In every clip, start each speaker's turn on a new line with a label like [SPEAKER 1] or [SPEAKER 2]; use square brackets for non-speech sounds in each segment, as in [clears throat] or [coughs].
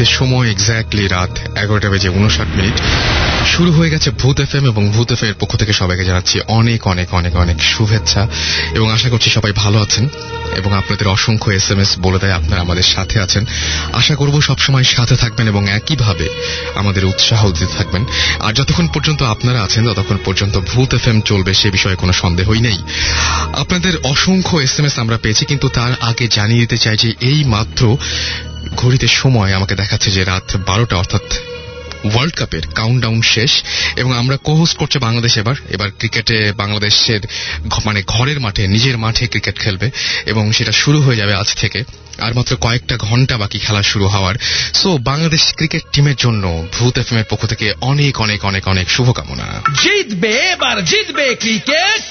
[SPEAKER 1] ঘড়িতে সময় এক্স্যাক্টলি রাত এগারোটা বেজে উনষাট মিনিট। শুরু হয়ে গেছে ভূত এফ এম এবং ভূত এফ এর পক্ষ থেকে সবাইকে জানাচ্ছি অনেক অনেক অনেক অনেক শুভেচ্ছা। এবং আশা করছি সবাই ভালো আছেন এবং আপনাদের অসংখ্য এস এম এস বলে দেয় আপনারা আমাদের সাথে আছেন। আশা করব সবসময় সাথে থাকবেন এবং একইভাবে আমাদের উৎসাহ দিতে থাকবেন। আর যতক্ষণ পর্যন্ত আপনারা আছেন, ততক্ষণ পর্যন্ত ভূত এফ এম চলবে, সে বিষয়ে কোনো সন্দেহই নেই। আপনাদের অসংখ্য এস এম এস আমরা পেয়েছি, কিন্তু তার আগে জানিয়ে দিতে চাই যে এই মাত্র ঘড়িতে সময় আমাকে দেখাচ্ছে যে রাত বারোটা, অর্থাৎ ওয়ার্ল্ড কাপের কাউন্টডাউন শেষ, এবং আমরা কোহোস্ট করছে বাংলাদেশ এবার। এবার ক্রিকেটে বাংলাদেশের মানে ঘরের মাঠে, নিজের মাঠে ক্রিকেট খেলবে, এবং সেটা শুরু হয়ে যাবে আজ থেকে। আর মাত্র কয়েকটা ঘণ্টা বাকি খেলা শুরু হওয়ার। সো বাংলাদেশ ক্রিকেট টিমের জন্য ভূত এফ এর পক্ষ থেকে অনেক অনেক অনেক অনেক শুভকামনা।
[SPEAKER 2] জিতবে এবার জিতবে ক্রিকেট।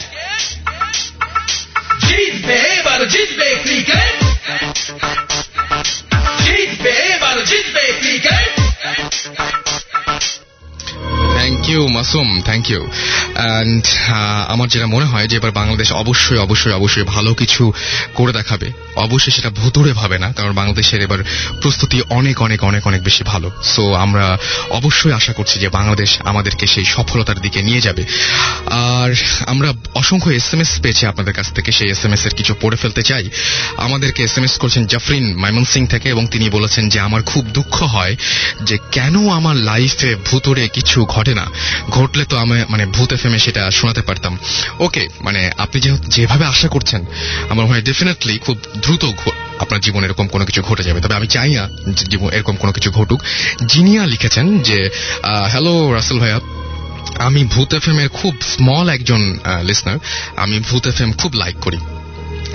[SPEAKER 2] জিতবে এবার জিতবে ক্রিকেট। জিতবে এবার জিতবে cricket
[SPEAKER 1] thank you Masum thank you and আমার যেটা মনে হয় যে এবার বাংলাদেশ অবশ্যই অবশ্যই অবশ্যই ভালো কিছু করে দেখাবে। অবশ্যই সেটা ভুতুরে ভাবে না, কারণ বাংলাদেশের এবার প্রস্তুতি অনেক অনেক অনেক অনেক বেশি ভালো। সো আমরা অবশ্যই আশা করছি যে বাংলাদেশ আমাদেরকে সেই সফলতার দিকে নিয়ে যাবে। আর আমরা অসংখ্য এস এম এস পেয়েছি আপনাদের কাছ থেকে, সেই এস এম এস এর কিছু পড়ে ফেলতে চাই। আমাদেরকে এস এম এস করছেন জাফরিন মাইমন সিং থেকে, এবং তিনি বলেছেন যে, আমার খুব দুঃখ হয় যে কেন আমার লাইফে ভুতুরে কিছু ঘটে না। ঘটলে তো আমি মানে ভূত এফ সেটা শোনাতে পারতাম। ওকে মানে আপনি যেভাবে আশা করছেন, আমার মনে হয় ডেফিনেটলি খুব দ্রুত আপনার জীবনে এরকম কোনো কিছু ঘটে যাবে। তবে আমি চাই না জীবন, এরকম কোনো কিছু ঘটুক। জিনিয়া লিখেছেন যে হ্যালো রাসেল ভাইয়া। আমি ভূত এফ খুব স্মল একজন লিসনার আমি ভূত এফ খুব লাইক করি।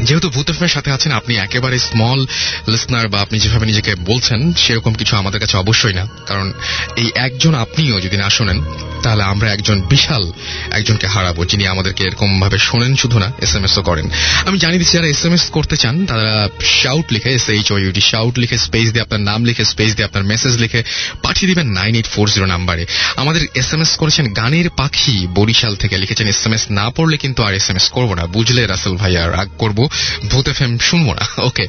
[SPEAKER 1] যেহেতু ভূত এফ সাথে আছেন, আপনি একেবারে স্মল লিসনার বা আপনি যেভাবে নিজেকে বলছেন, সেরকম কিছু আমাদের কাছে অবশ্যই না। কারণ এই একজন আপনিও যদি না শোনেন, তাহলে আমরা একজন বিশাল একজনকে হারাবো, যিনি আমাদেরকে এরকম ভাবে শোনেন শুধু না এস এম এসও করেন। আমি জানি দিচ্ছি, যারা এস এম এস করতে চান, তারা শাউট লিখে S H O U T shout লিখে স্পেস দিয়ে আপনার নাম লিখে স্পেস দিয়ে আপনার মেসেজ লিখে পাঠিয়ে দিবেন নাইন এইট ফোর জিরো নাম্বারে। আমাদের এস এম এস করেছেন গানের পাখি বরিশাল থেকে, লিখেছেন এস এম এস না পড়লে কিন্তু আর এস এম এস করব না। বুঝলে রাসেল ভাই আর রাগ করব ভূত এফ এম শুনব না। ওকে।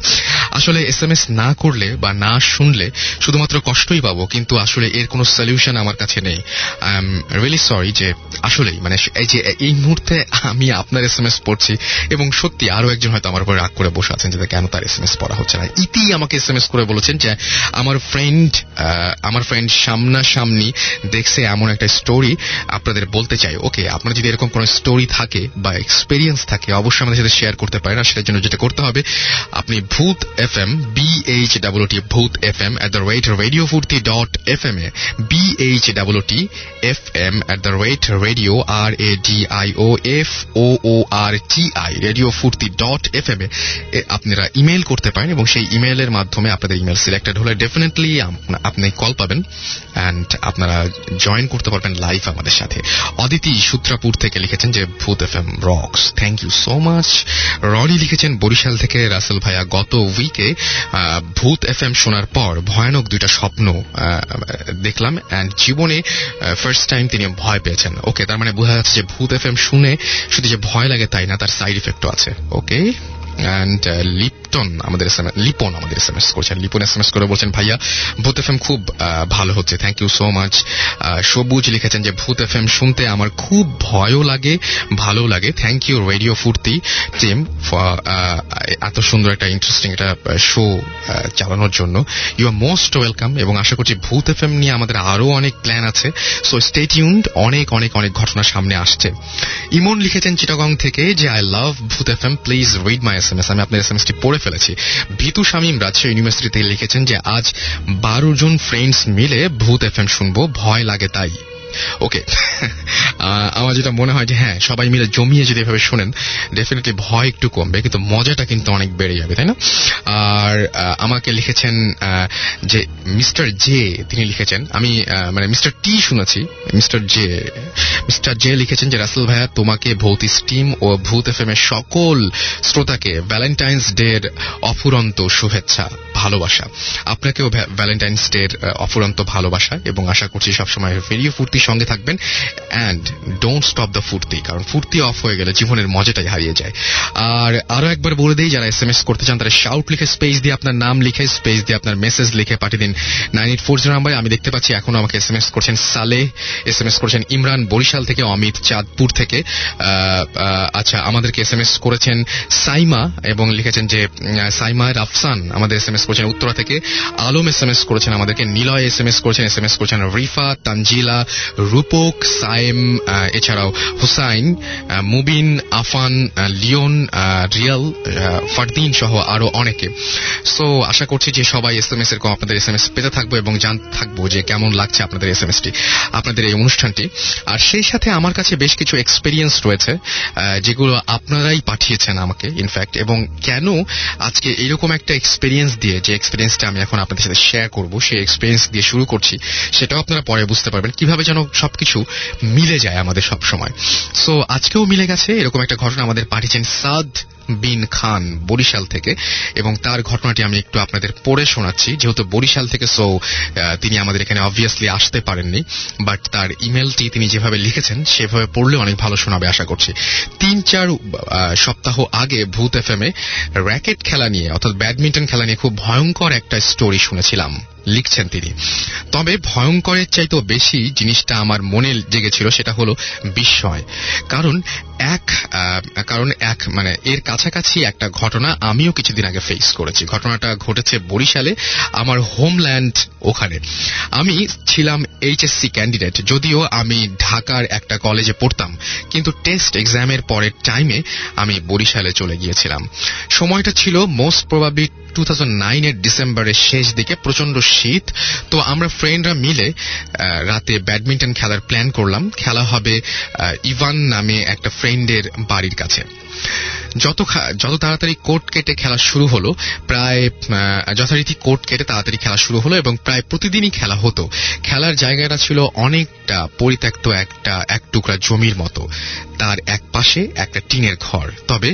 [SPEAKER 1] আসলে এস এম এস না করলে বা না শুনলে শুধুমাত্র কষ্টই পাবো, কিন্তু আসলে এর কোনো সলিউশন আমার কাছে নেই। আই এম রিয়েলি সরি যে আসলেই মানে এই যে এই মুহূর্তে আমি আপনার এস এম এস পড়ছি এবং সত্যি আরও একজন হয়তো আমার উপর রাগ করে বসে আছেন যে কেন তার এস এম এস পড়া হচ্ছে না। ইতি আমাকে এস এম এস করে বলেছেন যে আমার ফ্রেন্ড আমার ফ্রেন্ড সামনাসামনি দেখছে এমন একটা স্টোরি আপনাদের বলতে চাই। ওকে, আপনার যদি এরকম কোনো স্টোরি থাকে বা এক্সপিরিয়েন্স থাকে, অবশ্যই আমাদের সাথে শেয়ার করতে পারেন। আর সেটার জন্য যেটা করতে হবে, আপনি Bhoot F M B H W T Bhoot F M at the rate radio Foorti dot F M A B H W T F M at the rate radio R A D I O F O O R T I radio Foorti dot F M এ আপনারা email করতে পারেন এবং সেই ইমেলের মাধ্যমে আপনাদের email selected হলে definitely আপনি কল পাবেন অ্যান্ড আপনারা জয়েন করতে পারবেন লাইভ আমাদের সাথে। অদিতি সূত্রাপুর থেকে লিখেছেন যে Bhoot F M rocks thank you so much Rony লিখেছেন, বরিশাল থেকে রাসেল ভাইয়া গত উইকে ভূত এফ এম শোনার পর ভয়ানক দুইটা স্বপ্ন দেখলাম অ্যান্ড জীবনে ফার্স্ট টাইম তিনি ভয় পেয়েছেন। ওকে তার মানে বোঝা যাচ্ছে যে ভূত এফ এম শুনে শুধু যে ভয় লাগে তাই না, তার সাইড ইফেক্টও আছে। ওকে অ্যান্ড লিপটন আমাদের এস লিপন আমাদের এস এম এস করছেন। লিপন এস এম এস করে বলছেন, ভাইয়া, ভূত এফ খুব ভালো হচ্ছে। থ্যাংক ইউ সো মাচ সবুজ লিখেছেন যে, ভূত এফ শুনতে আমার খুব ভয়ও লাগে ভালো লাগে। Thank you radio Foorti team এত সুন্দর একটা ইন্টারেস্টিং একটা শো চালানোর জন্য। ইউ আর মোস্ট ওয়েলকাম এবং আশা করছি ভূত এফ এম নিয়ে আমাদের আরও অনেক প্ল্যান আছে। সো স্টে টিউন্ড অনেক অনেক অনেক ঘটনা সামনে আসছে। ইমন লিখেছেন চিটাগং থেকে যে I love Bhoot F M please read my S M S আমি আপনার এস এম এসটি পড়ে ফেলেছি। ভিতু শামীম রাজশাহী ইউনিভার্সিটিতে লিখেছেন যে, আজ বারো জন ফ্রেন্ডস মিলে ভূত এফ শুনব, ভয় লাগে তাই। ওকে [laughs] আমার যেটা মনে হয় যে হ্যাঁ সবাই মিলে জমিয়ে যদি এভাবে শোনেন ডেফিনেটলি ভয় একটু কমবে, কিন্তু মজাটা কিন্তু অনেক বেড়ে যাবে, তাই না? আর আমাকে লিখেছেন যে মিস্টার জে তিনি লিখেছেন, আমি মানে মিস্টার টি শুনেছি, মিস্টার জে মিস্টার জে লিখেছেন যে, রাসেল ভাইয়া, তোমাকে ভৌত স্টিম ও ভূত এফ এর সকল শ্রোতাকে ভ্যালেন্টাইন্স ডে এর অফুরন্ত শুভেচ্ছা, ভালোবাসা। আপনাকেও ভ্যালেন্টাইন্স ডে এর অফুরন্ত ভালোবাসা, এবং আশা করছি সবসময় ফেরিয়ে ফুর্তির সঙ্গে থাকবেন। অ্যান্ড ডোন্ট স্টপ দ্য ফুর্তি, কারণ ফুর্তি অফ হয়ে গেলে জীবনের মজাটাই হারিয়ে যায়। আর আরও একবার বলে দিই, যারা এস এম এস করতে চান, তারা শাউট লিখে স্পেস দিয়ে আপনার নাম লিখে স্পেস দিয়ে আপনার মেসেজ লিখে পাঠিয়ে দিন। নাইন এইট ফোর জিরো নাম্বারে আমি দেখতে পাচ্ছি এখনও আমাকে এস এম এস করছেন সালে এস এম এস করছেন ইমরান বরিশাল থেকে, অমিত চাঁদপুর থেকে। আচ্ছা আমাদেরকে এস এম এস করেছেন সাইমা এবং লিখেছেন যে সাইমা রাফসান, আমাদের এস এম এস করেছেন উত্তরা থেকে। আলম এস এম এস করেছেন আমাদেরকে, নিলয় এস এম এস করেছেন এস এম এস করেছেন রিফা, তানজিলা রূপক সাইম এছাড়াও হুসাইন মুবিন, আফান লিওন রিয়াল ফারদিন সহ আরও অনেকে। সো আশা করছি যে সবাই এস এম এস এরকম আপনাদের এস এম এস পেতে থাকব এবং জানতে থাকব যে কেমন লাগছে আপনাদের এস এম এসটি আপনাদের এই অনুষ্ঠানটি। আর সেই সাথে আমার কাছে বেশ কিছু এক্সপিরিয়েন্স রয়েছে যেগুলো আপনারাই পাঠিয়েছেন আমাকে ইনফ্যাক্ট এবং কেন আজকে এরকম একটা এক্সপিরিয়েন্স দিয়ে, যে এক্সপিরিয়েন্সটা আমি এখন আপনাদের সাথে শেয়ার করব, সেই এক্সপিরিয়েন্স দিয়ে শুরু করছি, সেটাও আপনারা পরে বুঝতে পারবেন। কীভাবে যেন সবকিছু মিলে যায় আমাদের সব সময় সো আজকেও মিলে গেছে, এরকম একটা ঘটনা আমাদের পাঠিয়েছেন সাদ বিন খান বরিশাল থেকে, এবং তার ঘটনাটি আমি একটু আপনাদের পড়ে শোনাচ্ছি। যেহেতু বরিশাল থেকে সো তিনি আমাদের এখানে অবভিয়াসলি আসতে পারেননি বাট তার ইমেলটি তিনি যেভাবে লিখেছেন, সেভাবে পড়লে অনেক ভালো শোনাবে আশা করছি। তিন, চার সপ্তাহ আগে ভূত এফ এম এ র্যাকেট খেলা নিয়ে, অর্থাৎ ব্যাডমিন্টন খেলা নিয়ে খুব ভয়ঙ্কর একটা স্টোরি শুনেছিলাম। লিখছেন তিনি। তবে ভয়ঙ্করের চাইতেও বেশি জিনিসটা আমার মনে জেগেছিল, সেটা হলো বিস্ময়। কারণ এক কারণ এক মানে এর কাছাকাছি একটা ঘটনা আমিও কিছুদিন আগে ফেস করেছি। ঘটনাটা ঘটেছে বরিশালে, আমার হোমল্যান্ড ওখানে। আমি ছিলাম এইচএসসি ক্যান্ডিডেট যদিও আমি ঢাকার একটা কলেজে পড়তাম, কিন্তু টেস্ট এক্সামের পরের টাইমে আমি বরিশালে চলে গিয়েছিলাম। সময়টা ছিল মোস্ট প্রবাবলি টু এর ডিসেম্বরের শেষ দিকে প্রচণ্ড শীত। তো আমরা ফ্রেন্ডরা মিলে রাতে ব্যাডমিন্টন খেলার প্ল্যান করলাম। খেলা হবে ইভান নামে একটা ফ্রেন্ডের বাড়ির কাছে। যত যত তাড়াতাড়ি কোর্ট কেটে খেলা শুরু হলো, প্রায় যথারীতি কোর্ট কেটে তাড়াতাড়ি খেলা শুরু হলো এবং প্রায় প্রতিদিনই খেলা হতো। খেলার জায়গাটা ছিল অনেকটা পরিত্যক্ত একটা, এক টুকরা জমির মতো। তার এক পাশে একটা টিনের ঘর। তবে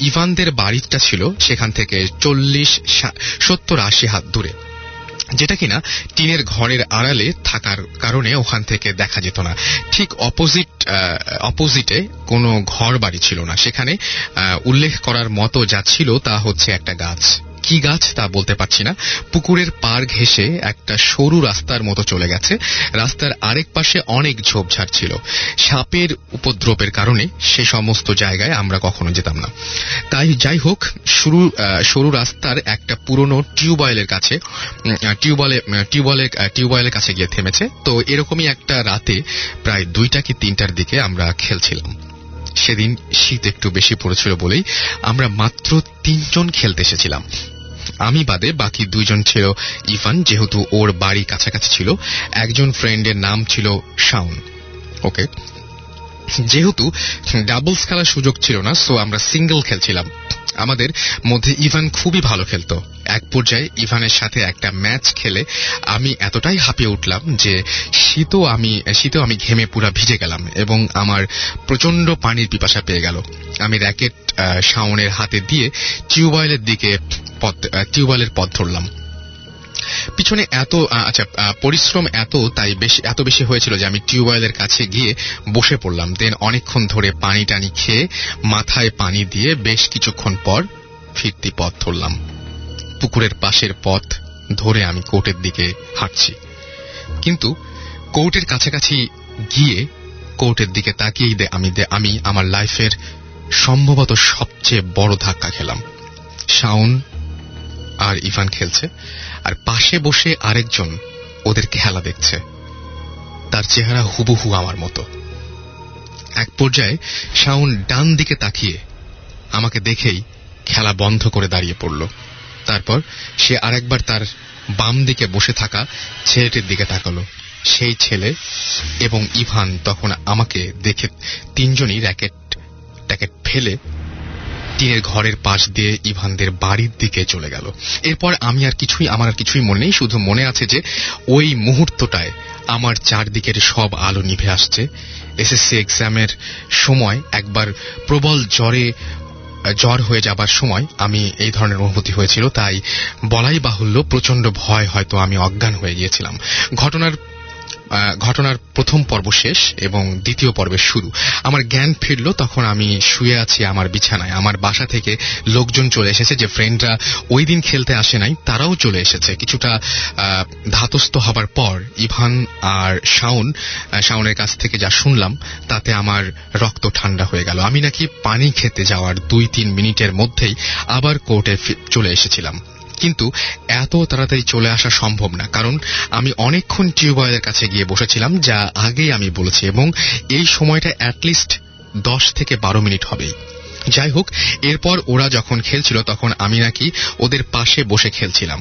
[SPEAKER 1] ইভানদের বাড়িটা ছিল সেখান থেকে চল্লিশ সত্তর আশি হাত দূরে। যেটা কিনা টিনের ঘরের আড়ালে থাকার কারণে ওখান থেকে দেখা যেত না। ঠিক অপোজিট অপোজিটে কোনো ঘর বাড়ি ছিল না। সেখানে উল্লেখ করার মতো যা ছিল তা হচ্ছে একটা গাছ। কি গাছ তা বলতে পারছি না। পুকুরের পার ঘেঁষে একটা সরু রাস্তার মতো চলে গেছে। রাস্তার আরেক পাশে অনেক ঝোপঝাড় ছিল সাপের উপদ্রবের কারণে সে সমস্ত জায়গায় আমরা কখনো যেতাম না। তাই যাই হোক সরু রাস্তার একটা পুরনো টিউবওয়েলের কাছে টিউবওয়েলে টিউবওয়েলের টিউবওয়েলের কাছে গিয়ে থেমেছে। তো এরকমই একটা রাতে প্রায় দুইটা কি তিনটার দিকে আমরা খেলছিলাম। সেদিন শীত একটু বেশি পড়েছিল বলেই আমরা মাত্র তিনজন খেলতে এসেছিলাম। আমি বাদে বাকি দুইজন ছিল ইফান যেহেতু ওর বাড়ি কাছাকাছি ছিল। একজন ফ্রেন্ডের নাম ছিল শাউন ওকে? যেহেতু ডাবলস খেলার সুযোগ ছিল না, সো আমরা সিঙ্গেল খেলছিলাম। আমাদের মধ্যে ইভান খুবই ভালো খেলত। এক পর্যায়ে ইভানের সাথে একটা ম্যাচ খেলে আমি এতটাই হাঁপিয়ে উঠলাম যে শীতও আমি, শীতেও আমি ঘেমে পুরা ভিজে গেলাম এবং আমার প্রচণ্ড পানির পিপাসা পেয়ে গেল। আমি র্যাকেট শাওনের হাতে দিয়ে টিউবওয়েলের দিকে টিউবওয়েলের পথ ধরলাম। পিছনে এত আচ্ছা পরিশ্রম এত, তাই এত বেশি হয়েছিল যে আমি টিউবওয়েলের কাছে গিয়ে বসে পড়লাম। দেন অনেকক্ষণ ধরে পানি টানি খেয়ে মাথায় পানি দিয়ে বেশ কিছুক্ষণ পর ফিরতি পথ ধরলাম। পুকুরের পাশের পথ ধরে আমি কোর্টের দিকে হাঁটছি। কিন্তু কোর্টের কাছাকাছি গিয়ে কোর্টের দিকে তাকিয়েই দে- আমি আমি আমার লাইফের সম্ভবত সবচেয়ে বড় ধাক্কা খেলাম। শাউন আর ইভান খেলছে। আর পাশে বসে আরেকজন ওদের খেলা দেখছে। তার চেহারা হুবহু আমার মতো। এক পর্যায়ে শাউন ডান দিকে তাকিয়ে আমাকে দেখেই খেলা বন্ধ করে দাঁড়িয়ে পড়ল। তারপর সে আরেকবার তার বাম দিকে বসে থাকা ছেলেটির দিকে তাকালো। সেই ছেলে এবং ইভান তখন আমাকে দেখে তিনজনই র্যাকেট ট্যাকেট ফেলে টিনের ঘরের পাশ দিয়ে ইভানদের বাড়ির দিকে চলে গেল। এরপর আমি আর কিছুই, আমার আর কিছুই মনে নেই, শুধু মনে আছে যে ওই মুহূর্তটায় আমার চারদিকের সব আলো নিভে আসছে। এসএসসি এক্সামের সময়, একবার প্রবল জ্বরে, জ্বর হয়ে যাবার সময় আমি এই ধরনের অনুভূতি হয়েছিল, তাই বলাই বাহুল্য প্রচণ্ড ভয় হয়তো আমি অজ্ঞান হয়ে গিয়েছিলাম। ঘটনার ঘটনার প্রথম পর্ব শেষ এবং দ্বিতীয় পর্বের শুরু। আমার জ্ঞান ফিরল তখন আমি শুয়ে আছি আমার বিছানায়। আমার বাসা থেকে লোকজন চলে এসেছে যে ফ্রেন্ডরা ওই দিন খেলতে আসে নাই, তারাও চলে এসেছে। কিছুটা ধাতস্থ হবার পর ইভান আর শাওন শাওনের কাছ থেকে যা শুনলাম, তাতে আমার রক্ত ঠান্ডা হয়ে গেল। আমি নাকি পানি খেতে যাওয়ার দুই তিন মিনিটের মধ্যেই আবার কোর্টে চলে এসেছিলাম। কিন্তু এত তাড়াতাড়ি চলে আসা সম্ভব না, কারণ আমি অনেকক্ষণ টিউবওয়েলের কাছে গিয়ে বসেছিলাম, যা আগেই আমি বলেছি, এবং এই সময়টা অ্যাটলিস্ট দশ থেকে বারো মিনিট হবে যাই হোক, এরপর ওরা যখন খেলছিল, তখন আমি নাকি ওদের পাশে বসে খেলছিলাম।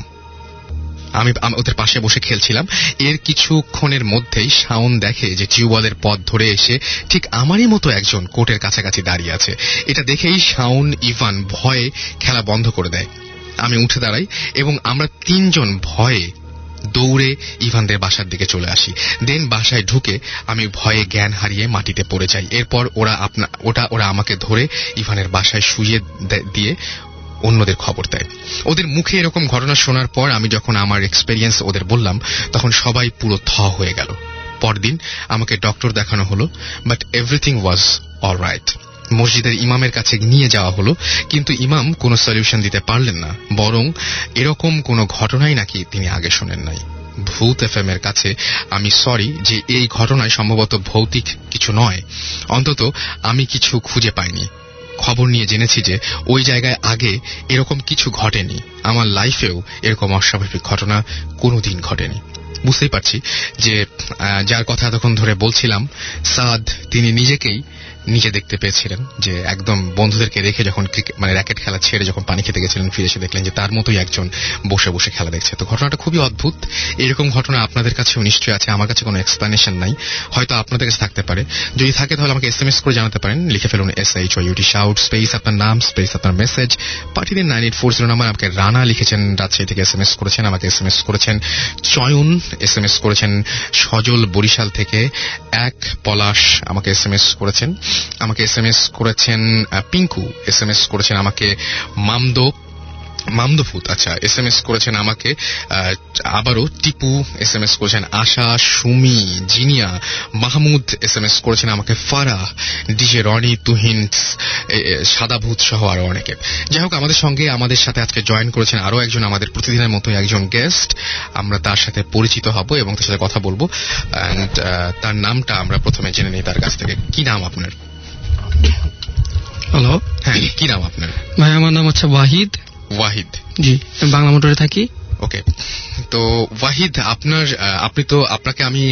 [SPEAKER 1] আমি ওদের পাশে বসে খেলছিলাম। এর কিছুক্ষণের মধ্যেই শাওন দেখে যে টিউবওয়েলের পথ ধরে এসে ঠিক আমারই মতো একজন কোর্টের কাছাকাছি দাঁড়িয়ে আছে। এটা দেখেই শাওন, ইভান ভয়ে খেলা বন্ধ করে দেয়। আমি উঠে দাঁড়াই এবং আমরা তিনজন ভয়ে দৌড়ে ইভানদের বাসার দিকে চলে আসি। দেন বাসায় ঢুকে আমি ভয়ে জ্ঞান হারিয়ে মাটিতে পড়ে যাই। এরপর ওরা ওটা ওরা আমাকে ধরে ইভানের বাসায় শুয়ে দিয়ে অন্যদের খবর দেয়। ওদের মুখে এরকম ঘটনা শোনার পর আমি যখন আমার এক্সপেরিয়েন্স ওদের বললাম, তখন সবাই পুরো থ হয়ে গেল। পরদিন আমাকে ডক্টর দেখানো হলো but everything was all right মসজিদের ইমামের কাছে নিয়ে যাওয়া হলো, কিন্তু ইমাম কোনো সলিউশন দিতে পারলেন না, বরং এরকম কোনো ঘটনাই নাকি তিনি আগে শোনেন নাই। ভূত এফ এর কাছে আমি সরি যে এই ঘটনায় সম্ভবত ভৌতিক কিছু নয়, অন্তত আমি কিছু খুঁজে পাইনি। খবর নিয়ে জেনেছি যে ওই জায়গায় আগে এরকম কিছু ঘটেনি। আমার লাইফেও এরকম অস্বাভাবিক ঘটনা কোনোদিন ঘটেনি। বুঝতেই পারছি যে যার কথা এতক্ষণ ধরে বলছিলাম, সাদ তিনি নিজেকেই নিজে দেখতে পেয়েছিলেন যে একদম বন্ধুদেরকে রেখে যখন মানে র্যাকেট খেলা ছেড়ে যখন পানি খেতে গেছিলেন, ফিরে এসে দেখলেন যে তার মতোই একজন বসে বসে খেলা দেখছে। তো ঘটনাটা খুবই অদ্ভুত। এরকম ঘটনা আপনাদের কাছেও নিশ্চয়ই আছে, আমার কাছে কোনো এক্সপ্লানেশন নাই। হয়তো আপনাদের কাছে থাকতে পারে। যদি থাকে তাহলে আমাকে এস এম এস করে জানাতে পারেন। লিখে ফেলুন S H O U T shout space আপনার নাম স্পেস আপনার মেসেজ পাঠিয়ে দিন nine eight four zero number, আমাকে রানা লিখেছেন, রাজশাহী থেকে এস এম এস করেছেন, আমাকে এস এম এস করেছেন চয়ন এস এম এস করেছেন সজল বরিশাল থেকে এক পলাশ, আমাকে এস এম এস করেছেন। আমাকে এস এম এস করেছেন পিঙ্কু। এস এম এস করেছেন আমাকে মামদো মামদফুত আচ্ছা এস এম এস করেছেন আমাকে আবারও টিপু এস এম এস করেছেন Asha, Sumi, Zinia, Mahmud S M S করেছেন আমাকে ফারাহ ডিজে রনি, তুহিন সাদাভূত সহ আরও অনেকে। যাই হোক, আমাদের সঙ্গে, আমাদের সাথে আজকে জয়েন করেছেন আরও একজন আমাদের প্রতিদিনের মতো একজন গেস্ট আমরা তার সাথে পরিচিত হব এবং তার সাথে কথা বলব। তার নামটা আমরা প্রথমে জেনে নিই, তার কাছ থেকে। কি নাম আপনার?
[SPEAKER 3] হ্যালো
[SPEAKER 1] হ্যাঁ কি নাম আপনার?
[SPEAKER 3] ভাই আমার নাম হচ্ছে ওয়াহিদ।
[SPEAKER 1] ওয়াহিদ।
[SPEAKER 3] জি আমি বাংলা মোটরে থাকি।
[SPEAKER 1] ওকে তো ওয়াহিদ আপনার আপনি তো আপনাকে আমি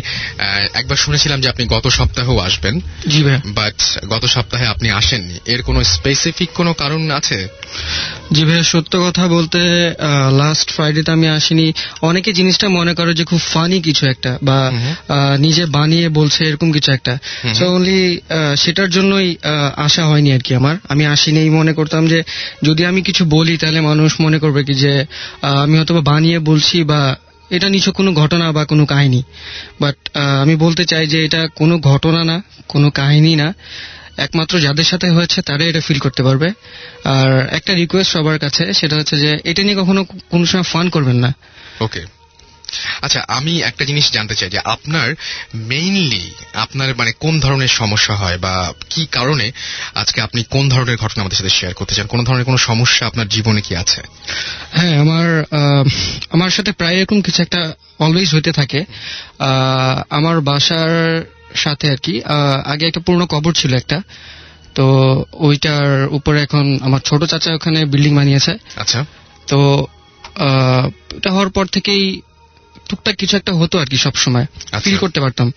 [SPEAKER 1] একবার শুনেছিলাম যে আপনি গত সপ্তাহেও আসবেন।
[SPEAKER 3] জি ভাই।
[SPEAKER 1] বাট গত সপ্তাহে আপনি আসেননি। এর কোনো স্পেসিফিক কোনো কারণ আছে?
[SPEAKER 3] জি ভাই সত্য কথা বলতে লাস্ট ফ্রাইডেতে আমি আসিনি। অনেকে জিনিসটা মনে করে যে খুব ফানি কিছু একটা বা নিজে বানিয়ে বলছে এরকম কিছু একটা। সো অনলি সেটার জন্যই আসা হয়নি আর কি আমার। আমি আসিনি মনে করতাম যে যদি আমি কিছু বলি তাহলে মানুষ মনে করবে কি যে আমি হয়তো বা বানিয়ে বলছি বা এটা নিছক কোনো ঘটনা বা কোনো কাহিনী। বাট আমি বলতে চাই যে এটা কোনো ঘটনা না, কোনো কাহিনী না। একমাত্র যাদের সাথে হয়েছে তারাই এটা ফিল করতে পারবে। আর একটা রিকোয়েস্ট সবার কাছে, সেটা হচ্ছে যে এটা নিয়ে কখনো কোনো সময় ফান করবেন না।
[SPEAKER 1] ওকে আচ্ছা আমি একটা জিনিস জানতে চাই যে আপনার মেইনলি আপনার মানে কোন ধরনের সমস্যা হয় বা কি কারণে আজকে আপনি কোন ধরনের ঘটনা আমাদের সাথে শেয়ার করতে চান? কোন ধরনের কোনো সমস্যা আপনার জীবনে কি আছে?
[SPEAKER 3] হ্যাঁ আমার আমার সাথে প্রায় এরকম কিছু একটা অলওয়েজ হতে থাকে। আমার বাসার সাথে আর কি আগে একটা পুরনো কবর ছিল একটা। তো ওইটার উপরে এখন আমার ছোট চাচা ওখানে বিল্ডিং বানিয়েছে।
[SPEAKER 1] আচ্ছা।
[SPEAKER 3] তো এটা হওয়ার পর থেকেই টুকটাক কিছু একটা হতো আর কি সব সময়
[SPEAKER 1] আচ্ছা।
[SPEAKER 3] ফিল করতে পারতাম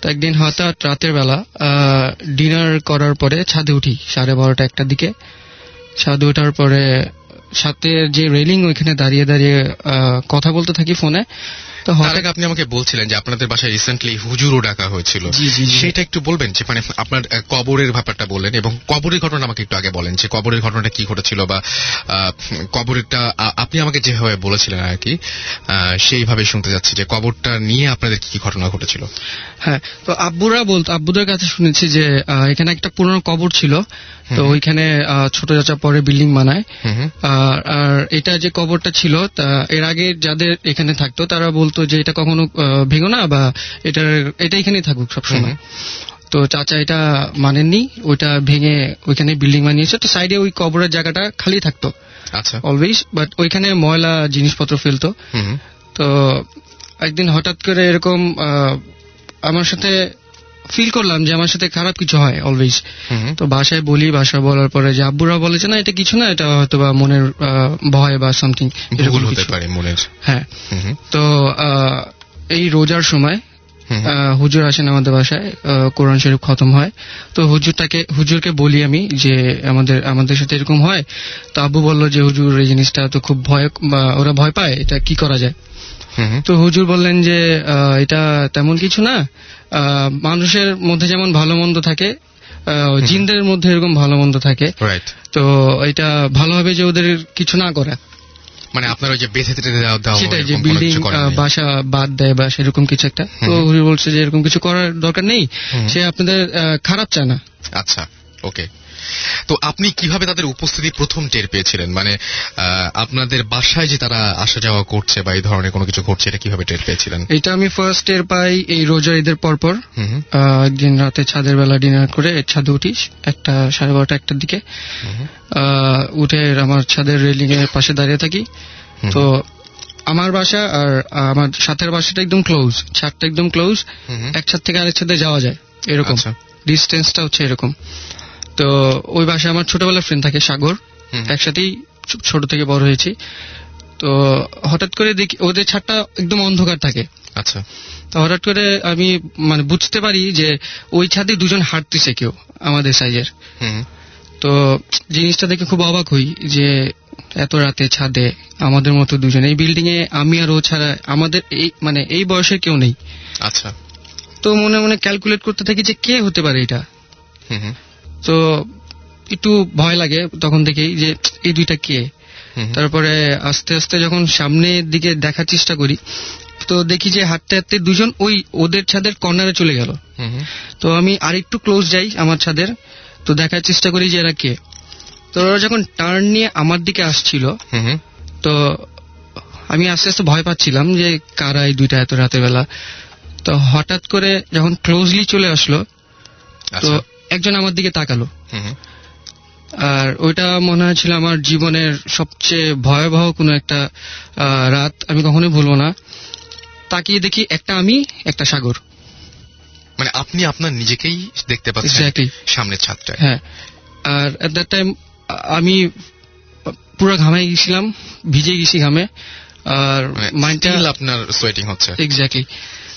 [SPEAKER 3] তো একদিন হঠাৎ রাতের বেলা ডিনার করার পরে ছাদে উঠি সাড়ে বারোটা একটার দিকে ছাদে ওঠার পরে সাথে যে রেলিং ওইখানে দাঁড়িয়ে দাঁড়িয়ে কথা বলতে থাকি ফোনে তো
[SPEAKER 1] তার আগে আপনি আমাকে বলছিলেন যে আপনাদের বাসায় রিসেন্টলি হুজুরও ডাকা হয়েছিল। সেটা একটু বলবেন? যে মানে আপনার কবরের ব্যাপারটা বললেন এবং কবরের ঘটনা আমাকে একটু আগে বলেন যে কবরের ঘটনাটা কি ঘটেছিল বা আ- আপনি আমাকে যেভাবে বলেছিলেন আর কি সেইভাবে শুনতে যাচ্ছি যে কবরটা নিয়ে আপনাদের কি কি ঘটনা ঘটেছিল।
[SPEAKER 3] হ্যাঁ তো আব্বুরা বলতো আব্বুদের কাছে শুনেছি যে এখানে একটা পুরনো কবর ছিল। তো ওইখানে ছোট চাচা পরে বিল্ডিং বানায়। আর এটা যে কবরটা ছিল এর আগে যাদের এখানে থাকতো তারা বলতো যে এটা কখনো ভেঙো না বা এটা এটা এখানেই থাকুক সবসময়। তো চাচা এটা মানেননি ওইটা ভেঙে ওইখানে বিল্ডিং বানিয়েছে। তো সাইডে ওই কবরের জায়গাটা খালি থাকতো।
[SPEAKER 1] আচ্ছা।
[SPEAKER 3] অলওয়েজ বাট ওইখানে ময়লা জিনিসপত্র ফেলতো। তো একদিন হঠাৎ করে এরকম আমার সাথে ফিল করলাম যে আমার সাথে খারাপ কিছু হয় অলওয়েজ। তো বাসায় বলি বাসা বলার পরে যে আব্বুরা বলেছে না এটা কিছু না এটা হয়তো বা মনের ভয় বা সামথিং
[SPEAKER 1] হতে পারে মনের
[SPEAKER 3] হ্যাঁ। তো আহ, এই রোজার সময় হুজুর আসেন আমাদের বাসায় কোরআন শরীফ খতম হয়। তো হুজুরটাকে হুজুরকে বলি আমি যে আমাদের আমাদের সাথে এরকম হয়। তো আব্বু বলল যে হুজুর এই জিনিসটা তো খুব ভয় বা ওরা ভয় পায় এটা কি করা যায়। তো হুজুর বললেন যে এটা তেমন কিছু না। আহ, মানুষের মধ্যে যেমন ভালো মন্দ থাকে জিনদের মধ্যে এরকম ভালো মন্দ থাকে। তো এটা ভালো হবে যে ওদের কিছু না করা।
[SPEAKER 1] মানে আপনার ওই যে বেঁধে
[SPEAKER 3] সেটাই যে বিল্ডিং বাসা বাদ দেয় বা সেরকম কিছু একটা। তো। বলছে যে এরকম কিছু করার দরকার নেই। সে আপনাদের খারাপ চায় না।
[SPEAKER 1] আচ্ছা ওকে। তো আপনি কীভাবে তাদের উপস্থিতি প্রথম টের পেয়েছিলেন? মানে আপনাদের বাসায় যে তারা আসা যাওয়া করছে বা এই ধরনের কোনো কিছু ঘটছে এটা কীভাবে টের পেয়েছিলেন?
[SPEAKER 3] এটা আমি ফার্স্ট টের পাই এই রোজা ঈদের পরপর। একদিন রাতে ছাদের বেলা ডিনার করে ছাদে উঠিস একটা সাড়ে বারোটা একটার দিকে। উঠে আমার ছাদের রেলিং এর পাশে দাঁড়িয়ে থাকি। তো আমার বাসা আর আমার সাথের বাসাটা একদম ক্লোজ ছাদটা একদম ক্লোজ এক ছাদ থেকে আরেক ছাদে যাওয়া যায় এরকম।
[SPEAKER 1] আচ্ছা।
[SPEAKER 3] ডিস্টেন্সটা হচ্ছে এরকম। তো ওই বাসায় আমার ছোটবেলার ফ্রেন্ড থাকে সাগর। একসাথেই ছোট থেকে বড় হয়েছি। তো হঠাৎ করে দেখি ওদের ছাদটা একদম অন্ধকার থাকে।
[SPEAKER 1] আচ্ছা।
[SPEAKER 3] তো হঠাৎ করে আমি মানে বুঝতে পারি যে ওই ছাদে দুজন হাঁটতেছে কেউ আমাদের সাইজের তো জিনিসটা দেখে খুব অবাক হই যে এত রাতে ছাদে আমাদের মতো দুজন। এই বিল্ডিং এ আমি আর ও ছাড়া আমাদের এই মানে এই বয়সে কেউ নেই।
[SPEAKER 1] আচ্ছা।
[SPEAKER 3] তো মনে মনে ক্যালকুলেট করতে থাকি যে কে হতে পারে এটা।
[SPEAKER 1] হুম হুম,
[SPEAKER 3] তো একটু ভয় লাগে তখন থেকেই যে এই দুইটা কে? তারপরে আস্তে আস্তে যখন সামনের দিকে দেখার চেষ্টা করি তো দেখি যে হাঁটতে হাঁটতে দুজন ওই ওদের ছাদের কর্নারে চলে গেল। তো আমি আরেকটু ক্লোজ যাই আমার ছাদের তো দেখার চেষ্টা করি যে এরা কে। তো ওরা যখন টার্ন নিয়ে আমার দিকে আসছিল তো আমি আস্তে আস্তে ভয় পাচ্ছিলাম যে কারা এই দুইটা এত রাতের বেলা? তো হঠাৎ করে যখন ক্লোজলি চলে আসলো তো
[SPEAKER 1] আচ্ছা।
[SPEAKER 3] একজন আমার দিকে তাকালো। আর ওইটা মনে হয়েছিল আমার জীবনের সবচেয়ে ভয়াবহ কোনো একটা রাত। আমি কখনোই ভুলবো না। তাকিয়ে দেখি একটা আমি একটা সাগর।
[SPEAKER 1] মানে আপনি আপনার নিজেকেই দেখতে পাচ্ছেন. সামনের ছাদটায়।
[SPEAKER 3] হ্যাঁ। আর এট দ্যাট টাইম আমি পুরো ঘামে গেছিলাম ভিজে গেছি ঘামে। আর মাইন্ডটা
[SPEAKER 1] আপনার সোয়েটিং হচ্ছে।
[SPEAKER 3] এক্স্যাক্টলি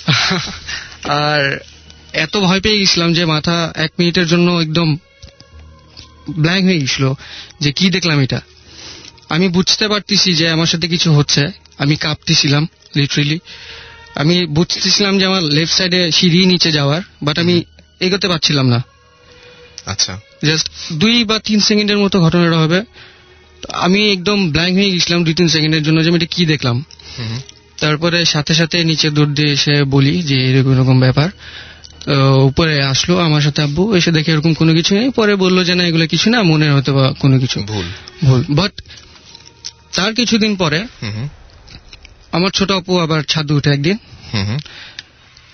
[SPEAKER 3] [laughs] আর এত ভয় পেয়ে গেছিলাম যে মাথা এক মিনিটের জন্য একদম ব্ল্যাঙ্ক হয়ে গেছিল যে কি দেখলাম এটা। আমি বুঝতে পারতেছি যে আমার সাথে কিছু হচ্ছে। আমি কাঁপতেছিলাম লিটারেলি আমি বুঝতেছিলাম যে আমার লেফট সাইডে সিঁড়ি নিচে যাওয়ার বাট আমি এগোতে পারছিলাম না।
[SPEAKER 1] আচ্ছা।
[SPEAKER 3] জাস্ট দুই বা তিন সেকেন্ডের মতো ঘটনাটা হবে। আমি একদম ব্ল্যাঙ্ক হয়ে গেছিলাম দুই তিন সেকেন্ডের জন্য যে আমি এটা কি দেখলাম। তারপরে সাথে সাথে নিচে দৌড় দিয়ে এসে বলি যে এরকম এরকম ব্যাপার। উপরে আসলো আমার সাথে আব্বু এসে দেখে এরকম কোনো কিছু নেই। পরে বলল যে না এগুলো কিছু না মনে হয়তো বা কোনো কিছু।
[SPEAKER 1] ভুল।
[SPEAKER 3] ভুল। বাট তার কিছুদিন পরে আমার ছোট আপু আবার ছাদে উঠে একদিন।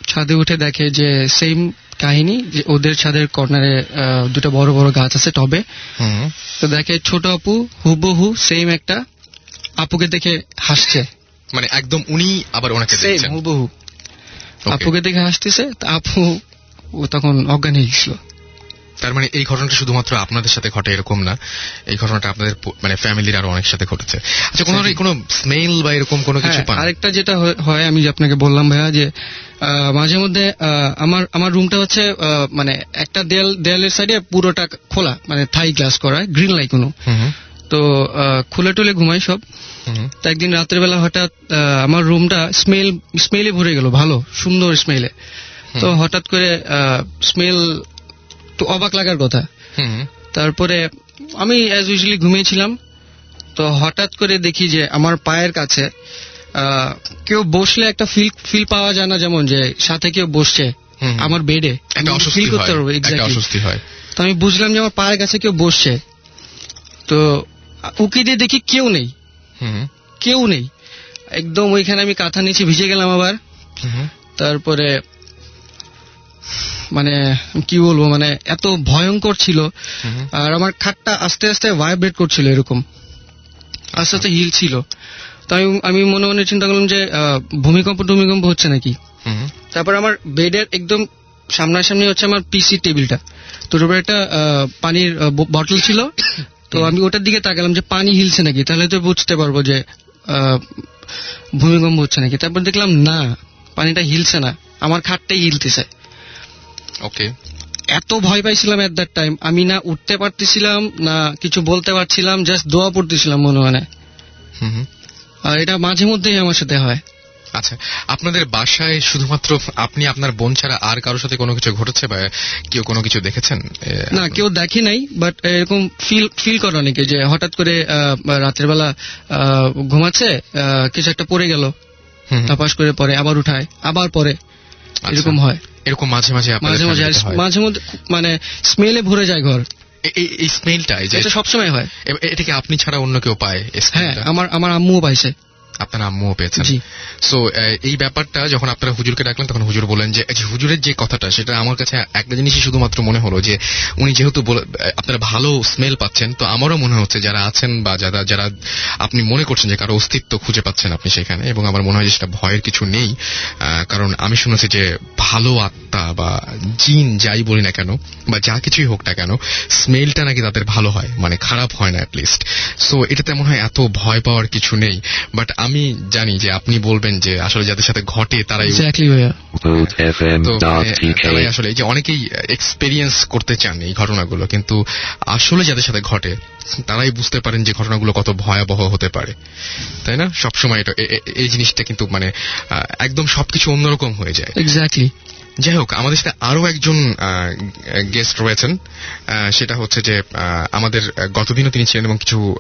[SPEAKER 3] ছাদে উঠে দেখে যে সেম কাহিনী যে ওদের ছাদের কর্নারে দুটো বড় বড় গাছ আছে টবে। তো দেখে ছোট আপু হুবহু সেম একটা আপুকে দেখে হাসছে।
[SPEAKER 1] মানে একদম উনি আবার ওনাকে দেখছেন।
[SPEAKER 3] হুবহু. আপুকে দেখে হাসতেছে তা আপু ও তখন অজ্ঞান হয়ে গেছিল
[SPEAKER 1] তার মানে এই ঘটনাটা শুধুমাত্র আপনাদের সাথে ঘটে এরকম না এই ঘটনাটা আপনাদের মানে ফ্যামিলির আরও অনেক সাথে ঘটেছে। আচ্ছা কোনো কোনো স্মেল বা এরকম কোনো কিছু
[SPEAKER 3] হ্যাঁ,
[SPEAKER 1] পান?
[SPEAKER 3] আরেকটা যেটা হয়- আমি যে আপনাকে বললাম ভাইয়া যে মাঝে মধ্যে আমার আমার রুমটা হচ্ছে মানে একটা দেয়াল দেয়ালের সাইডে পুরোটা খোলা মানে থাই গ্লাস করা গ্রিন লাইট কোনো।
[SPEAKER 1] হুম হুম,
[SPEAKER 3] তো খুলে টুলে ঘুমাই সব। তো একদিন রাতের বেলা হঠাৎ আমার রুমটা স্মেল স্মেলে ভরে গেল ভালো সুন্দর স্মেলে। তো হঠাৎ করে স্মেল তো অবাক লাগার কথা। তারপরে আমি অ্যাজ ইউজুয়ালি ঘুমিয়েছিলাম। তো হঠাৎ করে দেখি যে আমার পায়ের কাছে আহ, কেউ বসলে একটা ফিল ফিল পাওয়া যায় না যেমন যে সাথে কেউ বসছে আমার বেডে ফিল করতে পারব এক্স্যাক্টলি তো আমি বুঝলাম যে আমার পায়ের কাছে কেউ বসছে। তো উকি দিয়ে দেখি কেউ নেই। কেউ নেই। একদম ওইখানে আমি কাঁথা নিচে ভিজে গেলাম আবার। তারপরে মানে কি বলব মানে এত ভয়ঙ্কর ছিল। আর আমার খাটটা আস্তে আস্তে ভাইব্রেট করছিল এরকম। আস্তে আস্তে হিল ছিল। তো আমি আমি মনে মনে চিন্তা করলাম যে ভূমিকম্প টুমিকম্প হচ্ছে নাকি? তারপর আমার বেডের একদম সামনাসামনি হচ্ছে আমার পিসি টেবিলটা তো উপরে একটা পানির বটল ছিল। তো আমি ওটার দিকে তাকালাম যে পানি হিলছে নাকি তাহলে তো বুঝতে পারব যে ভূমিকম্প হচ্ছে নাকি। তারপর দেখলাম না পানিটা হিলছে না আমার খাটটাই হিলতেছে।
[SPEAKER 1] ওকে।
[SPEAKER 3] এত ভয় পাইছিলাম এট দ্যাট টাইম আমি না উঠতে পারতেছিলাম না কিছু বলতে পারছিলাম জাস্ট দোয়া পড়তেছিলাম মনে মনে। আর এটা মাঝে মধ্যেই আমার সাথে হয়।
[SPEAKER 1] আচ্ছা আপনাদের বাসায় শুধুমাত্র আপনি আপনার বোন ছাড়া আর কারোর সাথে কোনো কিছু ঘটেছে বা কেউ কোনো কিছু দেখেছেন
[SPEAKER 3] না কেউ দেখে নাই বাট এরকম ফিল ফিল করে অনেকে যে হঠাৎ করে রাতের বেলা ঘুমাচ্ছে কিছু একটা পড়ে গেল। তাপাস করে পরে আবার উঠায় আবার পরে
[SPEAKER 1] আচ্ছা।
[SPEAKER 3] এরকম হয়
[SPEAKER 1] এরকম মাঝে মাঝে
[SPEAKER 3] মাঝে মাঝে? মাঝে মধ্যে মানে স্মেলে ভরে যায় ঘর
[SPEAKER 1] এই- স্মেলটা
[SPEAKER 3] সবসময় হয়
[SPEAKER 1] এটাকে আপনি ছাড়া অন্য কেউ পায়
[SPEAKER 3] হ্যাঁ আমার আমার আম্মুও পাইছে
[SPEAKER 1] আপনার আম্মুও পেয়েছেন। সো এই ব্যাপারটা যখন আপনারা হুজুরকে ডাকলেন তখন হুজুর বলেন যে হুজুরের যে কথাটা সেটা আমার কাছে একটা জিনিসই শুধুমাত্র মনে হলো যে উনি যেহেতু আপনারা ভালো স্মেল পাচ্ছেন তো আমারও মনে হচ্ছে যারা আছেন বা যারা যারা আপনি মনে করছেন যে কারও অস্তিত্ব খুঁজে পাচ্ছেন আপনি সেখানে এবং আমার মনে হয় যে সেটা ভয়ের কিছু নেই কারণ আমি শুনেছি যে ভালো আত্মা বা জিন যাই বলি না কেন বা যা কিছুই হোক না কেন স্মেলটা নাকি তাদের ভালো হয় মানে খারাপ হয় না অ্যাটলিস্ট সো এটা তেমন হয় এত ভয় পাওয়ার কিছু নেই বাট আমি জানি যে আপনি বলবেন যে আসলে যাদের সাথে ঘটে তারাই আসলে যে অনেকেই এক্সপেরিয়েন্স করতে চান এই ঘটনাগুলো কিন্তু আসলে যাদের সাথে ঘটে তারাই বুঝতে পারেন যে ঘটনাগুলো কত ভয়াবহ হতে পারে। তাই না? সবসময় এটা এই জিনিসটা কিন্তু মানে আহ, একদম সবকিছু অন্যরকম হয়ে যায়।
[SPEAKER 3] এক্স্যাক্টলি
[SPEAKER 1] যাই হোক, আমাদের সাথে আরও একজন গেস্ট রয়েছেন। সেটা হচ্ছে যে আমাদের গতদিনও তিনি ছিলেন এবং কিছু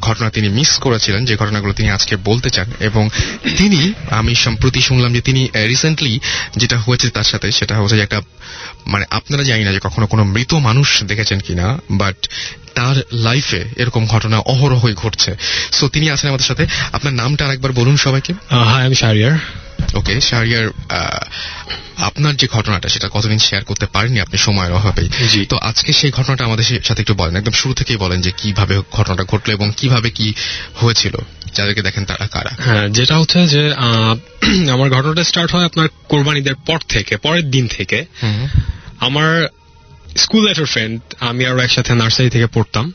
[SPEAKER 1] ঘটনা তিনি মিস করেছিলেন, যে ঘটনাগুলো তিনি আজকে বলতে চান। এবং তিনি, আমি সম্প্রতি শুনলাম যে তিনি রিসেন্টলি যেটা হয়েছে তার সাথে, সেটা হচ্ছে যে একটা মানে আপনারা জানি না যে কখনো কোনো মৃত মানুষ দেখেছেন কিনা বাট তার লাইফে এরকম ঘটনা অহরহই ঘটছে। সো তিনি আছেন আমাদের সাথে। আপনার নামটা আরেকবার বলুন সবাইকে।
[SPEAKER 4] হাই আমি শাহরিয়ার
[SPEAKER 1] ওকে শাহরিয়ার আপনার যে ঘটনাটা সেটা কতদিন শেয়ার করতে পারেননি আপনি সময়ের
[SPEAKER 4] অভাবে?
[SPEAKER 1] তো আজকে সেই ঘটনাটা আমাদের সাথে একটু বলেন। একদম শুরু থেকেই বলেন যে কীভাবে ঘটনাটা ঘটলো এবং কীভাবে কি হয়েছিল। যাদেরকে দেখেন তারা কারা।
[SPEAKER 4] হ্যাঁ যেটা হচ্ছে যে [clears throat] আমার ঘটনাটা স্টার্ট হয় আপনার কোরবানিদের পর থেকে পরের দিন থেকে। আমার স্কুল লাইফের ফ্রেন্ড আমি আরও একসাথে নার্সারি থেকে পড়তাম।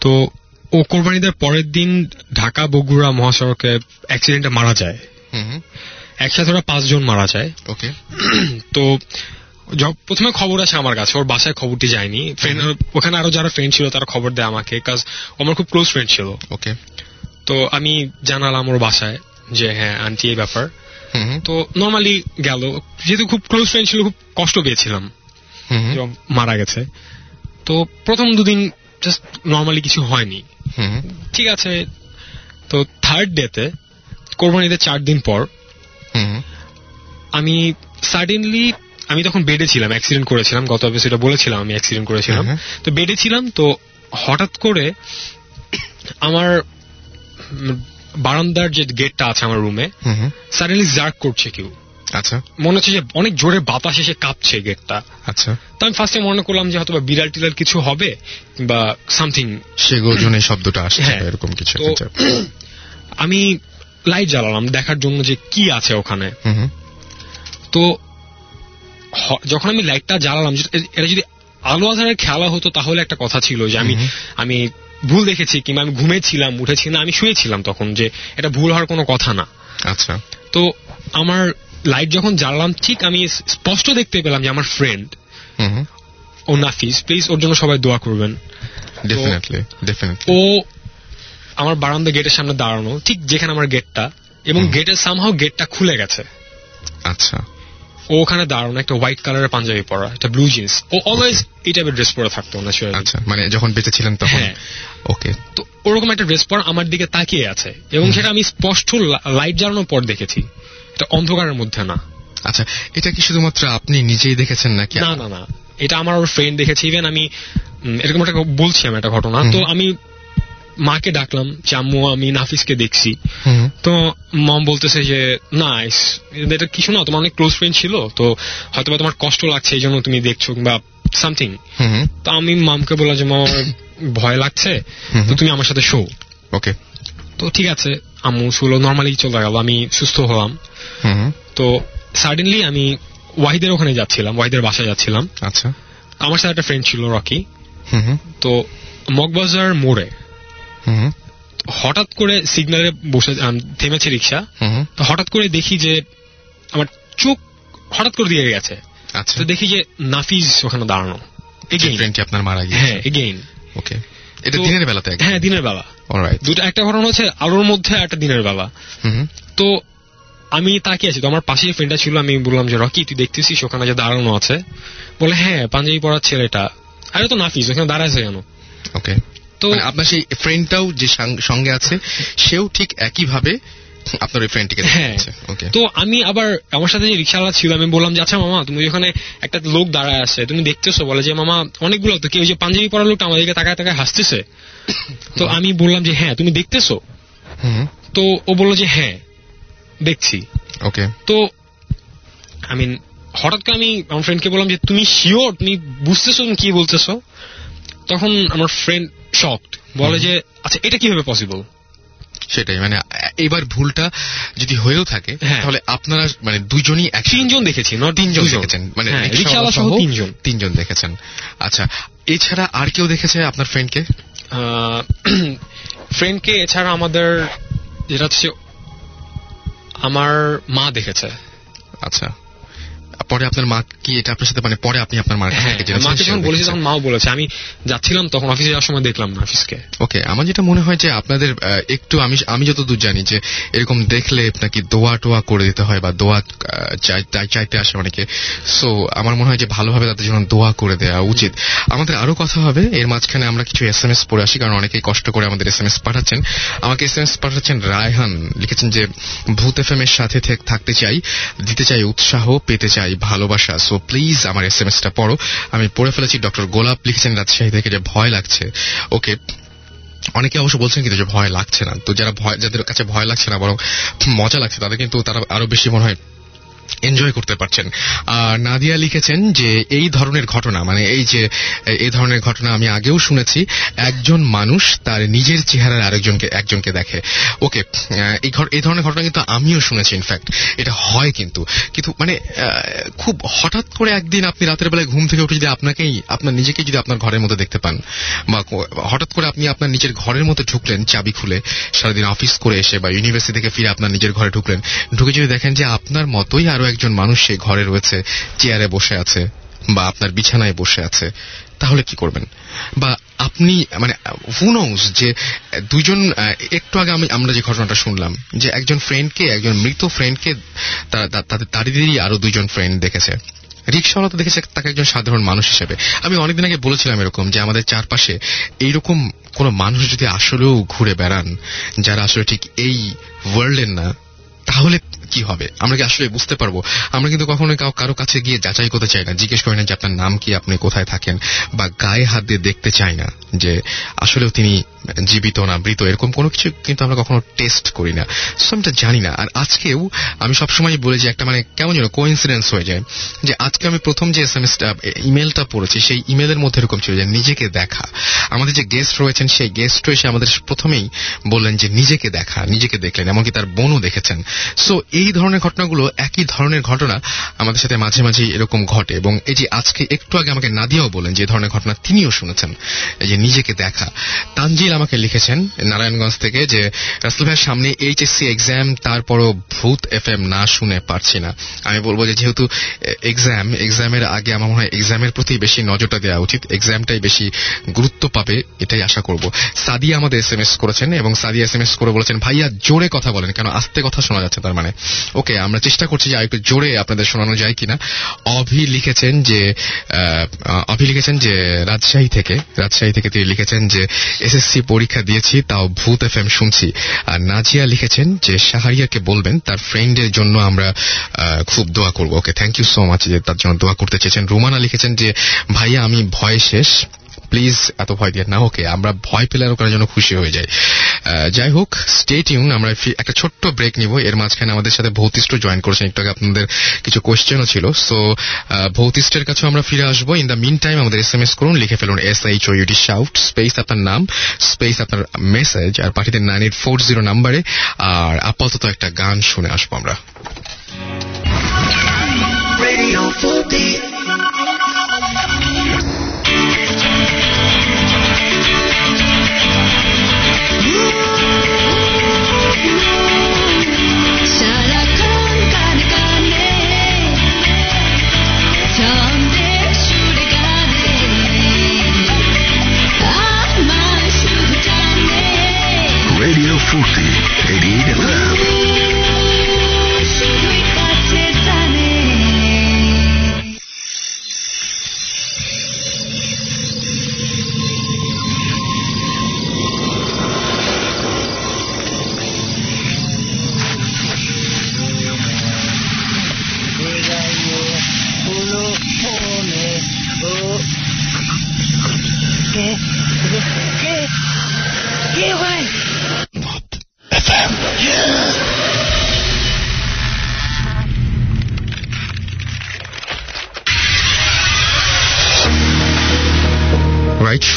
[SPEAKER 4] তো ও কোরবানিদের পরের দিন ঢাকা বগুড়া মহাসড়কে অ্যাক্সিডেন্টে মারা যায়। একসাথে ওরা পাঁচজন মারা যায়।
[SPEAKER 1] ওকে। [clears throat]
[SPEAKER 4] তো প্রথমে খবর আসে আমার কাছে ওর বাসায় খবরটি যায়নি। ফ্রেন্ড ওখানে আরও যারা ফ্রেন্ড ছিল তারা খবর দেয় আমাকে কাজ আমার খুব ক্লোজ ফ্রেন্ড ছিল।
[SPEAKER 1] ওকে।
[SPEAKER 4] তো আমি জানালাম ওর বাসায় যে হ্যাঁ আন্টি এই ব্যাপার।
[SPEAKER 1] হুম
[SPEAKER 4] তো নর্মালি গেল। যেহেতু খুব ক্লোজ ফ্রেন্ড ছিল খুব কষ্ট পেয়েছিলাম
[SPEAKER 1] হুম
[SPEAKER 4] মারা গেছে। তো প্রথম দুদিন জাস্ট নর্মালি কিছু হয়নি।
[SPEAKER 1] হুম
[SPEAKER 4] ঠিক আছে। তো থার্ড ডেতে কোরবানিতে চার দিন পর
[SPEAKER 1] হুম।
[SPEAKER 4] আমি সাডেনলি আমি তখন বেডে ছিলাম অ্যাক্সিডেন্ট করেছিলাম গত এপিসোডে বলেছিলাম আমি অ্যাক্সিডেন্ট করেছিলাম। তো বেডে ছিলাম তো হঠাৎ করে আমার বারান্দার যে গেটটা আছে আমার রুমে
[SPEAKER 1] হুম
[SPEAKER 4] সাডেনলি জার্ক করছে কেউ।
[SPEAKER 1] আচ্ছা।
[SPEAKER 4] মনে হচ্ছে যে অনেক জোরে বাতাস এসে কাঁপছে গেটটা
[SPEAKER 1] আচ্ছা।
[SPEAKER 4] তো আমি ফার্স্টে মনে করলাম যে হয়তো বিড়াল টিড়াল কিছু হবে বা সামথিং
[SPEAKER 1] সে গর্জনে শব্দটা আসছে
[SPEAKER 4] হ্যাঁ।
[SPEAKER 1] এরকম কিছু
[SPEAKER 4] আমি লাইট জ্বালালাম দেখার জন্য যে কি আছে ওখানে। তো যখন আমি লাইটটা জ্বালালাম এটা যদি আলো আধারের খেলা হতো তাহলে একটা কথা ছিল যে আমি আমি ভুল দেখেছি কিংবা আমি ঘুমেছিলাম উঠেছি না আমি শুয়েছিলাম তখন যে এটা ভুল হওয়ার কোনো কথা না।
[SPEAKER 1] আচ্ছা।
[SPEAKER 4] তো আমার লাইট যখন জ্বালালাম ঠিক আমি স্পষ্ট দেখতে পেলাম যে আমার ফ্রেন্ড ও নাফিস প্লিজ ওর জন্য সবাই দোয়া করবেন।
[SPEAKER 1] ডেফিনেটলি ডেফিনেটলি
[SPEAKER 4] ও আমার বারান্দা গেটের সামনে দাঁড়ানো ঠিক যেখানে আমার গেটটা এবং গেটের সামহাও গেটটা খুলে গেছে।
[SPEAKER 1] আচ্ছা।
[SPEAKER 4] ও ওখানে দাঁড়ানো একটা হোয়াইট কালারের পাঞ্জাবি পরা একটা ব্লু জিন্স ও অলওয়েজ এই টাইপের ড্রেস পরে থাকতো ন্যাচারালি
[SPEAKER 1] আচ্ছা মানে যখন বেঁচে ছিলেন তখন?
[SPEAKER 4] হ্যাঁ।
[SPEAKER 1] ওকে
[SPEAKER 4] তো ওরকম একটা ড্রেস পরা আমার দিকে তাকিয়ে আছে এবং সেটা আমি স্পষ্ট লাইট জ্বালানোর পর দেখেছি। এটা অন্ধকারের মধ্যে না।
[SPEAKER 1] আচ্ছা এটা কি শুধুমাত্র আপনি নিজেই দেখেছেন নাকি?
[SPEAKER 4] না না না। এটা আমার ফ্রেন্ড দেখেছে ইভেন আমি এরকম একটা বলছি আমি একটা ঘটনা। তো আমি মাকে ডাকলাম যে আম্মু আমি নাফিসকে দেখছি। তো মম বলতেছে যে নাইস এটা কিছু না তোমার অনেক ক্লোজ ফ্রেন্ড ছিল তো হয়তো বা তোমার কষ্ট লাগছে এই জন্য তুমি দেখছ কিংবা সামথিং তো আমি মামকে বললাম যে মাম আমার ভয় লাগছে তো তুমি আমার সাথে শো।
[SPEAKER 1] ওকে।
[SPEAKER 4] তো ঠিক আছে আম্মু শুলো নর্মালি চলে গেল আমি সুস্থ হলাম।
[SPEAKER 1] হুম।
[SPEAKER 4] তো সাডেনলি আমি ওয়াহিদের ওখানে যাচ্ছিলাম ওয়াহিদের বাসায় যাচ্ছিলাম।
[SPEAKER 1] আচ্ছা।
[SPEAKER 4] আমার সাথে একটা ফ্রেন্ড ছিল রকি। তো মগবাজার মোড়ে হঠাৎ করে সিগন্যালে বসে থেমেছে রিক্সা। হঠাৎ করে দেখি যে আমার চোখ হঠাৎ করে দিয়ে গেছে।
[SPEAKER 1] আচ্ছা।
[SPEAKER 4] তো দেখি যে নাফিজ ওখানে দাঁড়ানো।
[SPEAKER 1] আপনার মারা
[SPEAKER 4] হ্যাঁ এগেইন
[SPEAKER 1] ওকে এটা দিনের বেলাতে
[SPEAKER 4] হ্যাঁ দিনের বেলা। দুটো একটা ঘটনা হচ্ছে আলোর মধ্যে একটা দিনের বেলা। তো আমি তাকিয়ে আছি। তো আমার পাশে ফ্রেন্ডটা ছিল আমি বললাম যে রকি তুই দেখতেছিস ওখানে যে দাঁড়ানো আছে? বলে হ্যাঁ পাঞ্জাবি পরার ছেলেটা। আরে তো নাফিস ওখানে দাঁড়াইছে কেন?
[SPEAKER 1] ওকে
[SPEAKER 4] তো
[SPEAKER 1] মানে আপনার সেই ফ্রেন্ডটাও যে সঙ্গে আছে সেও ঠিক একই ভাবে আপনার ওই ফ্রেন্ডটিকে
[SPEAKER 4] হ্যাঁ।
[SPEAKER 1] ওকে
[SPEAKER 4] তো আমি আবার আমার সাথে যে রিক্সাওয়ালা ছিল আমি বললাম যে আচ্ছা মামা তুমি ওখানে একটা লোক দাঁড়ায় আছে তুমি দেখতেছো? বলে যে মামা অনেকগুলো তো কেউ যে পাঞ্জাবি পরা লোকটা আমাদেরকে তাকায় তাকায় হাসতেছে? তো আমি বললাম যে হ্যাঁ তুমি দেখতেছো? তো ও বলল যে হ্যাঁ দেখছি।
[SPEAKER 1] ওকে
[SPEAKER 4] তো আই মিন হঠাৎ করে আমি আমার ফ্রেন্ডকে বললাম যে তুমি শিওর তুমি বুঝতেছো? তুমি কি বলতেছো? তখন আমার ফ্রেন্ড শকড বলে যে আচ্ছা এটা কীভাবে পসিবল
[SPEAKER 1] সেটাই মানে এবার ভুলটা যদি হয়েও থাকে
[SPEAKER 4] হ্যাঁ।
[SPEAKER 1] তাহলে আপনারা মানে একসাথে-
[SPEAKER 4] তিনজন দেখেছি নট
[SPEAKER 1] তিনজন দেখেছেন মানে
[SPEAKER 4] হ্যাঁ, তিনজন।
[SPEAKER 1] তিনজন দেখেছেন। আচ্ছা এছাড়া আর কেউ দেখেছে আপনার ফ্রেন্ডকে
[SPEAKER 4] ফ্রেন্ডকে [clears throat] এছাড়া আমাদের যেটা হচ্ছে আমার মা দেখেছে।
[SPEAKER 1] আচ্ছা। পরে আপনার মা কি এটা আপনার সাথে মানে পরে আপনি আপনার মার
[SPEAKER 4] হ্যাঁ
[SPEAKER 1] সেও
[SPEAKER 4] যখন বলেছি তখন মাও বলেছে। আমি যাচ্ছিলাম তখন অফিসে যাওয়ার সময় দেখলাম না অফিসকে
[SPEAKER 1] ওকে আমার যেটা মনে হয় যে আপনাদের একটু আমি আমি যতদূর জানি যে এরকম দেখলে নাকি দোয়া টোয়া করে দিতে হয় বা দোয়া চাইতে আসে অনেকে। সো আমার মনে হয় যে ভালোভাবে তাদের জন্য দোয়া করে দেওয়া উচিত। আমাদের আরও কথা হবে এর মাঝখানে আমরা কিছু এস এম এস পড়ে আসি কারণ অনেকেই কষ্ট করে আমাদের এস এম এস পাঠাচ্ছেন। আমাকে এস এম এস পাঠাচ্ছেন রায়হান লিখেছেন যে ভূত এফ এম এর সাথে থেক- থাকতে চাই দিতে চাই উৎসাহ পেতে চাই ভালোবাসা। সো প্লিজ আমার এস এম এসটা পড়ো। আমি পড়ে ফেলেছি, ডক্টর গোলাপ লিখেছেন রাজশাহী থেকে যে ভয় লাগছে। ওকে, অনেকে অবশ্য বলছেন কিন্তু যে ভয় লাগছে না। তো যারা ভয় যাদের কাছে ভয় লাগছে না, বরং মজা লাগছে, তাদের কিন্তু তারা আরও বেশি মনে হয় এনজয় করতে পারছেন। আর নাদিয়া লিখেছেন যে, এই ধরনের ঘটনা মানে এই যে, এই ধরনের ঘটনা আমি আগেও শুনেছি, একজন মানুষ তার নিজের চেহারার আরেকজনকে, একজনকে দেখে। ওকে এই ধরনের ঘটনা কিন্তু আমিও শুনেছি ইনফ্যাক্ট এটা হয় কিন্তু। কিন্তু মানে খুব হঠাৎ করে একদিন আপনি রাতের বেলায় ঘুম থেকে উঠে যদি আপনাকেই, আপনার নিজেকে যদি আপনার ঘরের মধ্যে দেখতে পান, বা হঠাৎ করে আপনি আপনার নিজের ঘরের মধ্যে ঢুকলেন, চাবি খুলে, সারাদিন অফিস করে এসে বা ইউনিভার্সিটি থেকে ফিরে আপনার নিজের ঘরে ঢুকলেন, ঢুকে যদি দেখেন যে আপনার মতোই আরও একজন মানুষ সেই ঘরে রয়েছে চেয়ারে বসে আছে বা আপনার বিছানায় বসে আছে তাহলে কি করবেন? বা আপনি মানে হু নোজ যে আহ, একটু আগে আমি আমরা যে ঘটনাটা শুনলাম যে একজন ফ্রেন্ডকে একজন মৃত ফ্রেন্ডকে তাদের তাদেরই আরও দুইজন ফ্রেন্ড দেখেছে। রিক্সাওয়ালা তো দেখেছে তাকে একজন সাধারণ মানুষ হিসেবে। আমি অনেকদিন আগে বলেছিলাম এরকম যে আমাদের চারপাশে এইরকম কোন মানুষ যদি আসলেও ঘুরে বেড়ান যারা আসলে ঠিক এই ওয়ার্ল্ডের না তাহলে কি হবে? আমরা কি আসলে বুঝতে পারব? আমরা কিন্তু কখনো কারও কাছে গিয়ে যাচাই করতে চাই না। জিজ্ঞেস করি না যে আপনার নাম কি, আপনি কোথায় থাকেন, বা গায়ে হাত দিয়ে দেখতে চাই না যে আসলেও তিনি জীবিত না মৃত, এরকম কোনো কিছু কিন্তু আমরা কখনো টেস্ট করি না। সো আমি জানি না। আর আজকেও আমি সবসময় বলি যে একটা মানে কেমন যেন কোইন্সিডেন্স হয়ে যায় যে আজকে আমি প্রথম যে এস এম এসটা ইমেলটা পড়েছি, সেই ইমেলের মধ্যে এরকম ছিল যে নিজেকে দেখা। আমাদের যে গেস্ট রয়েছেন, সেই গেস্ট এসে আমাদের প্রথমেই বললেন যে নিজেকে দেখা, নিজেকে দেখলেন, এমনকি তার বোনও দেখেছেন। সো এই ধরনের ঘটনাগুলো একই ধরনের ঘটনা আমাদের সাথে মাঝে মাঝে এরকম ঘটে। এবং এই যে আজকে একটু আগে আমাকে নাদিয়াও বলেন যে ধরনের ঘটনা তিনিও শুনেছেন, এই যে নিজেকে দেখা। তানজিল আমাকে লিখেছেন নারায়ণগঞ্জ থেকে যে, রাসেল ভাইয়ের সামনে এইচএসসি এক্সাম, তারপরও ভূত এফ না শুনে পারছি না। আমি বলব যে যেহেতু এক্সাম, এক্সামের আগে আমার মনে হয় এক্সামের প্রতি বেশি নজরটা দেওয়া উচিত, এক্সামটাই বেশি গুরুত্ব পাবে, এটাই আশা করব। সাদিয়া আমাদের এস এম এস করেছেন এবং সাদিয়া এস এম এস করে বলেছেন, ভাইয়া জোরে কথা বলেন, কেন আস্তে কথা শোনা যাচ্ছে তার মানে। ওকে আমরা চেষ্টা করছি যে আরেকটু জোরে আপনাদের শোনানো যায় কিনা। অভি লিখেছেন যে অভি লিখেছেন যে, রাজশাহী থেকে রাজশাহী থেকে তিনি লিখেছেন যে, এসএসসি পরীক্ষা দিয়েছি, তাও ভূত এফ এম শুনছি। আর নাজিয়া লিখেছেন যে শাহরিয়াকে বলবেন, তার ফ্রেন্ডের জন্য আমরা খুব দোয়া করব। Okay thank you so much যে তার জন্য দোয়া করতে চেয়েছেন। রুমানা লিখেছেন যে, ভাইয়া, আমি ভয় শেষ। প্লিজ, এত ভয় দিয়ে না, ওকে, আমরা ভয় পেলে আরও করার জন্য খুশি হয়ে যাই। যাই হোক স্টেট ইউন আমরা একটা ছোট্ট ব্রেক নিব। এর মাঝখানে আমাদের সাথে ভৌতিষ্ঠ জয়েন করেছেন, একটু আগে আপনাদের কিছু কোয়েশ্চেনও ছিল। সো ভৌতিষ্ঠের কাছে আমরা ফিরে আসব। ইন দ্য মিন টাইম আমাদের এস এম এস করুন, লিখে ফেলুন S H O U T shout space আপনার নাম স্পেস আপনার মেসেজ আর পাঠিয়ে দেন নাইন এইট ফোর জিরো নাম্বারে আর আপাতত একটা গান শুনে আসব আমরা।
[SPEAKER 5] Radio
[SPEAKER 1] 4D.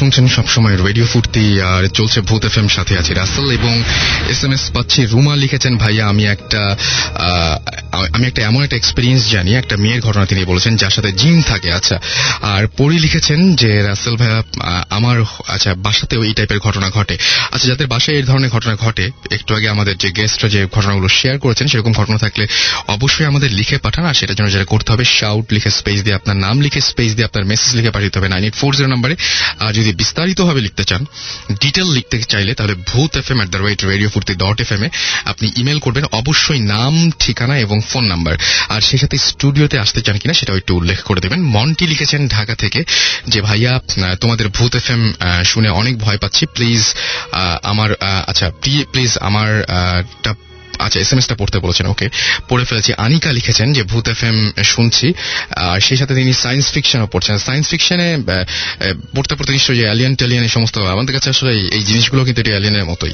[SPEAKER 1] শুনছেন সবসময় রেডিও ফুর্তি, আর চলছে ভূত এফ এম সাথে আছে রাসেল এবং এস এম এস পাচ্ছি রুমা লিখেছেন, ভাইয়া, আমি একটা আমি একটা এমন একটা এক্সপিরিয়েন্স জানি, একটা মেয়ের ঘটনা তিনি বলেছেন যার সাথে জিন থাকে। আচ্ছা আর পরি লিখেছেন যে, রাসেল ভাইয়া, আমার আচ্ছা বাসাতেও এই টাইপের ঘটনা ঘটে। আচ্ছা যাদের বাসায় এই ধরনের ঘটনা ঘটে, একটু আগে আমাদের যে গেস্টরা যে ঘটনাগুলো শেয়ার করেছেন, সেরকম ঘটনা থাকলে অবশ্যই আমাদের লিখে পাঠান, আর সেটার জন্য যেটা করতে হবে শাউট লিখে স্পেস দিয়ে আপনার নাম লিখে স্পেস দিয়ে আপনার মেসেজ লিখে পাঠাতে হবে নাইন এইট ফোর জিরো নাম্বারে আর যদি বিস্তারিতভাবে লিখতে চান ডিটেল লিখতে চাইলে তাহলে Bhoot F M at the radio Foorti dot F M এ আপনি ইমেল করবেন। অবশ্যই নাম, ঠিকানা এবং ফোন নাম্বার আর সেই সাথে স্টুডিওতে আসতে চান কিনা সেটাও একটু উল্লেখ করে দেবেন। মন্টি লিখেছেন ঢাকা থেকে যে, ভাইয়া তোমাদের ভূত এফ এম শুনে অনেক ভয় পাচ্ছি। প্লিজ আমার আচ্ছা প্লিজ আমার আচ্ছা এস এম টা পড়তে বলেছেন ওকে পড়ে ফেলেছি। আনিকা লিখেছেন যে, ভূত এফ এম শুনছি। আর সেই সাথে তিনি সায়েন্স ফিকশনও পড়ছেন। সায়েন্স ফিকশনে পড়তে পড়তে নিশ্চয়ই অ্যালিয়ান টেলিয়ান এই সমস্ত আমাদের কাছে আসলে এই- জিনিসগুলো কিন্তু এটি অ্যালিয়ানের মতোই।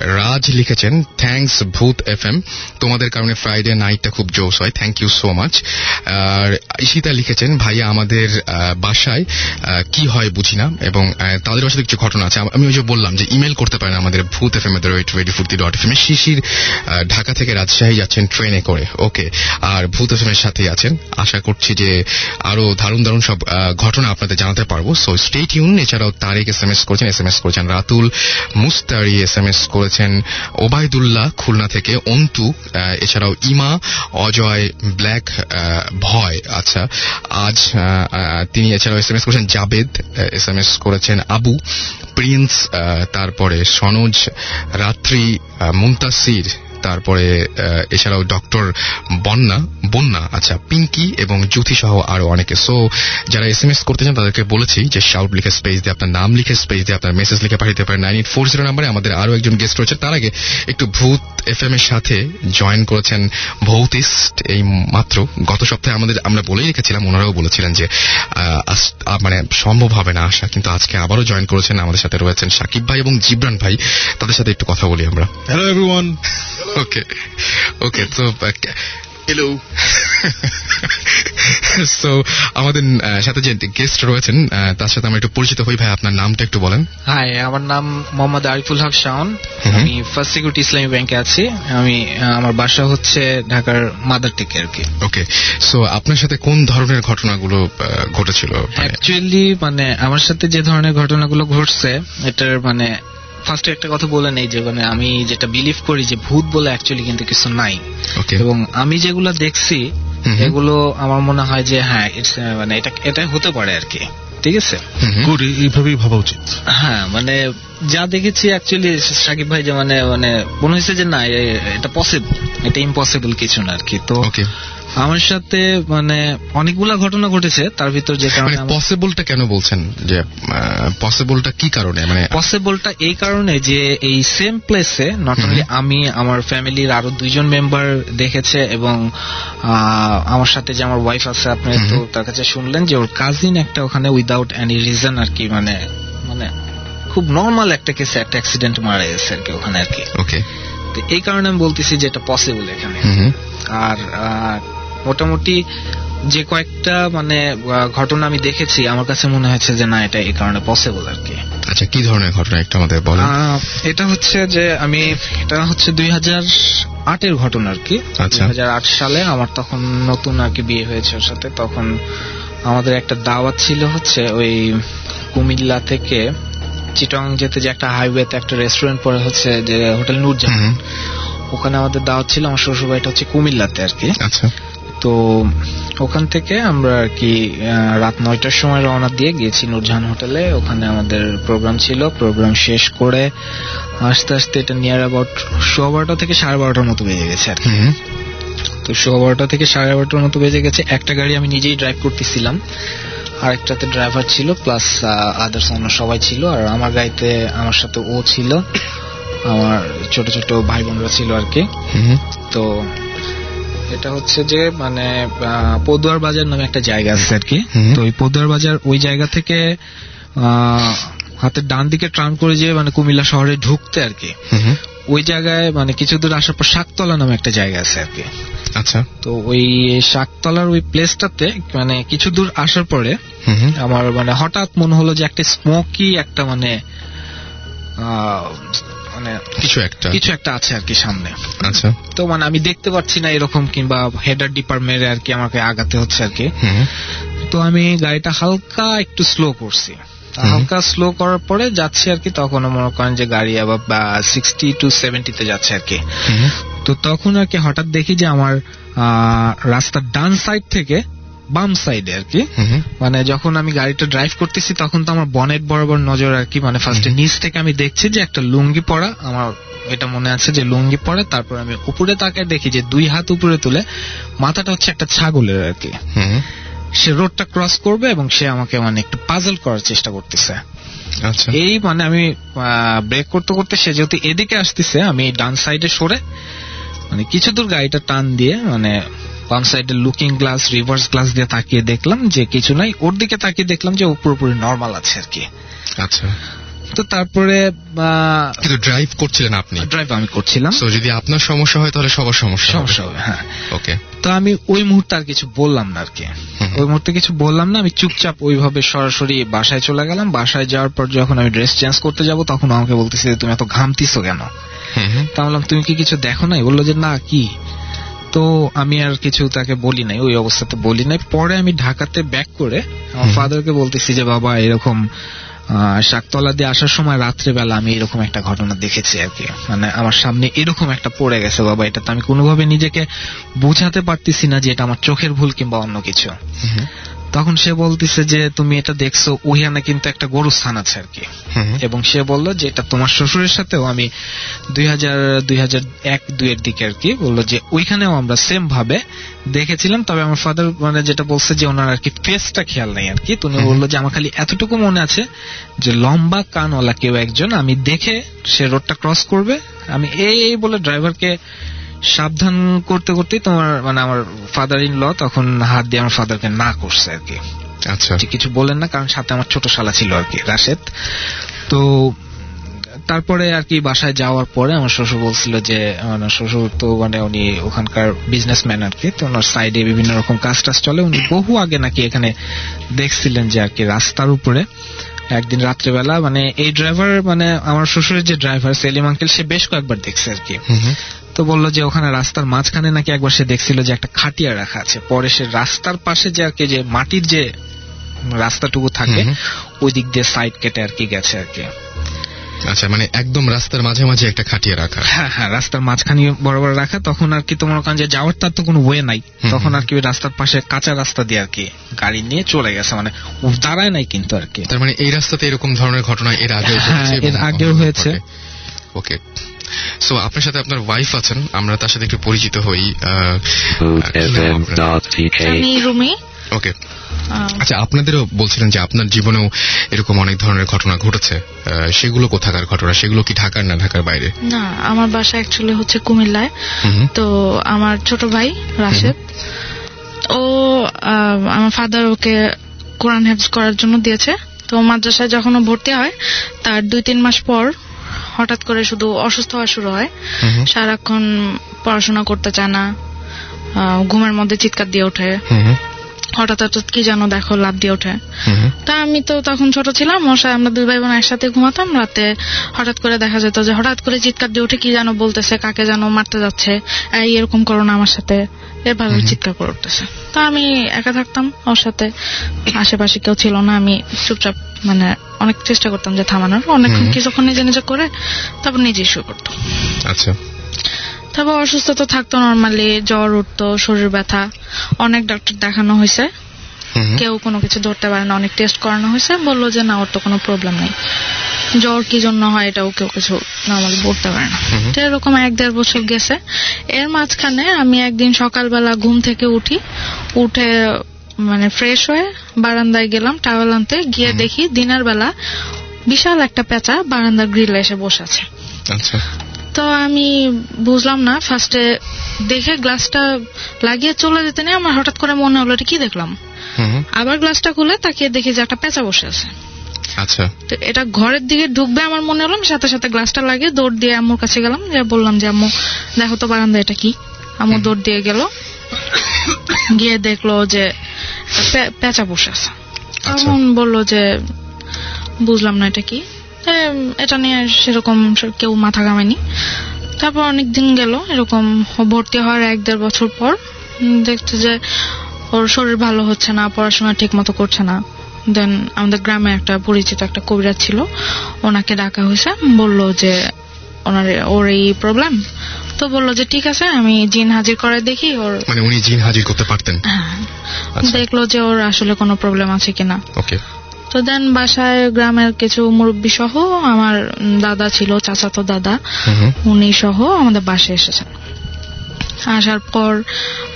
[SPEAKER 1] রাজ লিখেছেন থ্যাঙ্কস ভূত এফ এম তোমাদের কারণে ফ্রাইডে নাইটটা খুব জোস হয়। থ্যাংক ইউ সো মাচ আর ঈশিতা লিখেছেন, ভাইয়া, আমাদের বাসায় কি হয় বুঝি না। এবং তাদের বাসায় কিছু ঘটনা আছে। আমি ওই যে বললাম যে ইমেল করতে পারেন আমাদের ভূত এফ এম এর radio Foorti dot F M Shishir Dhaka থেকে রাজশাহী যাচ্ছেন ট্রেনে করে। ওকে, আর ভূত এর সাথেই আছেন। আশা করছি যে আরও দারুণ দারুণ সব ঘটনা আপনাদের জানাতে পারব। সো স্টে টিউন এছাড়াও তারেক এস এম এস করেছেন এস এম এস করেছেন Ratul Mustari S M S করেছেন ওবায়দুল্লাহ খুলনা থেকে অন্তু এছাড়াও ইমা, অজয়, ব্ল্যাক ভয়। আচ্ছা আজ তিনি এছাড়াও এস এম এস করেছেন জাবেদ এস এম এস করেছেন আবু, প্রিন্স তারপরে সনোজ, রাত্রি a Muntasir. তারপরে এছাড়াও ডক্টর বন্যা বন্যা আচ্ছা পিঙ্কি এবং জ্যোতি সহ আরও অনেকে। সো যারা এস এম এস করতে চান তাদেরকে বলেছি যে শাউট লিখে স্পেস দিয়ে আপনার নাম লিখে স্পেস দিয়ে আপনার মেসেজ লিখে পাঠাতে পারেন। নাইন এইট ফোর জিরো নাম্বারে আমাদের আরও একজন গেস্ট রয়েছে। তার আগে একটু ভূত এফ এম এর সাথে জয়েন করেছেন ভৌতিস্ট এই মাত্র গত সপ্তাহে আমাদের আমরা বলেই রেখেছিলাম ওনারাও বলেছিলেন যে মানে সম্ভব হবে না আসা। কিন্তু আজকে আবারও জয়েন করেছেন আমাদের সাথে রয়েছেন সাকিব ভাই এবং জিবরান ভাই। তাদের সাথে একটু কথা বলি আমরা।
[SPEAKER 6] Hello, everyone.
[SPEAKER 1] Okay. Okay so uh, hello. [laughs] So আমাদের সাথে যে গেস্ট রয়েছেন তার সাথে আমরা একটু পরিচিত হই। ভাই আপনার নামটা একটু বলেন।
[SPEAKER 6] হাই আমার নাম মোহাম্মদ আরিফুল হক শাওন। আমি ফার্স্ট সিকিউরিটি ইসলামী ব্যাংকে আছি। আমি আমার বাসা হচ্ছে ঢাকার মাদার টেকে আর কি।
[SPEAKER 1] ওকে সো আপনার সাথে কোন ধরনের ঘটনাগুলো ঘটেছিল? মানে-
[SPEAKER 6] অ্যাকচুয়ালি মানে আমার সাথে যে ধরনের ঘটনাগুলো ঘটছে এটার মানে ফার্স্টে একটা কথা বলে নেই যে মানে আমি যেটা বিলিভ করি যে ভূত বলে অ্যাকচুয়ালি কিন্তু কিছু নাই। এবং আমি যেগুলো দেখছি এগুলো আমার মনে হয় যে হ্যাঁ it's, আহ, মানে এটা এটা হতে পারে আর কি। ঠিক আছে।
[SPEAKER 7] গুড এইভাবেই ভাবা উচিত।
[SPEAKER 6] হ্যাঁ মানে যা দেখেছি অ্যাকচুয়ালি সাকিব ভাই যে মানে মানে মনে হয়েছে যে না এটা পসিবল এটা ইম্পসিবল কিছু না আর কি। তো
[SPEAKER 1] ওকে
[SPEAKER 6] আমার সাথে মানে অনেকগুলা ঘটনা ঘটেছে তার ভিতর যে
[SPEAKER 1] মানে
[SPEAKER 6] কারণে
[SPEAKER 1] পসিবলটা কেন বলছেন? যে পসিবলটা কি কারণে? মানে
[SPEAKER 6] পসিবলটা এই কারণে যে এই সেম প্লেসে নট অনলি আমি আমার ফ্যামিলির আরও দুইজন মেম্বার দেখেছে এবং আমার সাথে যে আমার ওয়াইফ আছে আপনি তো তার কাছে শুনলেন যে ওর কাজিন একটা ওখানে উইদাউট এনি রিজন আর কি মানে মানে খুব নর্মাল একটা কেসে একটা অ্যাক্সিডেন্ট মারা গেছে আর কি ওখানে আর কি।
[SPEAKER 1] ওকে
[SPEAKER 6] তো এই কারণে আমি বলতেছি যে এটা পসিবল এখানে। আর মোটামুটি যে কয়েকটা মানে ঘটনা আমি দেখেছি আমার কাছে মনে হয়েছে যে না এটা এই কারণে পসিবল আর কি।
[SPEAKER 1] আচ্ছা কি ধরনের ঘটনা একটু আমাদের বলেন।
[SPEAKER 6] এটা হচ্ছে যে আমি এটা হচ্ছে দুই হাজার আটের ঘটনা আর কি।
[SPEAKER 1] আচ্ছা।
[SPEAKER 6] দুই হাজার আট সালে আমার তখন নতুন আর কি বিয়ে হয়েছে ওর সাথে। তখন আমাদের একটা দাওয়াত ছিল হচ্ছে ওই কুমিল্লা থেকে চিটং যেতে যে একটা হাইওয়েতে একটা রেস্টুরেন্ট পরে হচ্ছে যে হোটেল নূরজাহান। ওখানে আমাদের দাওয়াত ছিল আমার শ্বশুর বাড়িটা হচ্ছে কুমিল্লাতে আর কি।
[SPEAKER 1] আচ্ছা।
[SPEAKER 6] তো ওখান থেকে আমরা আর কি রাত নয়টার সময় রওনা দিয়ে গিয়েছি নূরজাহান হোটেলে। ওখানে আমাদের প্রোগ্রাম ছিল প্রোগ্রাম শেষ করে আস্তে আস্তে এটা নিয়ার অ্যাবাউট সোয়া বারোটা থেকে সাড়ে বারোটার মতো বেজে গেছে আর। তো সোয়া বারোটা থেকে সাড়ে বারোটার মতো বেজে গেছে। একটা গাড়ি আমি নিজেই ড্রাইভ করতেছিলাম। আরেকটাতে ড্রাইভার ছিল প্লাস আদার্স অন্য সবাই ছিল। আর আমার গাড়িতে আমার সাথে ও ছিল। আমার ছোট ছোট ভাই বোনরা ছিল আর কি। তো এটা হচ্ছে যে মানে পদুয়ার বাজার নামে একটা জায়গা আছে আর কি? তো ওই পদুয়ার বাজার ওই জায়গা থেকে হাতের ডান দিকে টার্ন করে যে মানে কুমিল্লা শহরে ঢুকতে আর কি। ওই জায়গায় মানে কিছু দূর আসার পর শাকতলা নামে একটা জায়গা আছে আর কি।
[SPEAKER 1] আচ্ছা।
[SPEAKER 6] তো ওই শাকতলার ওই প্লেসটাতে মানে কিছু দূর আসার পরে। আমার মানে হঠাৎ মনে হলো যে একটা স্মোকি একটা মানে আহ, মানে
[SPEAKER 1] কিছু একটা।
[SPEAKER 6] কিছু একটা আছে আর কি সামনে।
[SPEAKER 1] আচ্ছা।
[SPEAKER 6] তো মানে আমি দেখতে পাচ্ছি না এরকম কিংবা হেডার ডিপার মেরে আর কি আমাকে আগাতে হচ্ছে আর কি। তো আমি গাড়িটা হালকা একটু স্লো করছি। হালকা স্লো করার পরে যাচ্ছি আর কি তখন মনে করেন যে গাড়ি আবার সিক্সটি টু সেভেন্টিতে যাচ্ছে আর কি। তো তখন আর কি হঠাৎ দেখি যে আমার আহ, রাস্তার ডান সাইড থেকে বাম সাইডে আর কি। মানে যখন আমি গাড়িটা ড্রাইভ করতেছি তখন তো আমার বনেট বরাবর নজর আর কি মানে ফার্স্টে নিচ থেকে আমি দেখছি যে একটা লুঙ্গি পরা আমার এটা মনে আছে যে লুঙ্গি পরে তারপর আমি উপরে তাকায় দেখি যে দুই হাত উপরে তুলে মাথাটা হচ্ছে একটা ছাগলের আর কি। সে রোডটা ক্রস করবে এবং সে আমাকে মানে একটু পাজল করার চেষ্টা করতেছে।
[SPEAKER 1] আচ্ছা।
[SPEAKER 6] এই মানে আমি ব্রেক করতে করতে সে যেহেতু এদিকে আসতেছে আমি ডান সাইডে সরে মানে কিছু দূর গাড়িটা টান দিয়ে মানে বাম সাইডে লুকিং গ্লাস রিভার্স গ্লাস দিয়ে তাকিয়ে দেখলাম যে কিছু নাই। ওর দিকে তাকিয়ে দেখলাম যে ও পুরোপুরি নর্মাল আছে আর কি।
[SPEAKER 1] আচ্ছা।
[SPEAKER 6] তো তারপরে
[SPEAKER 1] কিন্তু ড্রাইভ করছিলেন আপনি?
[SPEAKER 6] ড্রাইভ আমি করছিলাম।
[SPEAKER 1] সো যদি আপনার সমস্যা হয় তাহলে সবার সমস্যা
[SPEAKER 6] সমস্যা হবে হ্যাঁ।
[SPEAKER 1] ওকে
[SPEAKER 6] তো আমি ওই মুহূর্তে আর কিছু বললাম না আর কি। ওই মুহূর্তে কিছু বললাম না আমি চুপচাপ ওইভাবে সরাসরি বাসায় চলে গেলাম। বাসায় যাওয়ার পর যখন আমি ড্রেস চেঞ্জ করতে যাব তখন আমাকে বলতেছে তুমি এত ঘামতিছো কেন। তা বললাম তুমি কি কিছু দেখো নাই? বলল যে না কি? তো আমি আর কিছু তাকে বলি নাই ওই অবস্থাতে বলি নাই পরে আমি ঢাকাতে ব্যাক করে আমার। ফাদারকে বলতেছি যে বাবা এরকম আহ, শাকতলা দিয়ে আসার সময় রাত্রেবেলা আমি এরকম একটা ঘটনা দেখেছি আর কি মানে আমার সামনে এরকম একটা পড়ে গেছে বাবা এটা তো আমি কোনোভাবে নিজেকে বোঝাতে পারতেছি না যে এটা আমার চোখের ভুল কিংবা অন্য কিছু। তখন সে বলতেছে যে তুমি এটা দেখছ ওহিয়ানে কিন্তু একটা গরু স্থান আছে আর কি। এবং সে বলল যে এটা তোমার শ্বশুরের সাথেও আমি দুই হাজার দুই হাজার এক দুইয়ের দিকে আর কি বলল যে ওইখানেও আমরা সেম ভাবে দেখেছিলাম। তবে আমার ফাদার মানে যেটা বলছে যে ওনার আর কি ফেসটা খেয়াল নেই আর কি।
[SPEAKER 1] তুমি
[SPEAKER 6] বলল যে আমার খালি এতটুকু মনে আছে যে লম্বা কানওয়ালা কেউ একজন আমি দেখে সে রোডটা ক্রস করবে। আমি এই এই বলে ড্রাইভারকে সাবধান করতে করতেই তোমার মানে আমার ফাদার ইন ল তখন হাত দিয়ে আমার ফাদারকে না করছে আর কি।
[SPEAKER 1] আচ্ছা।
[SPEAKER 6] কিছু বলেন না কারণ সাথে আমার ছোট শালা ছিল আর কি রাশেদ। তো তারপরে আর কি বাসায় যাওয়ার পরে আমার শ্বশুর বলছিল যে আমার শ্বশুর তো মানে উনি ওখানকার বিজনেসম্যান আর কি তো ওনার সাইডে বিভিন্ন রকম কাজ টাজ চলে। উনি বহু আগে নাকি এখানে দেখছিলেন যে আর কি রাস্তার উপরে। একদিন রাত্রেবেলা মানে এই ড্রাইভার মানে আমার শ্বশুরের যে ড্রাইভার সেলিম আঙ্কেল সে বেশ কয়েকবার দেখছে আর কি। তো বলল যে ওখানে রাস্তার মাঝখানে নাকি একবার সে দেখছিল যে একটা খাটিয়া রাখা আছে। পরে সে রাস্তার পাশে যে আর কি যে মাটির যে রাস্তাটুকু থাকে ওই দিক দিয়ে সাইড কেটে আর কি গেছে আর কি।
[SPEAKER 1] আচ্ছা মানে একদম রাস্তার মাঝে মাঝে একটা খাটিয়ে রাখা।
[SPEAKER 6] হ্যাঁ হ্যাঁ রাস্তার মাঝখানে বড় বড় রাখা তখন আর কি তোমার ওখানে যে যাওয়ার তার তো কোনো ওয়ে নাই। তখন আর কি ওই রাস্তার পাশে কাঁচা রাস্তা দিয়ে আর কি গাড়ি নিয়ে চলে গেছে মানে দাঁড়ায় নাই কিন্তু আর কি।
[SPEAKER 1] তার মানে এই রাস্তাতে এরকম ধরনের ঘটনা এর আগে
[SPEAKER 6] হ্যাঁ, এর আগেও হয়েছে।
[SPEAKER 1] ওকে। সো আপনার সাথে আপনার ওয়াইফ আছেন আমরা তার সাথে একটু পরিচিত হই?
[SPEAKER 7] আমি রুমি।
[SPEAKER 1] ওকে আচ্ছা আপনাদেরও বলছিলেন যে আপনার জীবনেও এরকম অনেক ধরনের ঘটনা ঘটেছে। সেগুলো কোথাকার ঘটনা? সেগুলো কি ঢাকার না ঢাকার বাইরে?
[SPEAKER 7] না আমার বাসা অ্যাকচুয়ালি হচ্ছে কুমিল্লায়। তো আমার ছোট ভাই রাশেদ। ও আহ, আমার ফাদার ওকে কোরআন হেফজ করার জন্য দিয়েছে। তো মাদ্রাসায় যখন ও ভর্তি হয় তার দুই তিন মাস পর হঠাৎ করে শুধু অসুস্থ হওয়া শুরু হয়। সারাক্ষণ পড়াশোনা করতে চায় না ঘুমের মধ্যে চিৎকার দিয়ে ওঠে। হঠাৎ হঠাৎ কি যেন দেখো লাভ দিয়ে ওঠে। তা আমি তো তখন ছোট ছিলাম সাথে আমরা দুই ভাই বোন একসাথে ঘুমাতাম রাতে হঠাৎ করে দেখা যেত যে হঠাৎ করে চিৎকার দিয়ে উঠে কি যেন বলতেছে কাকে যেন মারতে যাচ্ছে এই এরকম করো না আমার সাথে এভাবে
[SPEAKER 1] হুম।
[SPEAKER 7] চিৎকার করে উঠতেছে তা আমি একা থাকতাম ওর সাথে আশেপাশে কেউ ছিল না আমি চুপচাপ মানে অনেক চেষ্টা করতাম যে থামানোর অনেকক্ষণ। কিছুক্ষণ নিজে নিজে করে তারপর নিজেই শুয়ে করতো
[SPEAKER 1] আচ্ছা
[SPEAKER 7] তারপর অসুস্থ তো থাকতো নর্মালি জ্বর উঠতো শরীর ব্যথা। অনেক ডাক্তার দেখানো হয়েছে। কেউ কোনো কিছু ধরতে পারে না অনেক টেস্ট করানো হয়েছে। বলল যে না ওর তো কোনো প্রবলেম নেই। জ্বর কি জন্য হয় এটাও কেউ কিছু নর্মালি বলতে পারে না। তো এরকম এক দেড় বছর গেছে। এর মাঝখানে আমি একদিন সকালবেলা ঘুম থেকে উঠি। উঠে মানে ফ্রেশ হয়ে বারান্দায় গেলাম টাওয়েল আনতে। গিয়ে দেখি দিনের বেলা বিশাল একটা পেঁচা বারান্দার গ্রিলে এসে বসে আছে।
[SPEAKER 1] আচ্ছা।
[SPEAKER 7] তো আমি বুঝলাম না। ফার্স্টে দেখে গ্লাসটা লাগিয়ে চলে যেতে নেই। আমার হঠাৎ করে মনে হলো এটা কি দেখলাম। আবার গ্লাসটা খুলে তাকিয়ে দেখি যে একটা পেঁচা বসে আছে।
[SPEAKER 1] আচ্ছা।
[SPEAKER 7] তো এটা ঘরের দিকে ঢুকবে আমার মনে হলো। সাথে সাথে গ্লাসটা লাগিয়ে দৌড় দিয়ে আম্মুর কাছে গেলাম। যে বললাম যে আম্মু দেখো তো বারান্দা এটা কি? আম্মু দৌড় দিয়ে গেল। গিয়ে দেখল যে পেঁচা বসে আছে।
[SPEAKER 1] আচ্ছা।
[SPEAKER 7] তখন বলল যে বুঝলাম না এটা কি? এটা নিয়ে সেরকম কেউ মাথা ঘামেনি তারপর অনেক দিন গেল এরকম ভর্তি হওয়ার এক দেড় বছর পর দেখতে যে ওর শরীর ভালো হচ্ছে না পড়াশোনা ঠিক মতো করছে না। দেন আমাদের গ্রামে একটা পরিচিত একটা কবিরাজ ছিল ওনাকে ডাকা হয়েছে বলল যে ওনার ওর এই প্রবলেম। তো বলল যে ঠিক আছে আমি জিন হাজির করে দেখি ওর
[SPEAKER 1] মানে উনি জিন হাজির করতে পারতেন।
[SPEAKER 7] হ্যাঁ,
[SPEAKER 1] আচ্ছা।
[SPEAKER 7] দেখল যে ওর আসলে কোনো প্রবলেম আছে কিনা।
[SPEAKER 1] ওকে
[SPEAKER 7] তো দেন বাসায় গ্রামের কিছু মুরব্বী সহ আমার দাদা ছিল চাচাতো দাদা। উনি সহ আমাদের বাসায় এসেছেন আসার পর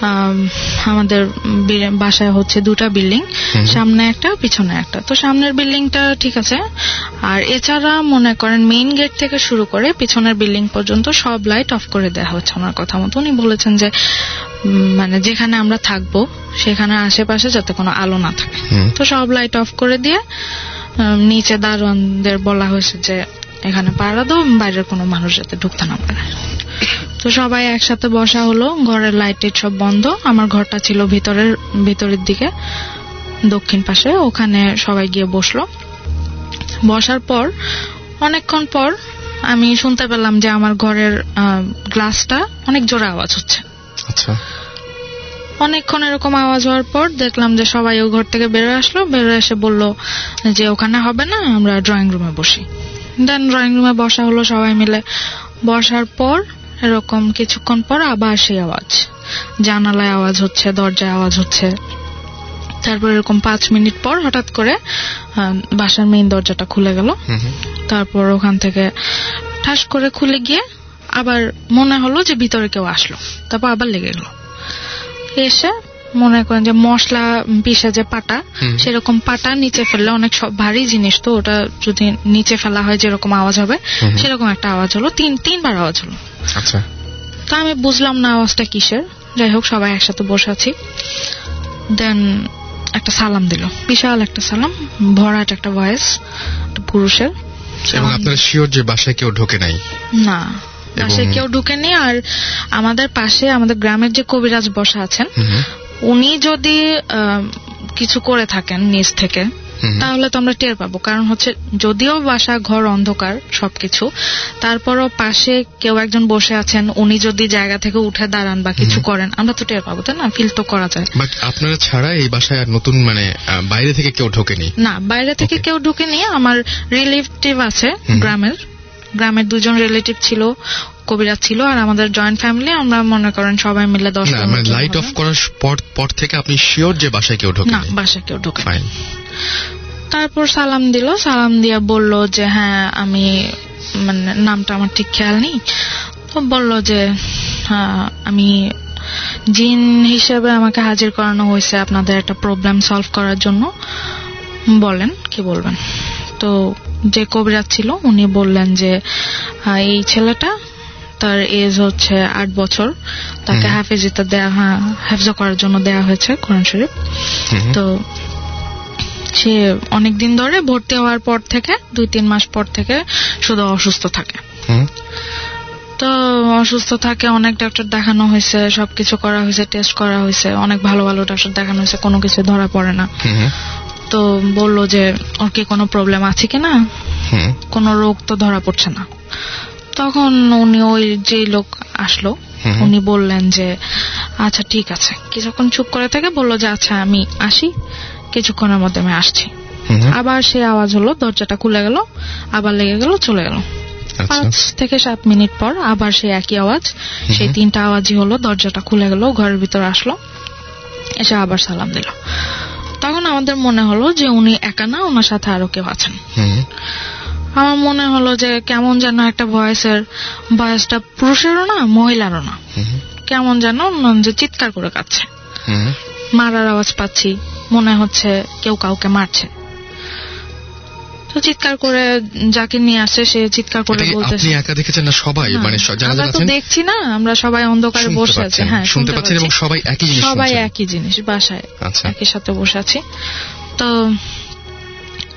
[SPEAKER 7] আম, আমাদের বাসায় হচ্ছে দুটা বিল্ডিং সামনে একটা পিছনে একটা। তো সামনের বিল্ডিংটা ঠিক আছে। আর এছাড়া মনে করেন মেইন গেট থেকে শুরু করে পিছনের বিল্ডিং পর্যন্ত সব লাইট অফ করে দেওয়া হচ্ছে ওনার কথা মতো। উনি বলেছেন যে মানে যেখানে আমরা থাকব সেখানে আশেপাশে যাতে কোনো আলো না থাকে। তো সব লাইট অফ করে দিয়ে নিচে দারোয়ানদের বলা হয়েছে যে এখানে পাড়া দাও বাইরের কোনো মানুষ যাতে ঢুকতে না পারে। তো সবাই একসাথে বসা হলো ঘরের লাইট টাইট সব বন্ধ আমার ঘরটা ছিল ভিতরের ভিতরের দিকে দক্ষিণ পাশে ওখানে সবাই গিয়ে বসল। বসার পর অনেকক্ষণ পর আমি শুনতে পেলাম যে আমার ঘরের গ্লাসটা অনেক জোরে আওয়াজ হচ্ছে।
[SPEAKER 1] আচ্ছা।
[SPEAKER 7] অনেকক্ষণ এরকম আওয়াজ হওয়ার পর দেখলাম যে সবাই ও ঘর থেকে বেরোয় আসলো বেরোয় এসে বলল যে ওখানে হবে না আমরা ড্রয়িং রুমে বসি। দেন ড্রয়িং রুমে বসা হলো সবাই মিলে। বসার পর এরকম কিছুক্ষণ পর আবার সেই আওয়াজ। জানালায় আওয়াজ হচ্ছে দরজায় আওয়াজ হচ্ছে। তারপর এরকম পাঁচ মিনিট পর হঠাৎ করে বাসার মেইন দরজাটা খুলে গেল। তারপর ওখান থেকে ঠাস করে খুলে গিয়ে আবার মনে হলো যে ভিতরে কেউ আসলো। তারপর আবার লেগে গেল। এসে মনে করেন যে মশলা পিসে যে পাটা সেরকম পাটা নিচে ফেললে অনেক ভারী জিনিস তো ওটা যদি নিচে ফেলা হয় যেরকম আওয়াজ হবে সেরকম একটা আওয়াজ হলো। তিন তিনবার আওয়াজ হলো।
[SPEAKER 1] আচ্ছা।
[SPEAKER 7] তা আমি বুঝলাম না আওয়াজটা কিসের। যাই হোক সবাই একসাথে বসে আছি। দেন একটা সালাম দিল। বিশাল একটা সালাম ভরাট একটা ভয়েস পুরুষের।
[SPEAKER 1] এবং আপনারা শিওর যে বাসায় কেউ ঢোকে নাই?
[SPEAKER 7] না বাসায় কেউ ঢুকেনি। আর আমাদের পাশে আমাদের গ্রামের যে কবিরাজ বসা আছেন উনি যদি কিছু করে থাকেন নিজ থেকে তাহলে তো আমরা টের পাবো। কারণ হচ্ছে যদিও বাসা ঘর অন্ধকার সবকিছু তারপরও পাশে কেউ একজন বসে আছেন উনি যদি জায়গা থেকে উঠে দাঁড়ান বা কিছু করেন আমরা তো টের পাবো তাই না? ফিল তো করা যায়।
[SPEAKER 1] বাট আপনারা ছাড়া এই বাসায় আর নতুন মানে বাইরে থেকে কেউ ঢোকেনি?
[SPEAKER 7] না বাইরে থেকে কেউ ঢুকেনি। আমার রিলেটিভ আছে গ্রামের। গ্রামের দুজন রিলেটিভ ছিল। কবিরাজ ছিল আর আমাদের জয়েন্ট ফ্যামিলি আমরা মনে করেন সবাই মিলে দশ
[SPEAKER 1] মানে লাইট অফ করার পর থেকে আপনি শিওর যে বাসায় কেউ
[SPEAKER 7] না বাসায় কেউ ঢুকে তারপর সালাম দিল সালাম দিয়ে বলল যে হ্যাঁ আমি মানে নামটা আমার ঠিক খেয়াল নেই। তো বলল যে হ্যাঁ, আমি জিন হিসেবে আমাকে হাজির করানো হয়েছে আপনাদের একটা প্রবলেম সলভ করার জন্য। বলেন কি বলবেন? তো যে কবিরাজ ছিল উনি বললেন যে এই ছেলেটা তার এজ হচ্ছে আট বছর। তাকে। হাফেজিতে দেয়া হ্যাঁ, হেফজা করার জন্য দেয়া হয়েছে কোরআন শরীফ। তো সে অনেক দিন ধরে ভর্তি হওয়ার পর থেকে দুই তিন মাস পর থেকে শুধু অসুস্থ থাকে। তো অসুস্থ থাকে অনেক ডাক্তার দেখানো হয়েছে সবকিছু করা হয়েছে টেস্ট করা হয়েছে অনেক ভালো ভালো ডাক্তার দেখানো হয়েছে কোনো কিছু ধরা পড়ে না। তো বলল যে ওর কি কোনো প্রবলেম আছে কিনা? কোনো রোগ তো ধরা পড়ছে না। তখন উনি ওই যে লোক আসলো উনি বললেন যে আচ্ছা ঠিক আছে। কিছুক্ষণ চুপ করে থেকে বলল যে আচ্ছা আমি আসি। কিছুক্ষণের মধ্যে আমি আসছি। আবার সে আওয়াজ হলো দরজাটা খুলে গেল আবার লেগে গেল চলে গেল।
[SPEAKER 1] আচ্ছা।
[SPEAKER 7] পাঁচ থেকে সাত মিনিট পর আবার সেই একই আওয়াজ সেই তিনটা আওয়াজই হলো দরজাটা খুলে গেল ঘরের ভিতর আসলো এসে আবার সালাম দিল। তখন আমাদের মনে হলো যে উনি একা না ওনার সাথে আরও কেউ আছেন। আমার মনে হলো যে কেমন যেন একটা ভয়েসের ভয়েসটা পুরুষেরও না মহিলারও না। কেমন যেন যে চিৎকার করে কাচ্ছে মারার আওয়াজ পাচ্ছি মনে হচ্ছে কেউ কাউকে মারছে। তো চিৎকার করে যাকে নিয়ে আসে সে চিৎকার করে বলতেছে
[SPEAKER 1] আপনি একা দেখেছেন না সবাই? মানে স- যারা যারা
[SPEAKER 7] তো
[SPEAKER 1] আছেন
[SPEAKER 7] দেখছি না আমরা সবাই অন্ধকারে বসে আছি। হ্যাঁ
[SPEAKER 1] শুনতে পাচ্ছেন এবং। সবাই একই জিনিস
[SPEAKER 7] সবাই একই জিনিস বাসায়
[SPEAKER 1] আচ্ছা।
[SPEAKER 7] একই সাথে বসে আছি। তো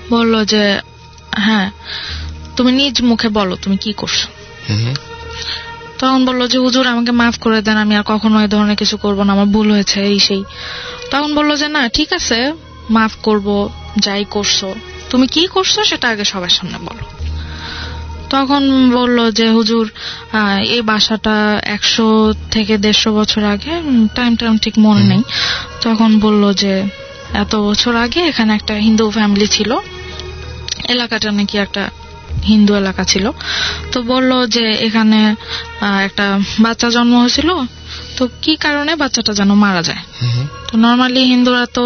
[SPEAKER 7] বলল যে হ্যাঁ তুমি নিজ মুখে বলো তুমি কি করছ। তখন বলল যে হুজুর আমাকে মাফ করে দেন আমি আর কখনো এই ধরনের কিছু করব না আমার ভুল হয়েছে এই সেই। তখন বলল যে না ঠিক আছে মাফ করব যাই করছ। তুমি কি করছ সেটা আগে সবার সামনে বলো। তখন বলল যে হুজুর এই বাসাটা একশো থেকে দেড়শো বছর আগে টাইম টাইম ঠিক মনে নেই। তখন বলল যে এত বছর আগে এখানে একটা হিন্দু ফ্যামিলি ছিল এলাকাটা নাকি একটা হিন্দু এলাকা ছিল। তো বলল যে এখানে একটা বাচ্চা জন্ম হয়েছিল। তো কি কারণে বাচ্চাটা যেন মারা যায়? তো নর্মালি হিন্দুরা তো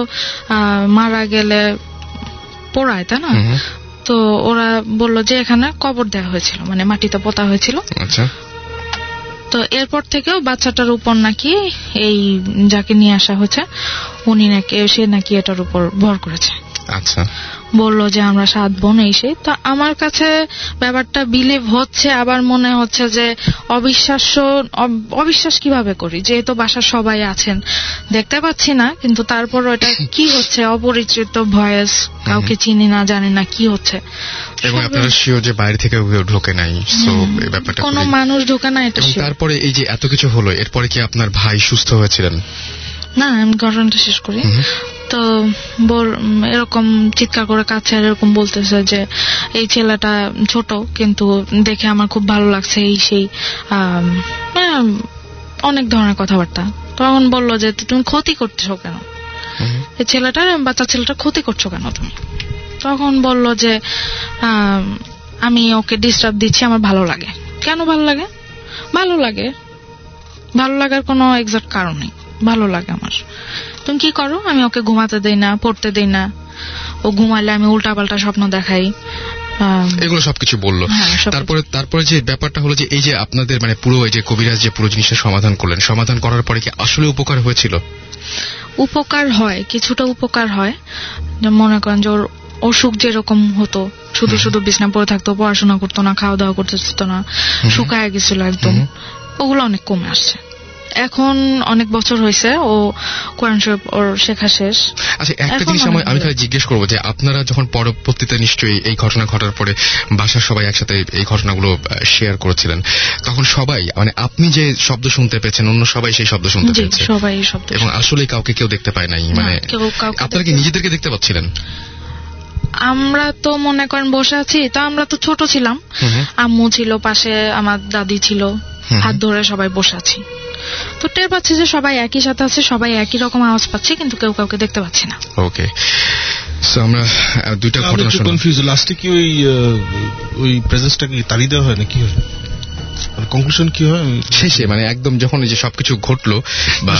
[SPEAKER 7] মারা গেলে পোড়ায় তাই না? তো ওরা বলল যে এখানে কবর দেওয়া হয়েছিল মানে মাটিতে পোতা হয়েছিল।
[SPEAKER 1] আচ্ছা।
[SPEAKER 7] তো এরপর থেকেও বাচ্চাটার উপর নাকি এই যাকে নিয়ে আসা হয়েছে উনি নাকি সে নাকি এটার উপর ভর করেছে।
[SPEAKER 1] আচ্ছা।
[SPEAKER 7] বলল যে আমরা সাত বোন এই সেই। তো আমার কাছে ব্যাপারটা বিলিভ হচ্ছে আবার মনে হচ্ছে যে অবিশ্বাস্য অবিশ্বাস কীভাবে করি? যেহেতু বাসার সবাই আছেন দেখতে পাচ্ছি না কিন্তু তারপর এটা [laughs] কি হচ্ছে? অপরিচিত ভয়েস কাউকে চিনি না জানি না কি হচ্ছে।
[SPEAKER 1] এবং আপনারা শিওর যে বাইরে থেকে কেউ ঢোকে নাই সো এই ব্যাপারটা
[SPEAKER 7] কোনো মানুষ ঢোকে না এটা।
[SPEAKER 1] তারপরে এই যে এত কিছু হলো এরপরে কি আপনার ভাই সুস্থ হয়েছিলেন?
[SPEAKER 7] না আমি ঘটনাটা শেষ করি। তো উম, এরকম চিৎকার করে কাছে আর এরকম বলতেছে যে এই ছেলেটা ছোট কিন্তু দেখে আমার খুব ভালো লাগছে এই সেই অনেক ধরনের কথাবার্তা। তখন বলল যে তুমি ক্ষতি করতেছো কেন? এই ছেলেটার বাচ্চা ছেলেটার ক্ষতি করছ কেন তুমি? তখন বলল যে আমি ওকে ডিস্টার্ব দিচ্ছি আমার ভালো লাগে। কেন ভালো লাগে? ভালো লাগে। ভালো লাগার কোনো এক্সাক্ট কারণ নেই। ভালো লাগে আমার। তুমি কি করো? আমি ওকে ঘুমাতে দেই না পড়তে দেই না। ও ঘুমালে আমি উল্টা পাল্টা স্বপ্ন দেখাই।
[SPEAKER 1] এগুলো সবকিছু বলল।
[SPEAKER 7] হ্যাঁ,
[SPEAKER 1] তারপরে তারপরে যে ব্যাপারটা হলো যে এই যে আপনাদের মানে পুরো এই যে কবিরাজ যে পুরো জিনিসটা সমাধান করলেন সমাধান করার পরে কি আসলে উপকার হয়েছিল?
[SPEAKER 7] উপকার হয় কিছুটা উপকার হয়। মনে করেন যে ওর অসুখ যেরকম হতো শুধু শুধু বিছনা পড়ে থাকতো পড়াশোনা করতো না খাওয়া দাওয়া করতে না শুকায় গেছিল একদম। ওগুলো অনেক কমে আসছে। এখন অনেক বছর হয়েছে ও কোরআন শরীফ ওর শেখা শেষ।
[SPEAKER 1] আচ্ছা একটা জিনিস আমি আমি তাহলে জিজ্ঞেস করব যে আপনারা যখন পরবর্তীতে নিশ্চয়ই এই ঘটনা ঘটার পরে বাসার সবাই একসাথে এই ঘটনাগুলো শেয়ার করেছিলেন তখন সবাই মানে আপনি যে শব্দ শুনতে পেয়েছেন অন্য সবাই সেই শব্দ শুনতে পেয়েছে।
[SPEAKER 7] সবাই শব্দ
[SPEAKER 1] এবং আসলে কাউকে কেউ দেখতে পায় নাই মানে আপনারা কি নিজেদেরকে দেখতে পাচ্ছিলেন?
[SPEAKER 7] আমরা তো মনে করেন বসে আছি তো আমরা তো ছোট ছিলাম। আম্মু ছিল পাশে আমার দাদি ছিল হাত ধরে সবাই বসে আছি। তো টের পাচ্ছি যে সবাই একই সাথে আছে সবাই একই রকম আওয়াজ পাচ্ছি কিন্তু কেউ কাউকে দেখতে পাচ্ছি না।
[SPEAKER 1] ওকে আমরা দুইটা ঘটনা শুনলাম
[SPEAKER 8] কনফিউজ লাস্টে কি ওই ওই প্রেজেন্সটা কি তাড়িয়ে দেওয়া হয় না কি হয় কনক্লুশন কি হয়?
[SPEAKER 1] শেষে মানে একদম যখন এই যে সবকিছু ঘটলো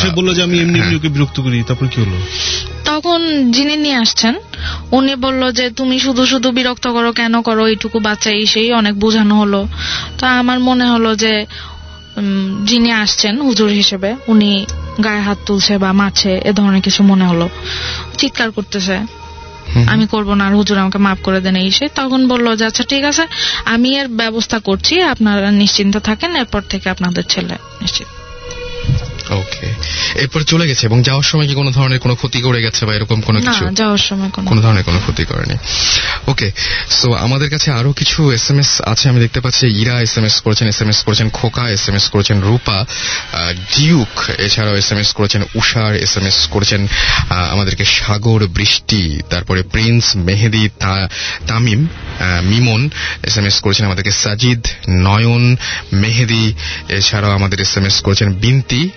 [SPEAKER 8] সে বলল যে আমি এমনি এমনি
[SPEAKER 1] হ্যাঁ।
[SPEAKER 8] ওকে বিরক্ত করি তারপর কি হলো?
[SPEAKER 7] তখন যিনি নিয়ে আসছেন উনি বলল যে তুমি শুধু শুধু বিরক্ত করো কেন করো এইটুকু বাচ্চা এই সেই অনেক বোঝানো হলো। তো আমার মনে হলো যে যিনি আসছেন হুজুর হিসেবে উনি গায়ে হাত তুলছে বা মাছে এ ধরনের কিছু মনে হলো। চিৎকার করতেছে। আমি করব না আর হুজুর আমাকে মাফ করে দেন এই সে। তখন বলল যে আচ্ছা ঠিক আছে আমি এর ব্যবস্থা করছি আপনারা নিশ্চিন্ত থাকেন এরপর থেকে আপনাদের ছেলে নিশ্চিত।
[SPEAKER 1] ওকে এরপর চলে গেছে এবং যাওয়ার সময় কি কোনো ধরনের কোনো ক্ষতি করে গেছে বা এরকম কোনো
[SPEAKER 7] না
[SPEAKER 1] কিছু?
[SPEAKER 7] যাওয়ার সময় কোনো
[SPEAKER 1] কোনো ধরনের কোনো ক্ষতি করেনি। ওকে সো আমাদের কাছে আরও কিছু এস এম এস আছে আমি দেখতে পাচ্ছি ইরা এস এম এস করেছেন এস এম এস করেছেন খোকা এস এম এস করেছেন রূপা ডিউক এছাড়াও এস এম এস করেছেন উষার এস এম এস করেছেন আমাদেরকে সাগর বৃষ্টি তারপরে Prince Mehedi Tamim Mimon S M S করেছেন আমাদেরকে সাজিদ নয়ন মেহেদি এছাড়াও আমাদের এস এম এস করেছেন বিনতি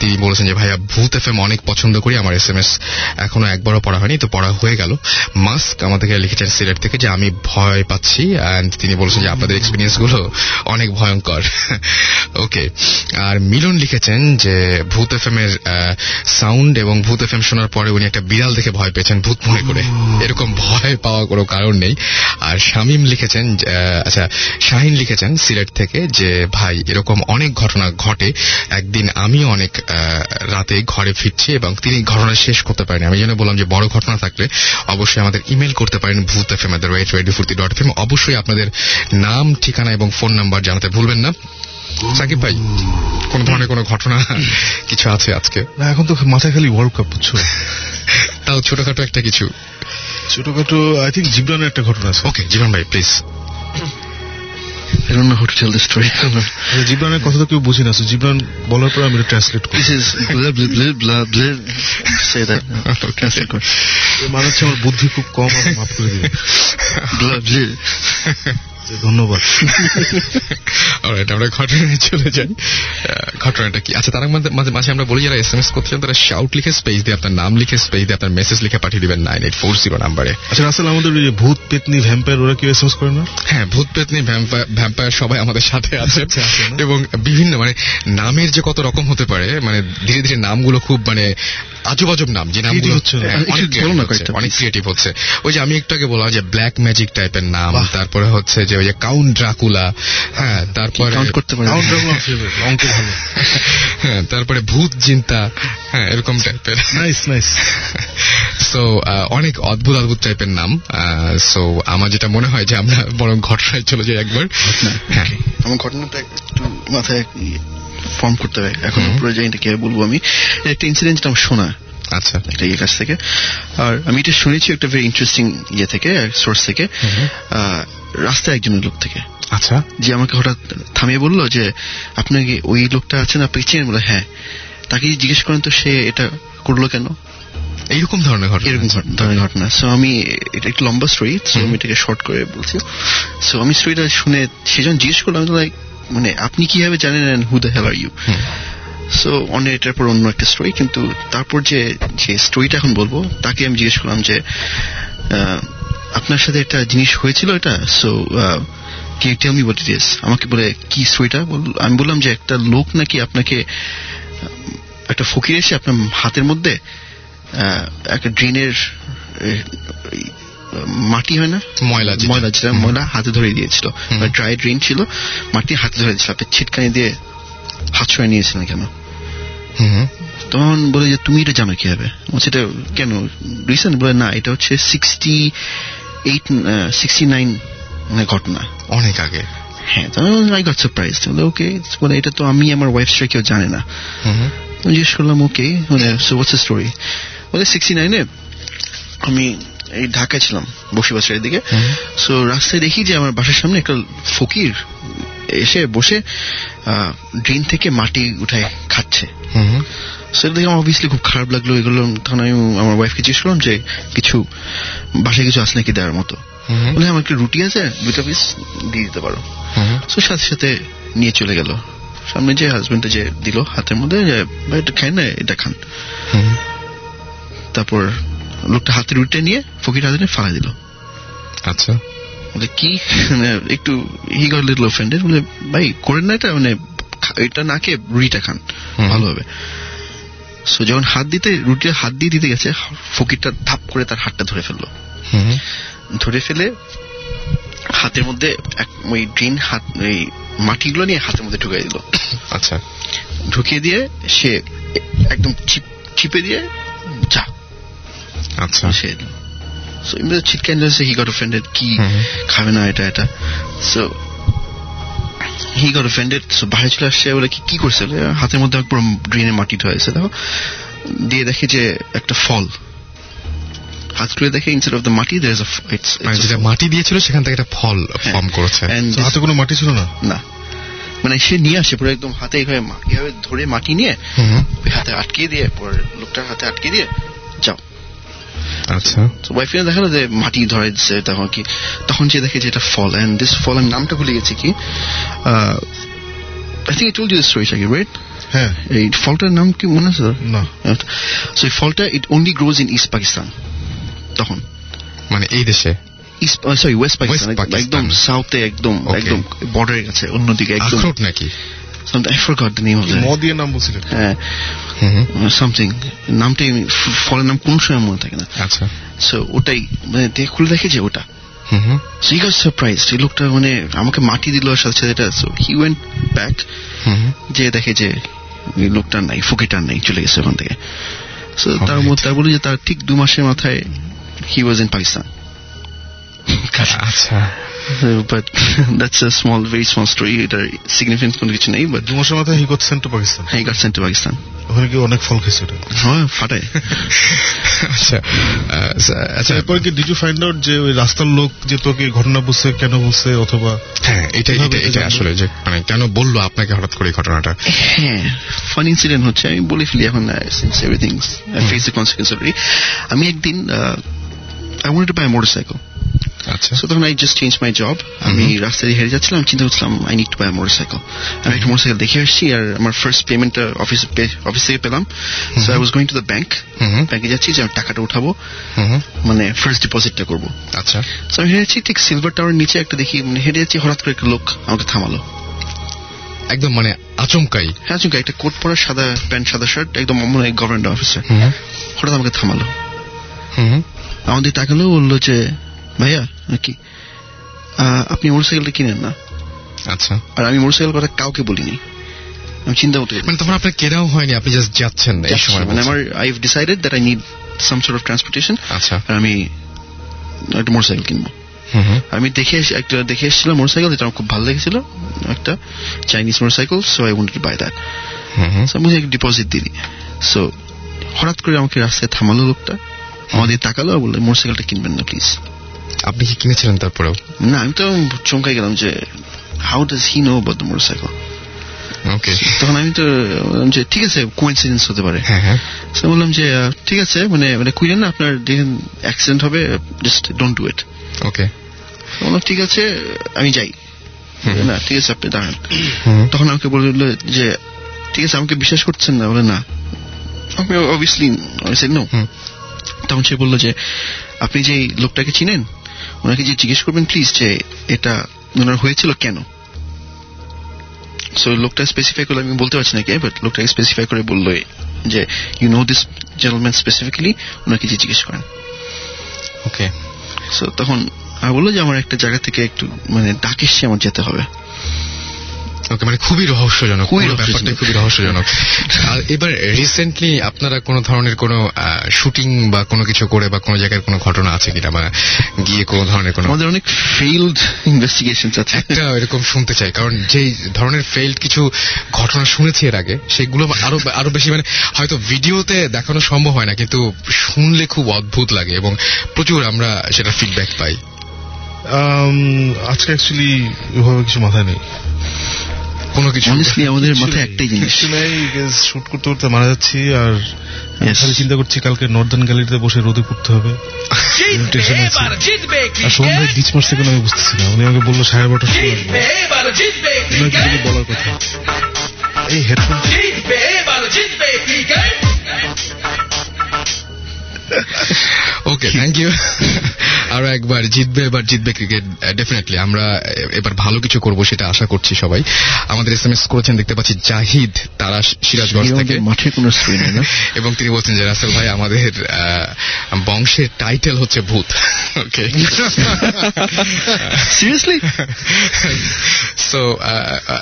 [SPEAKER 1] তিনি বলেছেন যে, ভাইয়া, ভূত এফ অনেক পছন্দ করি, আমার এস এম এস এখনও একবারও পড়া হয়নি, তো পড়া হয়ে গেল। মাস্ক আমাদেরকে লিখেছেন সিলেট থেকে যে, আমি ভয় পাচ্ছি। অ্যান্ড তিনি বলেছেন যে, আপনাদের এক্সপিরিয়েন্সগুলো অনেক ভয়ঙ্কর। [laughs] ওকে আর মিলন লিখেছেন যে, ভূত এফ এম এর সাউন্ড এবং ভূত এফ এম শোনার পরে উনি একটা বিড়াল দেখে ভয় পেয়েছেন, ভূত মনে করে। এরকম ভয় পাওয়া কোনো কারণ নেই। আর শামীম লিখেছেন আচ্ছা শাহিন লিখেছেন সিলেট থেকে যে, ভাই, এরকম অনেক ঘটনা ঘটে। একদিন আমিও অনেক রাতে ঘরে ফিরছি এবং তিনি ঘটনা শেষ করতে পারেন। আমি যেন বললাম যে বড় ঘটনা থাকলে অবশ্যই আমাদের ইমেল করতে পারেন Bhoot F M rate radio Foorti dot F অবশ্যই আপনাদের নাম ঠিকানা এবং ফোন নাম্বার জানাতে ভুলবেন না। সাকিব ভাই কোন ধরনের কোনো ঘটনা কিছু আছে আজকে?
[SPEAKER 8] না এখন তো মাথায় খালি ওয়ার্ল্ড কাপ বুঝছ?
[SPEAKER 1] তাও ছোটখাটো একটা কিছু।
[SPEAKER 8] ছোটখাটো আই থিঙ্ক জিবরানের একটা ঘটনা আছে।
[SPEAKER 1] ওকে জীবন ভাই please
[SPEAKER 9] I don't know how to tell this story.
[SPEAKER 8] আচ্ছা, জিবরানের কথা তো কেউ বুঝি না জিবরান বলার পর আমি ট্রান্সলেট করি
[SPEAKER 9] this is blah blah blah blah blah. Say that. Translate কর।
[SPEAKER 8] মানে হচ্ছে আমার বুদ্ধি খুব কম মাফ করে দিবে. ধন্যবাদ।
[SPEAKER 1] আমরা ঘটনায় চলে যাই। ঘটনাটা কি? আচ্ছা তার মাঝে মাঝে আমরা বলি যারা এস এম এস করতে চান তারা শাউট লিখে স্পেস দিয়ে আপনার নাম লিখে স্পেস দিয়ে আপনার মেসেজ লিখে পাঠিয়ে দিবেন নাইন এইট ফোর জিরো নাম্বারে
[SPEAKER 8] আচ্ছা রাসেল আমাদের ভূত পেতনি ভ্যাম্পায়ার ওরা কেউ এসএমএস করে না?
[SPEAKER 1] হ্যাঁ ভূত পেতনি ভ্যাম্পায়ার সবাই আমাদের সাথে আছে।
[SPEAKER 8] আচ্ছা?
[SPEAKER 1] এবং বিভিন্ন মানে নামের যে কত রকম হতে পারে মানে ধীরে ধীরে নামগুলো খুব মানে আজব আজব নাম যে নামগুলো হ্যাঁ, অনেক. ক্রিয়েটিভ হচ্ছে ওই যে আমি একটু আগে বললাম যে ব্ল্যাক ম্যাজিক টাইপের নাম তারপরে হচ্ছে যে ওই যে কাউন্ট ড্রাকুলা হ্যাঁ তারপরে
[SPEAKER 8] আমার favorite, অঙ্ক ভালো।
[SPEAKER 1] হ্যাঁ তারপরে ভূত চিন্তা হ্যাঁ এরকম টাইপের
[SPEAKER 8] নাইস নাইস
[SPEAKER 1] সো অনেক অদ্ভুত অদ্ভুত টাইপের নাম সো আমার যেটা মনে হয় যে আমরা বরং ঘটনায় চলে যাই একবার। হ্যাঁ।
[SPEAKER 9] আমার ঘটনাটা একটু মাথায় ফর্ম করতে হবে। এখন। পুরো জানি কীভাবে বলব আমি? একটা ইনসিডেন্ট আমার শোনা
[SPEAKER 1] আচ্ছা
[SPEAKER 9] একটা ইয়ে কাছ থেকে। আর আমি এটা শুনেছি একটা ভেরি ইন্টারেস্টিং ইয়ে থেকে সোর্স থেকে। রাস্তায় একজনের লোক থেকে।
[SPEAKER 1] আচ্ছা।
[SPEAKER 9] যে আমাকে হঠাৎ থামিয়ে বলল যে আপনাকে ওই লোকটা আছেন? আপনি চিনেন? বলে হ্যাঁ। তাকে জিজ্ঞেস করেন তো সে এটা করল কেন?
[SPEAKER 1] এইরকম ধরনের ঘটনা
[SPEAKER 9] এরকম ধরনের ঘটনা। সো আমি এটা একটু লম্বা স্টোরি সো আমি এটাকে শর্ট করে বলছি। সো আমি স্টোরিটা শুনে সে যখন জিজ্ঞেস করলাম লাইক মানে আপনি কীভাবে জানেন who the hell are you. So অন্য এটার পর অন্য একটা স্টোরি কিন্তু তারপর যে যে স্টোরিটা এখন বলব তাকে আমি জিজ্ঞেস করলাম যে আপনার সাথে একটা জিনিস হয়েছিল এটা? So okay tell me what it is আমাকে বলে কি স্টোরিটা আমি বললাম যে একটা লোক নাকি আপনাকে একটা ফকির এসে আপনার হাতের মধ্যে একটা ড্রেনের মাটি হয় না?
[SPEAKER 1] ময়লা
[SPEAKER 9] ময়লা যেটা ময়লা হাতে ধরে দিয়েছিল। ড্রাই ড্রেন ছিল মাটি হাতে ধরে দিয়েছিল আপনি ছিটকানি দিয়ে হাত ছড়াই নিয়েছিলেন কেন? তখন বলে যে তুমি এটা জানো কীভাবে? এটা কেন? রিসেন্ট বলে না এটা হচ্ছে সিক্সটি এইট সিক্সটি নাইন ঘটনা।
[SPEAKER 1] অনেক আগে।
[SPEAKER 9] হ্যাঁ আই গট সারপ্রাইজ ওকে মানে এটা তো আমি আমার কেউ জানে না। জিজ্ঞেস করলাম ওকে মানে স্টোরি মানে সিক্সটি নাইনে আমি এই ঢাকায় ছিলাম বসিবাসের দিকে। সো রাস্তায় দেখি যে আমার বাসার সামনে একটা ফকির এসে বসে ড্রেন থেকে মাটি উঠায় খাচ্ছে। সেটা দেখে আমার অবভিয়াসলি খুব খারাপ লাগল। এগুলো তখন আমি আমার ওয়াইফকে জিজ্ঞেস করলাম যে কিছু বাসায় কিছু আছে নাকি দেওয়ার মতো? বলে আমার রুটি আছে দুটো পিস দিয়ে দিতে পারো। সো সাথে সাথে নিয়ে চলে গেল। সামনে যে হাজবেন্ডে যে দিল হাতের মধ্যে যে এটা খাই না এটা খান। তারপর লোকটা হাতে রুটিটা নিয়ে ফকির হাতে ফালাই দিল।
[SPEAKER 1] আচ্ছা।
[SPEAKER 9] বলে কি? মানে একটু হি গট লিটল অফেন্ডেড বলে ভাই করেন না এটা মানে এটা না খেয়ে রুটিটা খান ভালো হবে। সো যখন হাত দিতে রুটিটা হাত দিয়ে দিতে গেছে ফকিরটা ধাপ করে তার হাতটা ধরে ফেলল। ধরে ফেলে হাতের মধ্যে এক- ওই ড্রেন হাত ওই মাটিগুলো নিয়ে হাতের মধ্যে ঢুকিয়ে দিল।
[SPEAKER 1] আচ্ছা।
[SPEAKER 9] ঢুকিয়ে দিয়ে সে একদম চিপে দিয়ে যা।
[SPEAKER 1] আচ্ছা।
[SPEAKER 9] সে সো এমনি চিৎকার দিয়েছে হি গট অফেন্ডেড কি খাবে না এটা এটা so he got offended so বাইরে চলে আসছে বলে কি করছে হাতের মধ্যে পুরো ড্রেনে মাটি হয়েছে দেখো দিয়ে দেখে যে একটা ফল হাত খুলে দেখে ইনস্টেড অফ দ্য মাটি দের ইজ ইটস
[SPEAKER 1] যেটা মাটি দিয়েছিল সেখান থেকে একটা ফল ফর্ম করেছে
[SPEAKER 8] হাতে কোনো মাটি ছিল না
[SPEAKER 9] না মানে সে নিয়ে আসে পুরো একদম হাতে এইভাবে ধরে মাটি নিয়ে হাতে আটকে দিয়ে পর লোকটার হাতে আটকে দিয়ে যাও
[SPEAKER 1] আচ্ছা।
[SPEAKER 9] তো ওয়াইফিনে দেখাল যে মাটি ধরে দিচ্ছে তখন কি তখন যে দেখে যে এটা ফল এন্ড দিস ফল আমি নামটা ভুলে গেছি কি? I think told you this story Shakib right
[SPEAKER 8] হ্যাঁ।
[SPEAKER 9] এই ফলটার নাম কি মনে আছে?
[SPEAKER 8] না।
[SPEAKER 9] সো এই ফলটা it only grows in East Pakistan তখন।
[SPEAKER 1] মানে এই দেশে?
[SPEAKER 9] Sorry West Pakistan
[SPEAKER 1] Pakistan.
[SPEAKER 9] একদম সাউথে একদম একদম বর্ডারের কাছে অন্যদিকে একদম।
[SPEAKER 1] নাকি?
[SPEAKER 9] I forgot the name of
[SPEAKER 8] কি
[SPEAKER 9] the
[SPEAKER 8] ম দিয়ে নাম বলছিলেন।
[SPEAKER 9] হ্যাঁ। সামথিং নামটাই আমি- ফ- ফলের নাম কোন সময় মনে থাকে না।
[SPEAKER 1] আচ্ছা।
[SPEAKER 9] সো ওটাই মানে খুলে দেখে যে ওটা। সো হি গট সারপ্রাইজ এই লোকটা মানে আমাকে মাটি দিল সাথে সাথে এটা সো হি ওয়েন্ট ব্যাক। যে দেখে যে লোকটা নাই ফকিটার নাই চলে গেছে ওখান থেকে। সো তার
[SPEAKER 1] Alright.
[SPEAKER 9] মধ্যে তার বলে যে তার ঠিক দু মাসের মাথায় হি ওয়াজ ইন পাকিস্তান
[SPEAKER 1] আচ্ছা।
[SPEAKER 9] স্টোরি এটার সিগনিফিকেন্স কোনো কিছু নেই বাট
[SPEAKER 8] দু মাসের মাথায় he got sent to Pakistan
[SPEAKER 9] he got sent to Pakistan
[SPEAKER 8] ওখানে কি অনেক ফল খেয়েছে এটা।
[SPEAKER 9] হ্যাঁ ফাটায় [laughs]
[SPEAKER 1] আচ্ছা
[SPEAKER 8] আচ্ছা
[SPEAKER 1] আচ্ছা।
[SPEAKER 8] এরপর কি ডিড ইউ ফাইন্ড আউট যে ওই রাস্তার লোক যে তোকে ঘটনা বুঝছে কেন বুঝছে অথবা
[SPEAKER 1] হ্যাঁ এটা এটা এটা আসলে যে মানে কেন বলল আপনাকে হঠাৎ করে ঘটনাটা?
[SPEAKER 9] হ্যাঁ ফান ইনসিডেন্ট হচ্ছে আমি বলে ফেলি এখন since everything face the consequence already আমি একদিন I wanted to buy motorcycle
[SPEAKER 1] আচ্ছা।
[SPEAKER 9] I just change my job আমি রাস্তা দিয়ে হেরে যাচ্ছিলাম চিন্তা করছিলাম I need to buy motorcycle আমি একটা মোটরসাইকেল দেখে আসছি আর আমার ফার্স্ট পেমেন্টটা অফিস অফিস থেকে পেলাম। So I was going to the bank ব্যাংকে যাচ্ছি যে আমি টাকাটা উঠাবো। মানে ফার্স্ট ডিপোজিটটা করব।
[SPEAKER 1] আচ্ছা।
[SPEAKER 9] সো আমি হেরে যাচ্ছি ঠিক সিলভার টাওয়ার নিচে একটা দেখি মানে হেরে যাচ্ছি হঠাৎ করে একটা লোক আমাকে থামালো।
[SPEAKER 1] একদম মানে আচমকাই।
[SPEAKER 9] হ্যাঁ চুমকা একটা কোট পরা সাদা প্যান্ট সাদা শার্ট একদম মনে হয় গভর্নমেন্ট অফিসার হঠাৎ আমাকে থামালো। আমাদের তাকালো বলল যে ভাইয়া কি আহ, আপনি মোটরসাইকেলটা কিনেন না?
[SPEAKER 1] আচ্ছা।
[SPEAKER 9] আর আমি মোটরসাইকেল কথা কাউকে বলিনি। আমি চিন্তা করতে
[SPEAKER 1] মানে তখন আপনার কেনাও হয়নি আপনি জাস্ট যাচ্ছেন এই সময়
[SPEAKER 9] মানে আমার I decided that I need some sort of transportation
[SPEAKER 1] আচ্ছা।
[SPEAKER 9] আমি একটা মোটরসাইকেল কিনবো। আমি দেখে একটা দেখে এসেছিলাম মোটরসাইকেল যেটা আমার খুব ভালো লেগেছিল একটা Chinese motorcycle so I wanted buy that আমি বলছি ডিপোজিট দিই। সো হঠাৎ করে আমাকে রাস্তায় থামালো লোকটা আমাদের তাকালো আর বলল মোটরসাইকেলটা কিনবেন না প্লিজ
[SPEAKER 1] আপনি কি কিনেছিলেন তারপরেও?
[SPEAKER 9] না আমি তো চমকাই গেলাম যে how does he know about the motorcycle
[SPEAKER 1] okay
[SPEAKER 9] তখন আমি তো বললাম যে ঠিক আছে কোইন্সিডেন্স হতে পারে।
[SPEAKER 1] হ্যাঁ হ্যাঁ।
[SPEAKER 9] বললাম যে ঠিক আছে মানে মানে কুইলেন না আপনার দেখেন অ্যাক্সিডেন্ট হবে just don't do it
[SPEAKER 1] okay
[SPEAKER 9] বললাম ঠিক আছে আমি যাই। না ঠিক আছে আপনি দাঁড়ান। তখন আমাকে বলল যে ঠিক আছে আমাকে বিশ্বাস করছেন না? বলে না। আমি অবভিয়াসলি নো তখন সে বলল যে আপনি যে লোকটাকে চিনেন ওনাকে যে জিজ্ঞেস করবেন প্লিজ যে এটা ওনার হয়েছিল কেন? সো লোকটা স্পেসিফাই করলে আমি বলতে পারছি না কে বাট লোকটাকে স্পেসিফাই করে বলল যে you know this gentleman specifically ওনাকে যে জিজ্ঞেস করেন।
[SPEAKER 1] ওকে
[SPEAKER 9] সো তখন আমি বলল যে আমার একটা জায়গা থেকে একটু মানে ডাক এসছে আমার যেতে হবে।
[SPEAKER 1] ওকে মানে খুবই রহস্যজনক। ব্যাপারটা খুবই রহস্যজনক। আর এবার রিসেন্টলি আপনারা কোনো ধরনের কোনো শুটিং বা কোনো কিছু করে বা কোনো জায়গায় কোনো ঘটনা আছে কিনা বা গিয়ে কোনো ধরনের কোনো
[SPEAKER 9] আমাদের অনেক ফেইলড ইনভেস্টিগেশন আছে।
[SPEAKER 1] একটা এরকম শুনতে চাই কারণ যেই ধরনের ফেইল্ড কিছু ঘটনা শুনেছি এর আগে সেগুলো আরও আরও বেশি মানে হয়তো ভিডিওতে দেখানো সম্ভব হয় না কিন্তু শুনলে খুব অদ্ভুত লাগে এবং প্রচুর আমরা সেটা ফিডব্যাক পাই।
[SPEAKER 8] আজকে অ্যাকচুয়ালি ওইভাবে কিছু মাথায় নেই।
[SPEAKER 1] কোনো কিছু
[SPEAKER 9] অনেস্টলি আমাদের মাথায় একটাই জিনিস।
[SPEAKER 8] শুট করতে করতে মারা যাচ্ছি আর খালি চিন্তা করছি কালকে নর্দার্ন গ্যালারিতে বসে রোদে পড়তে হবে। আর সোহন ভাই ডিচ মারছে কেন আমি বুঝতেছি না। উনি আমাকে বলল সাড়ে বারোটার সময়। বলার কথা। এই হেডফোন
[SPEAKER 1] ওকে থ্যাংক ইউ আরও একবার জিতবে এবার জিতবে ক্রিকেট ডেফিনেটলি আমরা এবার ভালো কিছু করব সেটা আশা করছি সবাই। আমাদের এস এম এস করেছেন দেখতে পাচ্ছি জাহিদ তারা সিরাজগঞ্জ থেকে।
[SPEAKER 9] মাঠে কোনো স্টোরি নেই না? [laughs]
[SPEAKER 1] এবং তিনি বলছেন যে রাসেল ভাই আমাদের বংশের টাইটেল হচ্ছে ভূত। ওকে
[SPEAKER 9] সিরিয়াসলি
[SPEAKER 1] সো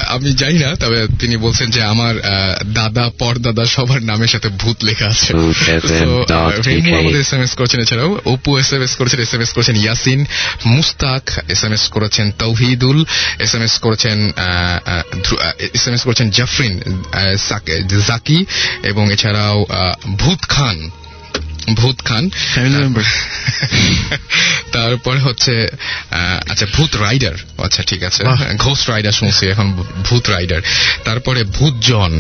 [SPEAKER 1] আমি জানি না তবে তিনি বলছেন যে আমার আহ, দাদা পরদাদা সবার নামের সাথে ভূত লেখা আছে। [laughs] আমাদের এস এম এস করেছেন এছাড়াও অপু এস এম এস করেছেন এস এম এস করেছেন Yasin Mustaq S M S করেছেন তৌহিদুল এস এম এস করেছেন এস এম এস করেছেন জাফরিন জাকি এবং এছাড়াও ভূত খান ভূত খান তারপরে হচ্ছে আচ্ছা ভূত রাইডার আচ্ছা ঠিক আছে ঘোষ রাইডার শুনছি এখন ভূত রাইডার তারপরে ভূত জন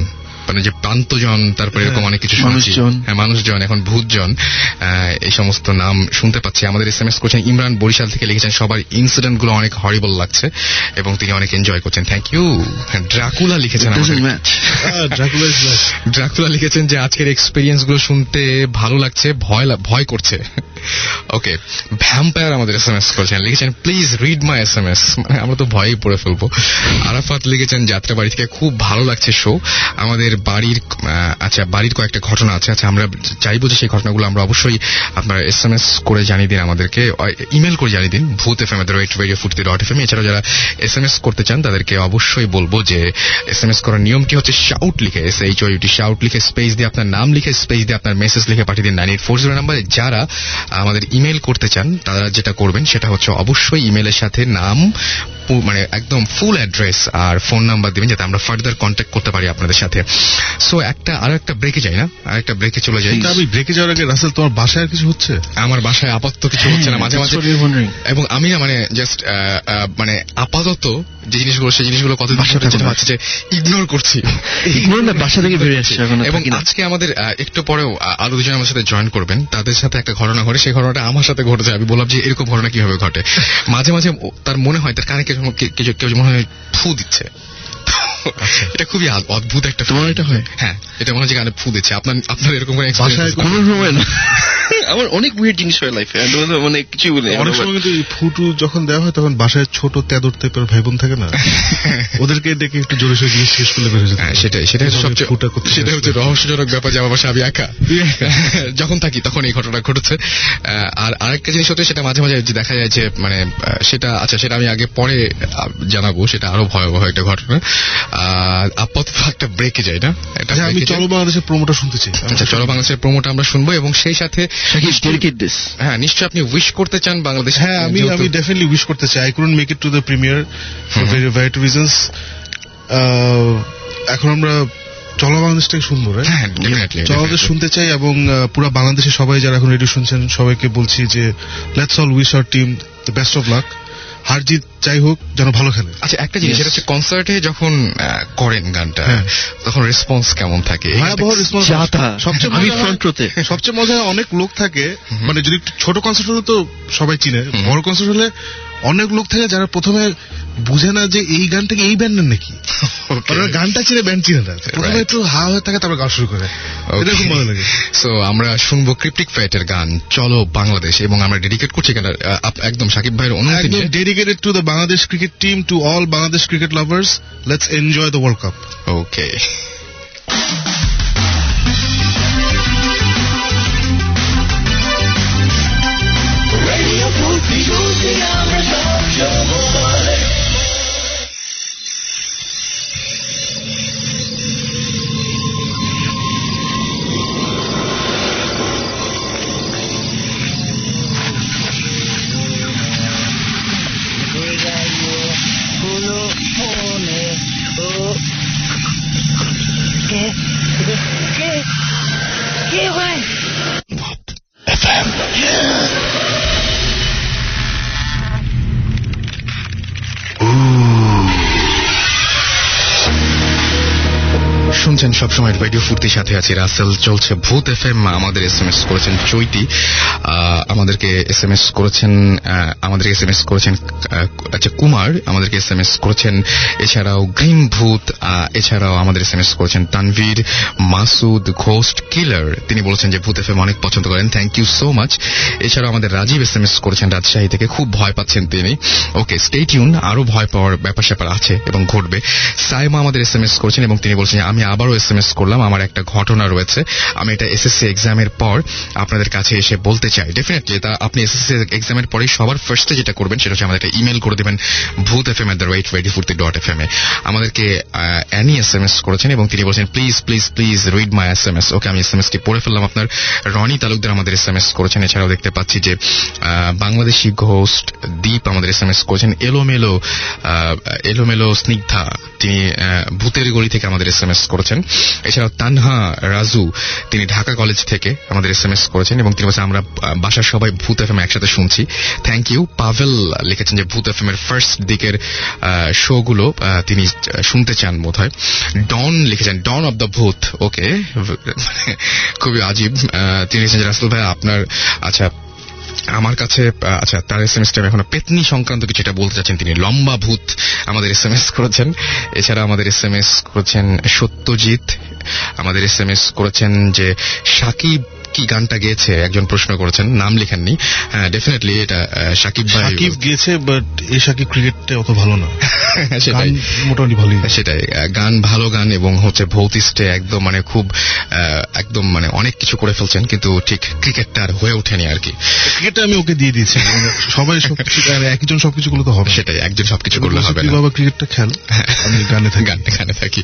[SPEAKER 1] মানে যে প্রান্তজন তারপরে এরকম অনেক কিছু শুনছি।
[SPEAKER 9] মানুষজন।
[SPEAKER 1] হ্যাঁ মানুষজন এখন ভূতজন আহ, এই সমস্ত নাম শুনতে পাচ্ছি। আমাদের এস এম এস করছেন ইমরান বরিশাল থেকে লিখেছেন সবার ইনসিডেন্টগুলো অনেক হরিবল লাগছে এবং তিনি অনেক এনজয় করছেন। থ্যাংক ইউ ড্রাকুলা লিখেছেন
[SPEAKER 8] ড্রাকুলা
[SPEAKER 1] লিখেছেন যে আজকের এক্সপিরিয়েন্সগুলো শুনতে ভালো লাগছে ভয় ভয় করছে। ওকে ভ্যাম্পায়ার আমাদের এস এম এস করেছেন লিখেছেন please read my S M S আমরা তো ভয়ই পড়ে ফেলব। আরাফাত লিখেছেন যাত্রা বাড়ি থেকে খুব ভালো লাগছে শো আমাদের বাড়ির আচ্ছা বাড়ির কয়েকটা ঘটনা আছে। আচ্ছা আমরা চাইব যে সেই ঘটনাগুলো আমরা অবশ্যই আপনারা এস এম এস করে জানিয়ে দিন আমাদেরকে। ইমেল করে জানিয়ে দিন, ভূত এফ এম রেডিও ফুটতে ডট এফ এম এছাড়াও যারা এস এম এস করতে চান, তাদেরকে অবশ্যই বলব যে এস এম এস করার নিয়মটি হচ্ছে শাউট লিখে S H O U T shout লিখে স্পেস দিয়ে আপনার নাম লিখে স্পেস দিয়ে আপনার মেসেজ লিখে পাঠিয়ে দিন নাইন এইট ফোর জিরো নাম্বারে যারা আমাদের ইমেল করতে চান, তারা যেটা করবেন সেটা হচ্ছে অবশ্যই ইমেলের সাথে নাম মানে একদম ফুল অ্যাড্রেস আর ফোন নাম্বার দিবেন, যাতে আমরা ফার্দার কন্ট্যাক্ট করতে পারি আপনাদের সাথে। সো একটা আর একটা ব্রেকে যাই না? আর একটা ব্রেকে চলে যাই
[SPEAKER 8] আমি ব্রেকে যাওয়ার আগে রাসেল তোমার বাসায় আর কিছু হচ্ছে?
[SPEAKER 1] আমার বাসায় আপাতত কিছু হচ্ছে না মাঝে মাঝে। এবং আমি না মানে জাস্ট মানে আপাতত যে জিনিসগুলো সেই জিনিসগুলো যেটা
[SPEAKER 9] থাকো।
[SPEAKER 1] যে ইগনোর করছি।
[SPEAKER 9] ইগনোর না বাসা থেকে বেরিয়ে আসছে
[SPEAKER 1] এবং আজকে আমাদের একটু পরেও আরও দুজন আমার সাথে জয়েন করবেন। তাদের সাথে একটা ঘটনা ঘটে সেই ঘটনাটা আমার সাথে ঘটেছে। আমি বললাম যে এরকম ঘটনা কীভাবে ঘটে? মাঝে মাঝে তার মনে হয় তার কানে কেউ কেউ মনে হয় ফু দিচ্ছে। এটা খুবই অদ্ভুত একটা
[SPEAKER 9] তোমার এটা হয়?
[SPEAKER 1] হ্যাঁ এটা মনে হচ্ছে গানে ফু দিচ্ছে আপনার আপনার এরকম? কোনো
[SPEAKER 9] সময় না আমার অনেক উইয়ার জিনিস হয় লাইফে মানে কিছু বলে
[SPEAKER 8] অনেক সময় কিন্তু ফুটু যখন দেওয়া হয় তখন বাসায় ছোট তেদর টাইপের ভাই বোন থাকে না [laughs] ওদেরকে ডেকে একটু জোরে সোরে জিনিস শেষ করলে বেড়ে যেত
[SPEAKER 1] হ্যাঁ সেটাই সেটা হচ্ছে
[SPEAKER 8] এভাবে
[SPEAKER 1] সবচেয়ে
[SPEAKER 8] ফুটা করতে
[SPEAKER 1] সেটা হচ্ছে রহস্যজনক ব্যাপার যে আমার বাসায় আমি একা। [laughs] [laughs] যখন থাকি তখন এই ঘটনা ঘটেছে। আর আরেকটা জিনিস হচ্ছে সেটা মাঝে মাঝে দেখা যায় যে মানে সেটা আচ্ছা সেটা আমি আগে পরে জানাব সেটা আরও ভয়াবহ একটা ঘটনা। আর আপাতত একটা ব্রেকে যায় না?
[SPEAKER 8] আচ্ছা, আমি। চলো বাংলাদেশের প্রোমোটা শুনতে চাই।
[SPEAKER 1] আচ্ছা চলো বাংলাদেশের প্রোমোটা আমরা শুনব এবং সেই সাথে
[SPEAKER 9] শাকিব ডেডিকেট দিস
[SPEAKER 1] হ্যাঁ নিশ্চয় আপনি উইশ করতে চান বাংলাদেশ
[SPEAKER 8] হ্যাঁ আমি আমি ডেফিনেটলি উইশ করতে চাই। I couldn't make it to the premiere for very variety reasons এখন আমরা চলো বাংলাদেশটাকে শুনব?
[SPEAKER 1] হ্যাঁ
[SPEAKER 8] চলো শুনতে চাই এবং পুরো বাংলাদেশে সবাই যারা এখন রেডিও শুনছেন সবাইকে বলছি যে let's all wish our team the best of luck হার জিত যাই হোক যেন ভালো খেলে।
[SPEAKER 1] আচ্ছা একটা জিনিস. সেটা হচ্ছে কনসার্টে যখন আহ, করেন গানটা
[SPEAKER 8] হ্যাঁ।
[SPEAKER 1] তখন রেসপন্স কেমন থাকে? এই
[SPEAKER 8] ভয়াবহ রেসপন্স সবচেয়ে
[SPEAKER 9] আমি
[SPEAKER 8] মজা
[SPEAKER 9] ফ্রন্ট রোতে
[SPEAKER 8] সবচেয়ে মজা অনেক লোক থাকে মানে যদি একটু ছোট কনসার্ট হলে তো সবাই চিনে বড় কনসার্ট হলে অনেক লোক থাকে যারা প্রথমে বুঝে না যে এই গান থেকে এই ব্যান্ডের নাকি। গানটা চিনে ব্যান্ড চিনে না। প্রথমে একটু হা হয়ে থাকে তারপর গান শুরু করে। এটা খুব ভালো লাগে।
[SPEAKER 1] সো আমরা শুনব ক্রিপ্টিক ফাইটের গান চলো বাংলাদেশ এবং আমরা ডেডিকেট করছি কেন একদম সাকিব ভাইয়ের অনুমতি নিয়ে।
[SPEAKER 8] Dedicated to the Bangladesh cricket team to all Bangladesh cricket lovers let's enjoy the world cup
[SPEAKER 1] okay
[SPEAKER 10] ¿Qué? ¿Qué? ¿Qué,
[SPEAKER 1] güey? সবসময় রেডিও ফুর্তির সাথে আছি। রাসেল চলছে ভূত এফ এম আমাদের এস এম এস করেছেন চৈতি। আমাদেরকে এস এম এস করেছেন আমাদেরকে এস এম এস করেছেন আচ্ছা কুমার। আমাদেরকে এস এম এস করেছেন, এছাড়াও গ্রিম ভূত এছাড়াও আমাদের এস এম এস করেছেন তানভীর, মাসুদ, ঘোস্ট, কিলার। তিনি বলেছেন যে ভূত এফ এম অনেক পছন্দ করেন। থ্যাংক ইউ সো মাচ এছাড়াও আমাদের রাজীব এস এম এস করেছেন রাজশাহী থেকে। খুব ভয় পাচ্ছেন তিনি। ওকে স্টে টিউন আরও ভয় পাওয়ার ব্যাপার স্যাপার আছে এবং ঘটবে। সাইমা আমাদের এস এম এস করেছেন এবং তিনি বলছেন আমি আবারও এস এস করলাম, আমার একটা ঘটনা রয়েছে। আমি এটা এসএসসি এক্সামের পর আপনাদের কাছে এসে বলতে চাই। ডেফিনেটলি তা আপনি এসএসসি এক্সামের পরে সবার ফার্স্টে যেটা করবেন, সেটা হচ্ছে আমাদের একটা ইমেল করে দেবেন, Bhoot F M at the Foorti dot F M এ আমাদেরকে অ্যানি এস এম এস করেছেন এবং তিনি বলছেন please please please read my S M S. Okay, আমি এস এম এস টি পড়ে ফেললাম আপনার। রনি তালুকদার আমাদের এস এম এস করেছেন। এছাড়াও দেখতে পাচ্ছি যে বাংলাদেশি ঘোস্ট দীপ আমাদের এস এম এস করেছেন। এলোমেলো এলোমেলো স্নিগ্ধা, তিনি ভূতের গলি থেকে আমাদের এস এম এস করেছেন। এছাড়াও তানহা রাজু, তিনি ঢাকা কলেজ থেকে আমাদের এস এম এস করেছেন এবং তিনি বলছেন, আমরা বাসার সবাই ভূত এফ এম একসাথে শুনছি। থ্যাংক ইউ পাভেল লিখেছেন যে ভূত এফ এম এর ফার্স্ট দিকের শো গুলো তিনি শুনতে চান বোধ হয় ডন লিখেছেন ডন অব দ্য ভূত। ওকে [laughs] খুবই আজীব। তিনি লিখেছেন রাসেল ভাই, আপনার আচ্ছা আমার কাছে আচ্ছা তার এস এম এস এখন পেতনি সংক্রান্ত কিছু এটা বলতে চাচ্ছেন তিনি। লম্বা ভূত আমাদের এস এম এস করেছেন। এছাড়া আমাদের এস এম এস করেছেন সত্যজিৎ। আমাদের এস এম এস করেছেন যে সাকিব কি গানটা গেয়েছে? একজন প্রশ্ন করেছেন নাম লেখেননি। ডেফিনেটলি এটা সাকিব ভাই
[SPEAKER 8] সাকিব গেছে বাট এই সাকিব ক্রিকেটটা অত ভালো না। [laughs]
[SPEAKER 1] সেটাই।
[SPEAKER 8] মোটামুটি ভালোই।
[SPEAKER 1] সেটাই। গান ভালো গান এবং হচ্ছে ভৌতিষ্ঠে একদম মানে খুব একদম মানে অনেক কিছু করে ফেলছেন কিন্তু ঠিক ক্রিকেটটা আর হয়ে ওঠেনি আর কি।
[SPEAKER 8] ক্রিকেটটা আমি ওকে দিয়ে দিয়েছি। সবাই সবকিছু একজন সবকিছু করলে তো হবে।
[SPEAKER 1] সেটাই একজন সবকিছু করলে হবে না।
[SPEAKER 8] বাবা ক্রিকেটটা খেল আমি গানে থাকি।
[SPEAKER 1] গান গানে থাকি।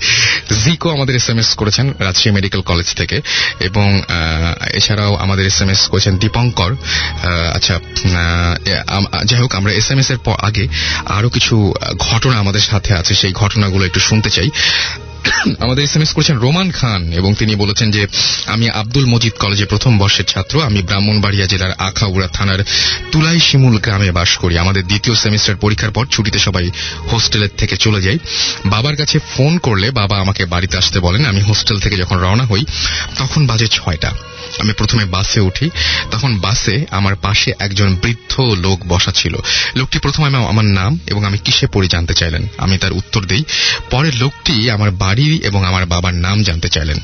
[SPEAKER 1] জিকো আমাদের এস এম এস করেছেন রাজশাহী মেডিকেল কলেজ থেকে। এবং এছাড়াও আমাদের এস এম এস করেছেন দীপঙ্কর। আচ্ছা যাই হোক, আমরা এস এম এস এর পর আগে আরও কিছু ঘটনা আমাদের সাথে আছে, সেই ঘটনাগুলো একটু শুনতে চাই। [coughs] আমাদের এস এম এস করেছেন রোমান খান এবং তিনি বলেছেন যে, আমি আব্দুল মজিদ কলেজে প্রথম বর্ষের ছাত্র। আমি ব্রাহ্মণবাড়িয়া জেলার আখাউড়া থানার তুলাই শিমুল গ্রামে বাস করি। আমাদের দ্বিতীয় সেমিস্টার পরীক্ষার পর ছুটিতে সবাই হোস্টেলের থেকে চলে যাই। বাবার কাছে ফোন করলে বাবা আমাকে বাড়িতে আসতে বলেন। আমি হোস্টেল থেকে যখন রওনা হই, তখন বাজে ছয়টা। আমি প্রথমে বাসে উঠি, তখন বাসে আমার পাশে একজন বৃদ্ধ লোক বসা ছিল। লোকটি প্রথমে আমা- আমার নাম এবং আমি কিসে পড়ি জানতে চাইলেন। আমি তার উত্তর দিই। পরে লোকটি আমার বাড়ি এবং আমার বাবার নাম জানতে চাইলেন।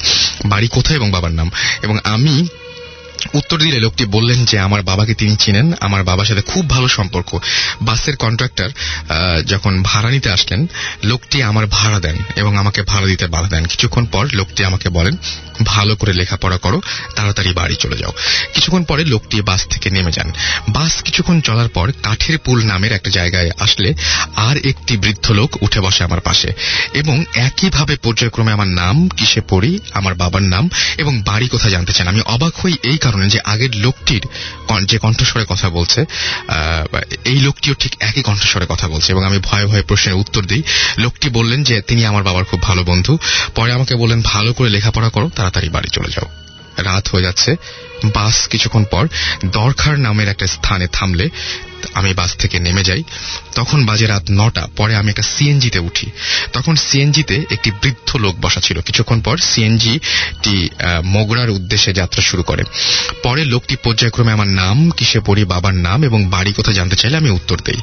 [SPEAKER 1] বাড়ি কোথায় এবং বাবার নাম? এবং আমি উত্তর দিলে লোকটি বললেন যে, আমার বাবাকে তিনি চিনেন। আমার বাবার সাথে খুব ভালো সম্পর্ক। বাসের কন্ট্রাক্টর যখন ভাড়া নিতে আসলেন, লোকটি আমার ভাড়া দেন এবং আমাকে ভাড়া দিতে বাধা দেন। কিছুক্ষণ পর লোকটি আমাকে বলেন, ভালো করে লেখাপড়া করো, তাড়াতাড়ি বাড়ি চলে যাও। কিছুক্ষণ পরে লোকটি বাস থেকে নেমে যান। বাস কিছুক্ষণ চলার পর কাঠের পুল নামের একটা জায়গায় আসলে আর একটি বৃদ্ধ লোক উঠে বসে আমার পাশে এবং একইভাবে পর্যায়ক্রমে আমার নাম, কিসে পড়ি, আমার বাবার নাম এবং বাড়ি কোথায় জানতে চান। আমি অবাক হই এই কারণে যে আগের লোকটির যে কণ্ঠস্বরে কথা বলছে এই লোকটিও ঠিক একই কণ্ঠস্বরে কথা বলছে। এবং আমি ভয়ে ভয়ে প্রশ্নের উত্তর দিই। লোকটি বললেন যে, তিনি আমার বাবার খুব ভালো বন্ধু। পরে আমাকে বললেন, ভালো করে লেখাপড়া করো, তাড়াতাড়ি বাড়ি চলে যাও। রাত হয়ে যাচ্ছে। বাস কিছুক্ষণ পর দরখার নামের একটা স্থানে থামলে আমি বাস থেকে নেমে যাই। তখন বাজে রাত নটা পরে আমি একটা সিএনজিতে উঠি। তখন সিএনজিতে একটি বৃদ্ধ লোক বসা ছিল। কিছুক্ষণ পর সিএনজি টি আহ, মোগরার উদ্দেশ্যে যাত্রা শুরু করে। পরে লোকটি পর্যায়ক্রমে আমার নাম কিসে পড়ি বাবার নাম এবং বাড়ি কোথায় জানতে চাইলে আমি উত্তর দেই।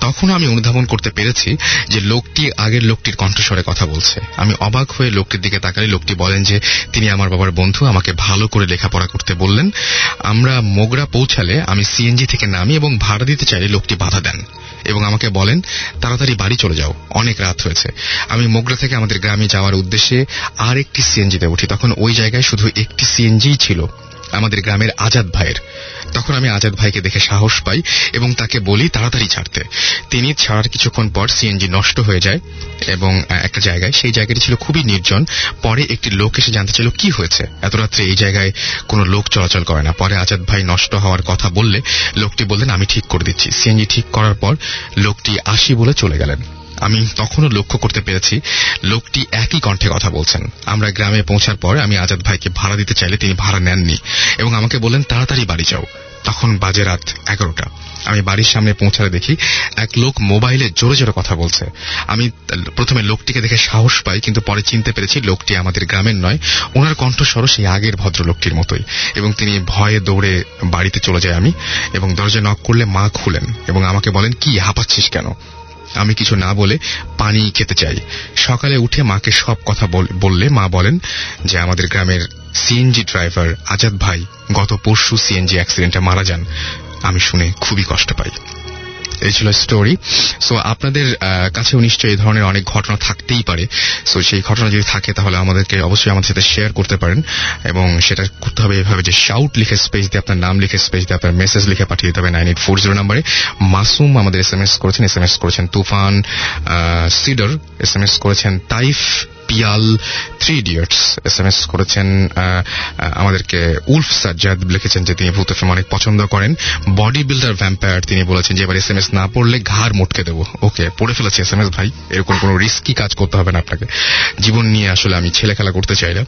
[SPEAKER 1] তখন আমি অনুধাবন করতে পেরেছি যে লোকটি আগের লোকটির কণ্ঠস্বরে কথা বলছে। আমি অবাক হয়ে লোকটির দিকে তাকালে লোকটি বলেন যে তিনি আমার বাবার বন্ধু আমাকে ভালো করে লেখাপড়া করতে বললেন। আমরা মোগরা পৌঁছালে আমি সিএনজি থেকে নামি এবং ভাড়া দিতে চাইলে লোকটি বাধা দেন এবং আমাকে বলেন, তাড়াতাড়ি বাড়ি চলে যাও, অনেক রাত হয়েছে। আমি মোগরা থেকে আমাদের গ্রামে যাওয়ার উদ্দেশ্যে আর একটি সিএনজিতে উঠি, তখন ওই জায়গায় শুধু একটি সিএনজিই ছিল। আমাদের গ্রামের আজাদ ভাইয়ের। তখন আমি আজাদ ভাইকে দেখে সাহস পাই এবং তাকে বলি তাড়াতাড়ি ছাড়তে। তিনি ছাড়ার কিছুক্ষণ পর সিএনজি নষ্ট হয়ে যায় এবং একটা জায়গায়। সেই জায়গাটি ছিল খুবই নির্জন। পরে একটি লোক এসে জানতে চাইল, কি হয়েছে? এত রাত্রে এই জায়গায় কোনো লোক চলাচল করে না। পরে আজাদ ভাই নষ্ট হওয়ার কথা বললে, লোকটি বললেন, আমি ঠিক করে দিচ্ছি। সিএনজি ঠিক করার পর লোকটি আসি বলে চলে গেলেন। আমি তখনও লক্ষ্য করতে পেরেছি, লোকটি একই কণ্ঠে কথা বলছেন। আমরা গ্রামে পৌঁছার পর আমি আজাদ ভাইকে ভাড়া দিতে চাইলে তিনি ভাড়া নেননি এবং আমাকে বললেন, তাড়াতাড়ি বাড়ি যাও। তখন বাজে রাত এগারোটা। আমি বাড়ির সামনে পৌঁছালে দেখি এক লোক মোবাইলে জোরে জোরে কথা বলছে। আমি প্রথমে লোকটিকে দেখে সাহস পাই, কিন্তু পরে চিনতে পেরেছি লোকটি আমাদের গ্রামের নয় ওনার কণ্ঠস্বরও সেই আগের ভদ্রলোকটির মতোই এবং তিনি ভয়ে দৌড়ে বাড়িতে চলে যায়। আমি এবং দরজা নক করলে মা খুলেন এবং আমাকে বলেন, কি, হাঁপাচ্ছিস কেন? আমি কিছু না বলে পানি খেতে চাই। সকালে উঠে মাকে সব কথা বল- বললে মা বলেন যে আমাদের গ্রামের সিএনজি ড্রাইভার আজাদ ভাই গত পরশু সিএনজি অ্যাক্সিডেন্টে মারা যান। আমি শুনে খুবই কষ্ট পাই। এই ছিল স্টোরি সো আপনাদের কাছেও নিশ্চয়ই এই ধরনের অনেক ঘটনা থাকতেই পারে। সো সেই ঘটনা যদি থাকে, তাহলে আমাদেরকে অবশ্যই আমাদের সাথে শেয়ার করতে পারেন এবং সেটা করতে হবে এভাবে যে শাউট লিখে স্পেস দিয়ে আপনার নাম লিখে স্পেস দিয়ে আপনার মেসেজ লিখে পাঠিয়ে দিতে হবে নাইন এইট ফোর জিরো নাম্বারে মাসুম আমাদের এস এম এস করেছেন। এস এম এস করেছেন Tufan Sidr. S M S করেছেন Taif. Piyal three idiots S M S করেছেন আমাদেরকে উলফ সাজ্জাদ লিখেছেন যে তিনি ভূত ফিল্ম অনেক পছন্দ করেন। বডি বিল্ডার ভ্যাম্পায়ার তিনি বলেছেন যে এবার এস এম এস না পড়লে ঘাড় মোটকে দেবো। ওকে পড়ে ফেলেছি এস এম এস ভাই এরকম কোনো রিস্কি কাজ করতে হবে না আপনাকে। জীবন নিয়ে আসলে আমি ছেলে খেলা করতে চাই না।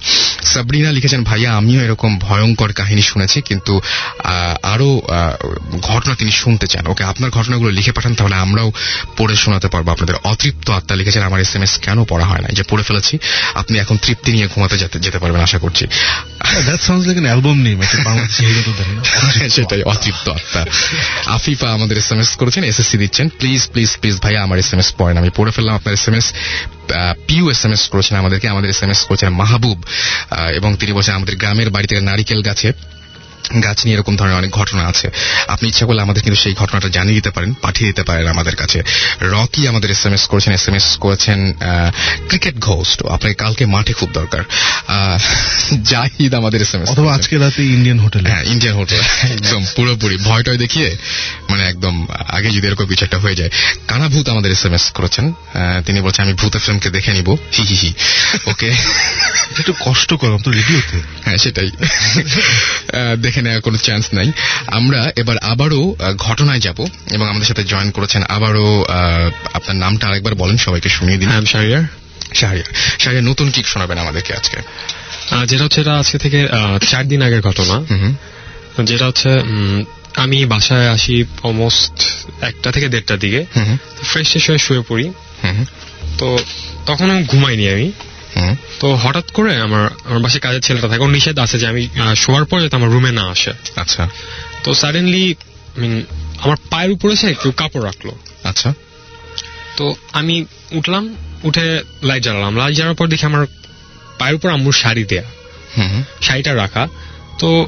[SPEAKER 1] সাবরিনা লিখেছেন ভাইয়া আমিও এরকম ভয়ঙ্কর কাহিনী শুনেছি কিন্তু আহ, আরও ঘটনা তিনি শুনতে চান। ওকে আপনার ঘটনাগুলো লিখে পাঠান তাহলে আমরাও পড়ে শোনাতে পারব। আপনাদের অতৃপ্ত আত্মা লিখেছেন আমার এস এম এস কেন পড়া হয় না যে পড়ে ফেলেছি আপনি এখন তৃপ্তি নিয়ে ঘুমাতে যেতে পারবেন আশা করছি।
[SPEAKER 8] অ্যালবাম [laughs]
[SPEAKER 1] সেটাই অতৃপ্ত আত্মা। আফিফা আমাদের এস এম এস করেছেন এসএসসি দিচ্ছেন। প্লিজ প্লিজ প্লিজ ভাইয়া আমার এস এম এস পড়েন। আমি পড়ে ফেললাম আপনার S M S Piu S M S করেছেন আমাদেরকে। আমাদের এস এম এস করেছেন মাহবুব। এবং তিনি বলছেন আমাদের গ্রামের বাড়ি থেকে নারিকেল গাছে গাছ নিয়ে এরকম ধরনের অনেক ঘটনা আছে। আপনি ইচ্ছা করলে আমাদের কিন্তু সেই ঘটনাটা জানিয়ে দিতে পারেন পাঠিয়ে দিতে পারেন আমাদের কাছে। রকি আমাদের এস এম এস করেছেন এস এম এস করেছেন ক্রিকেট ঘোস্ট আপনাকে কালকে মাঠে খুব দরকার। জাহিদ আমাদের এস এম এস
[SPEAKER 8] অথবা আজকে রাতে ইন্ডিয়ান হোটেলে
[SPEAKER 1] হ্যাঁ ইন্ডিয়ান হোটেল একদম পুরোপুরি। ভয় টয় দেখিয়ে মানে একদম আগে যদি এরকম কিছু একটা হয়ে যায়। কানা ভূত আমাদের এস এম এস করেছেন তিনি বলছেন আমি ভূত ফিল্মকে দেখে নিব। হি হি হি। ওকে।
[SPEAKER 8] একটু কষ্ট করলাম তো রেডিওতে।
[SPEAKER 1] হ্যাঁ সেটাই। [laughs] দেখে নেওয়ার কোনো চান্স নাই। আমরা এবার আবারও ঘটনায় যাব এবং আমাদের সাথে জয়েন করেছেন আবারও আপনার নামটা আরেকবার বলেন সবাইকে শুনিয়ে দিন।
[SPEAKER 4] শাহরিয়ার।
[SPEAKER 1] শাহরিয়ার। শাহরিয়ার নতুন কি শোনাবেন আমাদেরকে আজকে?
[SPEAKER 4] যেটা হচ্ছে এটা আজকে থেকে চার দিন আগের ঘটনা। যেটা হচ্ছে আমি বাসায় আসি অলমোস্ট একটা থেকে দেড়টার দিকে। ফ্রেশ শেষ হয়ে শুয়ে পড়ি। তো তখন ঘুমাইনি আমি। তো হঠাৎ করে আমার আমার বাসায় কাজের ছেলেটা থাকে নিষেধ আছে যে আমি শোয়ার পর যাতে আমার রুমে না আসে।
[SPEAKER 1] আচ্ছা।
[SPEAKER 4] তো সাডেনলি মিন আমার পায়ের উপরে সে কেউ কাপড় রাখল।
[SPEAKER 1] আচ্ছা।
[SPEAKER 4] তো আমি উঠলাম উঠে লাইট জ্বালালাম। লাইট জ্বালার পর দেখি আমার পায়ের উপর আম্মুর শাড়ি দেয়া। শাড়িটা রাখা। তো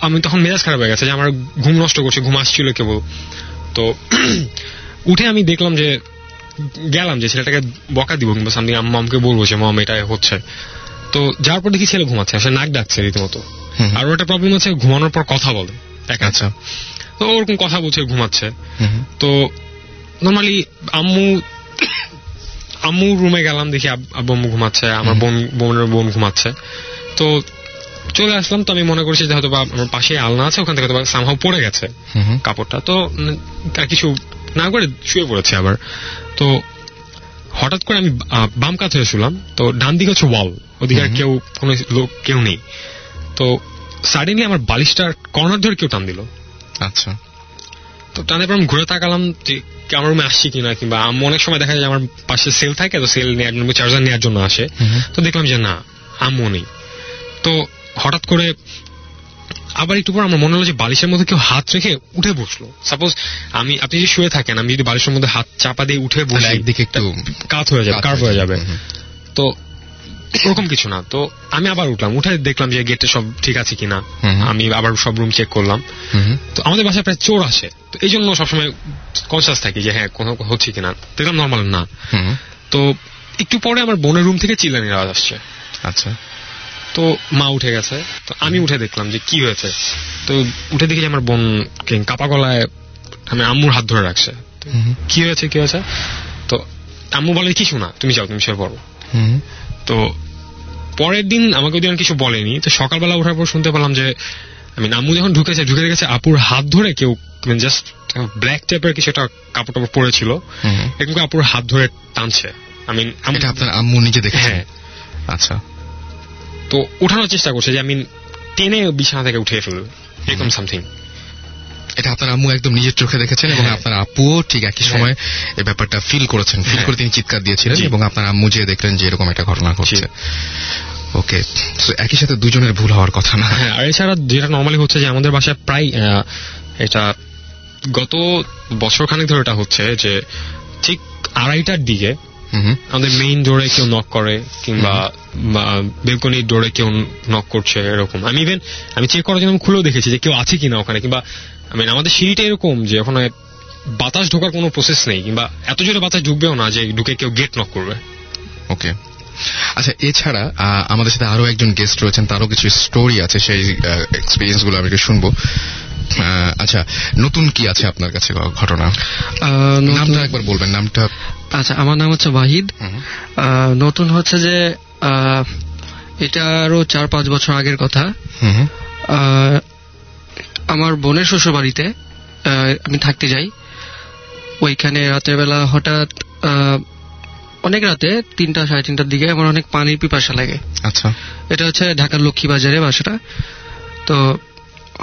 [SPEAKER 4] আমি তখন মেজাজ খারাপ হয়ে গেছে যে আমার ঘুম নষ্ট করছে ঘুম আসছিল কেবল। তো [clears throat] উঠে আমি দেখলাম যে গেলাম যে ছেলেটাকে বকা দিব কিংবা সামথিং মামকে বলব যে মাম এটা হচ্ছে। তো যাওয়ার পর দেখি ছেলে ঘুমাচ্ছে সে নাক ডাকছে রীতিমতো। আর ওটা প্রবলেম হচ্ছে ঘুমানোর পর কথা বলে একা।
[SPEAKER 1] আচ্ছা।
[SPEAKER 4] তো ওরকম কথা বলছে ঘুমাচ্ছে। তো নর্মালি আম্মু আম্মু রুমে গেলাম দেখি আব- আব্বু আম্মু ঘুমাচ্ছে আমার বোন বোনের বোন ঘুমাচ্ছে। তো চলে আসলাম তো আমি মনে করছি যে হয়তো বা আমার পাশে আলনা আছে ওখান থেকে হয়তো সামহাও পড়ে গেছে কাপড়টা। তো আর কিছু না করে শুয়ে পড়েছে আবার। তো হঠাৎ করে আমি বাম হয়ে শুলাম। তো ডান দিকে হচ্ছে ওয়াল ওদিকে আর কেউ কোনো লোক কেউ নেই। তো সাডেনলি আমার বালিশটার কর্নার ধরে কেউ টান দিল।
[SPEAKER 1] আচ্ছা।
[SPEAKER 4] তো টানের পর আমি ঘুরে তাকালাম যে আমার রুমে আসছি কিনা কিংবা আম্মু অনেক সময় দেখা যায় আমার পাশে সেল থাকে তো সেল নেওয়ার জন্য চার্জার নেওয়ার জন্য আসে। তো দেখলাম যে না আম্মু নেই। তো হঠাৎ করে আবার একটু পর আমার মনে হলো যে বালিশের মধ্যে কেউ হাত রেখে উঠে বসল। সাপোজ আমি আপনি যদি শুয়ে থাকেন আমি যদি বালিশের মধ্যে হাত চাপা দিয়ে উঠে বসি
[SPEAKER 1] একদিকে একটু
[SPEAKER 4] কাত হয়ে যাবে কার্ভ হয়ে যাবে। তো ওরকম কিছু না। তো আমি আবার উঠলাম উঠে দেখলাম যে গেটে সব ঠিক আছে কিনা। আমি আবার সব রুম চেক করলাম। তো আমাদের বাসায় প্রায় চোর আসে। তো এই জন্য সবসময় কনসিয়াস থাকি যে হ্যাঁ কোনো হচ্ছে কিনা। দেখলাম নর্মাল না। তো একটু পরে আমার বোনের রুম থেকে চিল্লানির আওয়াজ আসছে।
[SPEAKER 1] আচ্ছা।
[SPEAKER 4] তো মা উঠে গেছে। তো আমি উঠে দেখলাম যে কি হয়েছে। তো উঠে দেখি যে আমার বোন কাপা গলায় আমি আম্মুর হাত ধরে রাখছে। কি হয়েছে কি হয়েছে? তো আম্মু বলে কিছু না তুমি যাও তুমি শুয়ে পড়ো। তো পরের দিন আমাকে ওদিন আর কিছু বলেনি। তো সকালবেলা ওঠার পর শুনতে পেলাম যে আমি আম্মু যখন ঢুকেছে ঢুকে গেছে আপুর হাত ধরে কেউ জাস্ট ব্ল্যাক টাইপের কিছু একটা কাপড় টাপড় পরেছিল। এরকম আপুর হাত ধরে টানছে। আমি
[SPEAKER 1] আপনার আম্মু নিজে দেখে
[SPEAKER 4] হ্যাঁ।
[SPEAKER 1] আচ্ছা।
[SPEAKER 4] তো উঠানোর চেষ্টা করছে যে আমি টেনে বিছানা থেকে উঠিয়ে ফেলব এরকম সামথিং
[SPEAKER 1] এটা আপনার আম্মু একদম নিজের চোখে দেখেছেন এবং
[SPEAKER 4] হ্যাঁ।
[SPEAKER 1] আপনার আপুও ঠিক একই সময় এই ব্যাপারটা ফিল করেছেন। ফিল
[SPEAKER 4] হ্যাঁ।
[SPEAKER 1] করে তিনি চিৎকার দিয়েছিলেন এবং আপনার আম্মু যে দেখলেন যে এরকম একটা ঘটনা ঘটছে। ওকে একই সাথে দুজনের ভুল হওয়ার কথা না।
[SPEAKER 4] হ্যাঁ আর এছাড়া যেটা নর্মালি হচ্ছে যে আমাদের বাসায় প্রায় এটা গত বছর খানেক ধরে এটা হচ্ছে যে ঠিক আড়াইটার দিকে। আমাদের মেইন ডোরে কেউ নক করে কিংবা বেলকনির ডোরে কেউ নক করছে এরকম. আমি ইভেন আমি চেক করার জন্য খুলেও দেখেছি যে কেউ আছে কিনা ওখানে কিংবা আমি আমাদের সিঁড়িটা এরকম যে ওখানে বাতাস ঢোকার কোনো প্রসেস নেই কিংবা এত জোরে বাতাস ঢুকবেও না যে ঢুকে কেউ গেট নক করবে।
[SPEAKER 1] ওকে আচ্ছা এছাড়া আমাদের সাথে আরও একজন গেস্ট রয়েছেন তারও কিছু স্টোরি আছে সেই এক্সপিরিয়েন্সগুলো আমি শুনব। আচ্ছা নতুন কি আছে আপনার কাছে ঘটনা? নামটা একবার বলবেন নামটা
[SPEAKER 3] আচ্ছা আমার নাম হচ্ছে ওয়াহিদ। নতুন হচ্ছে যে এটা আরও চার পাঁচ বছর আগের কথা। আমার বোনের শ্বশুর বাড়িতে আমি থাকতে যাই। ওইখানে রাতের বেলা হঠাৎ অনেক রাতে তিনটা সাড়ে তিনটার দিকে আমার অনেক পানির পিপাসা লাগে।
[SPEAKER 1] আচ্ছা।
[SPEAKER 3] এটা হচ্ছে ঢাকার লক্ষ্মী বাজারে বাসাটা। তো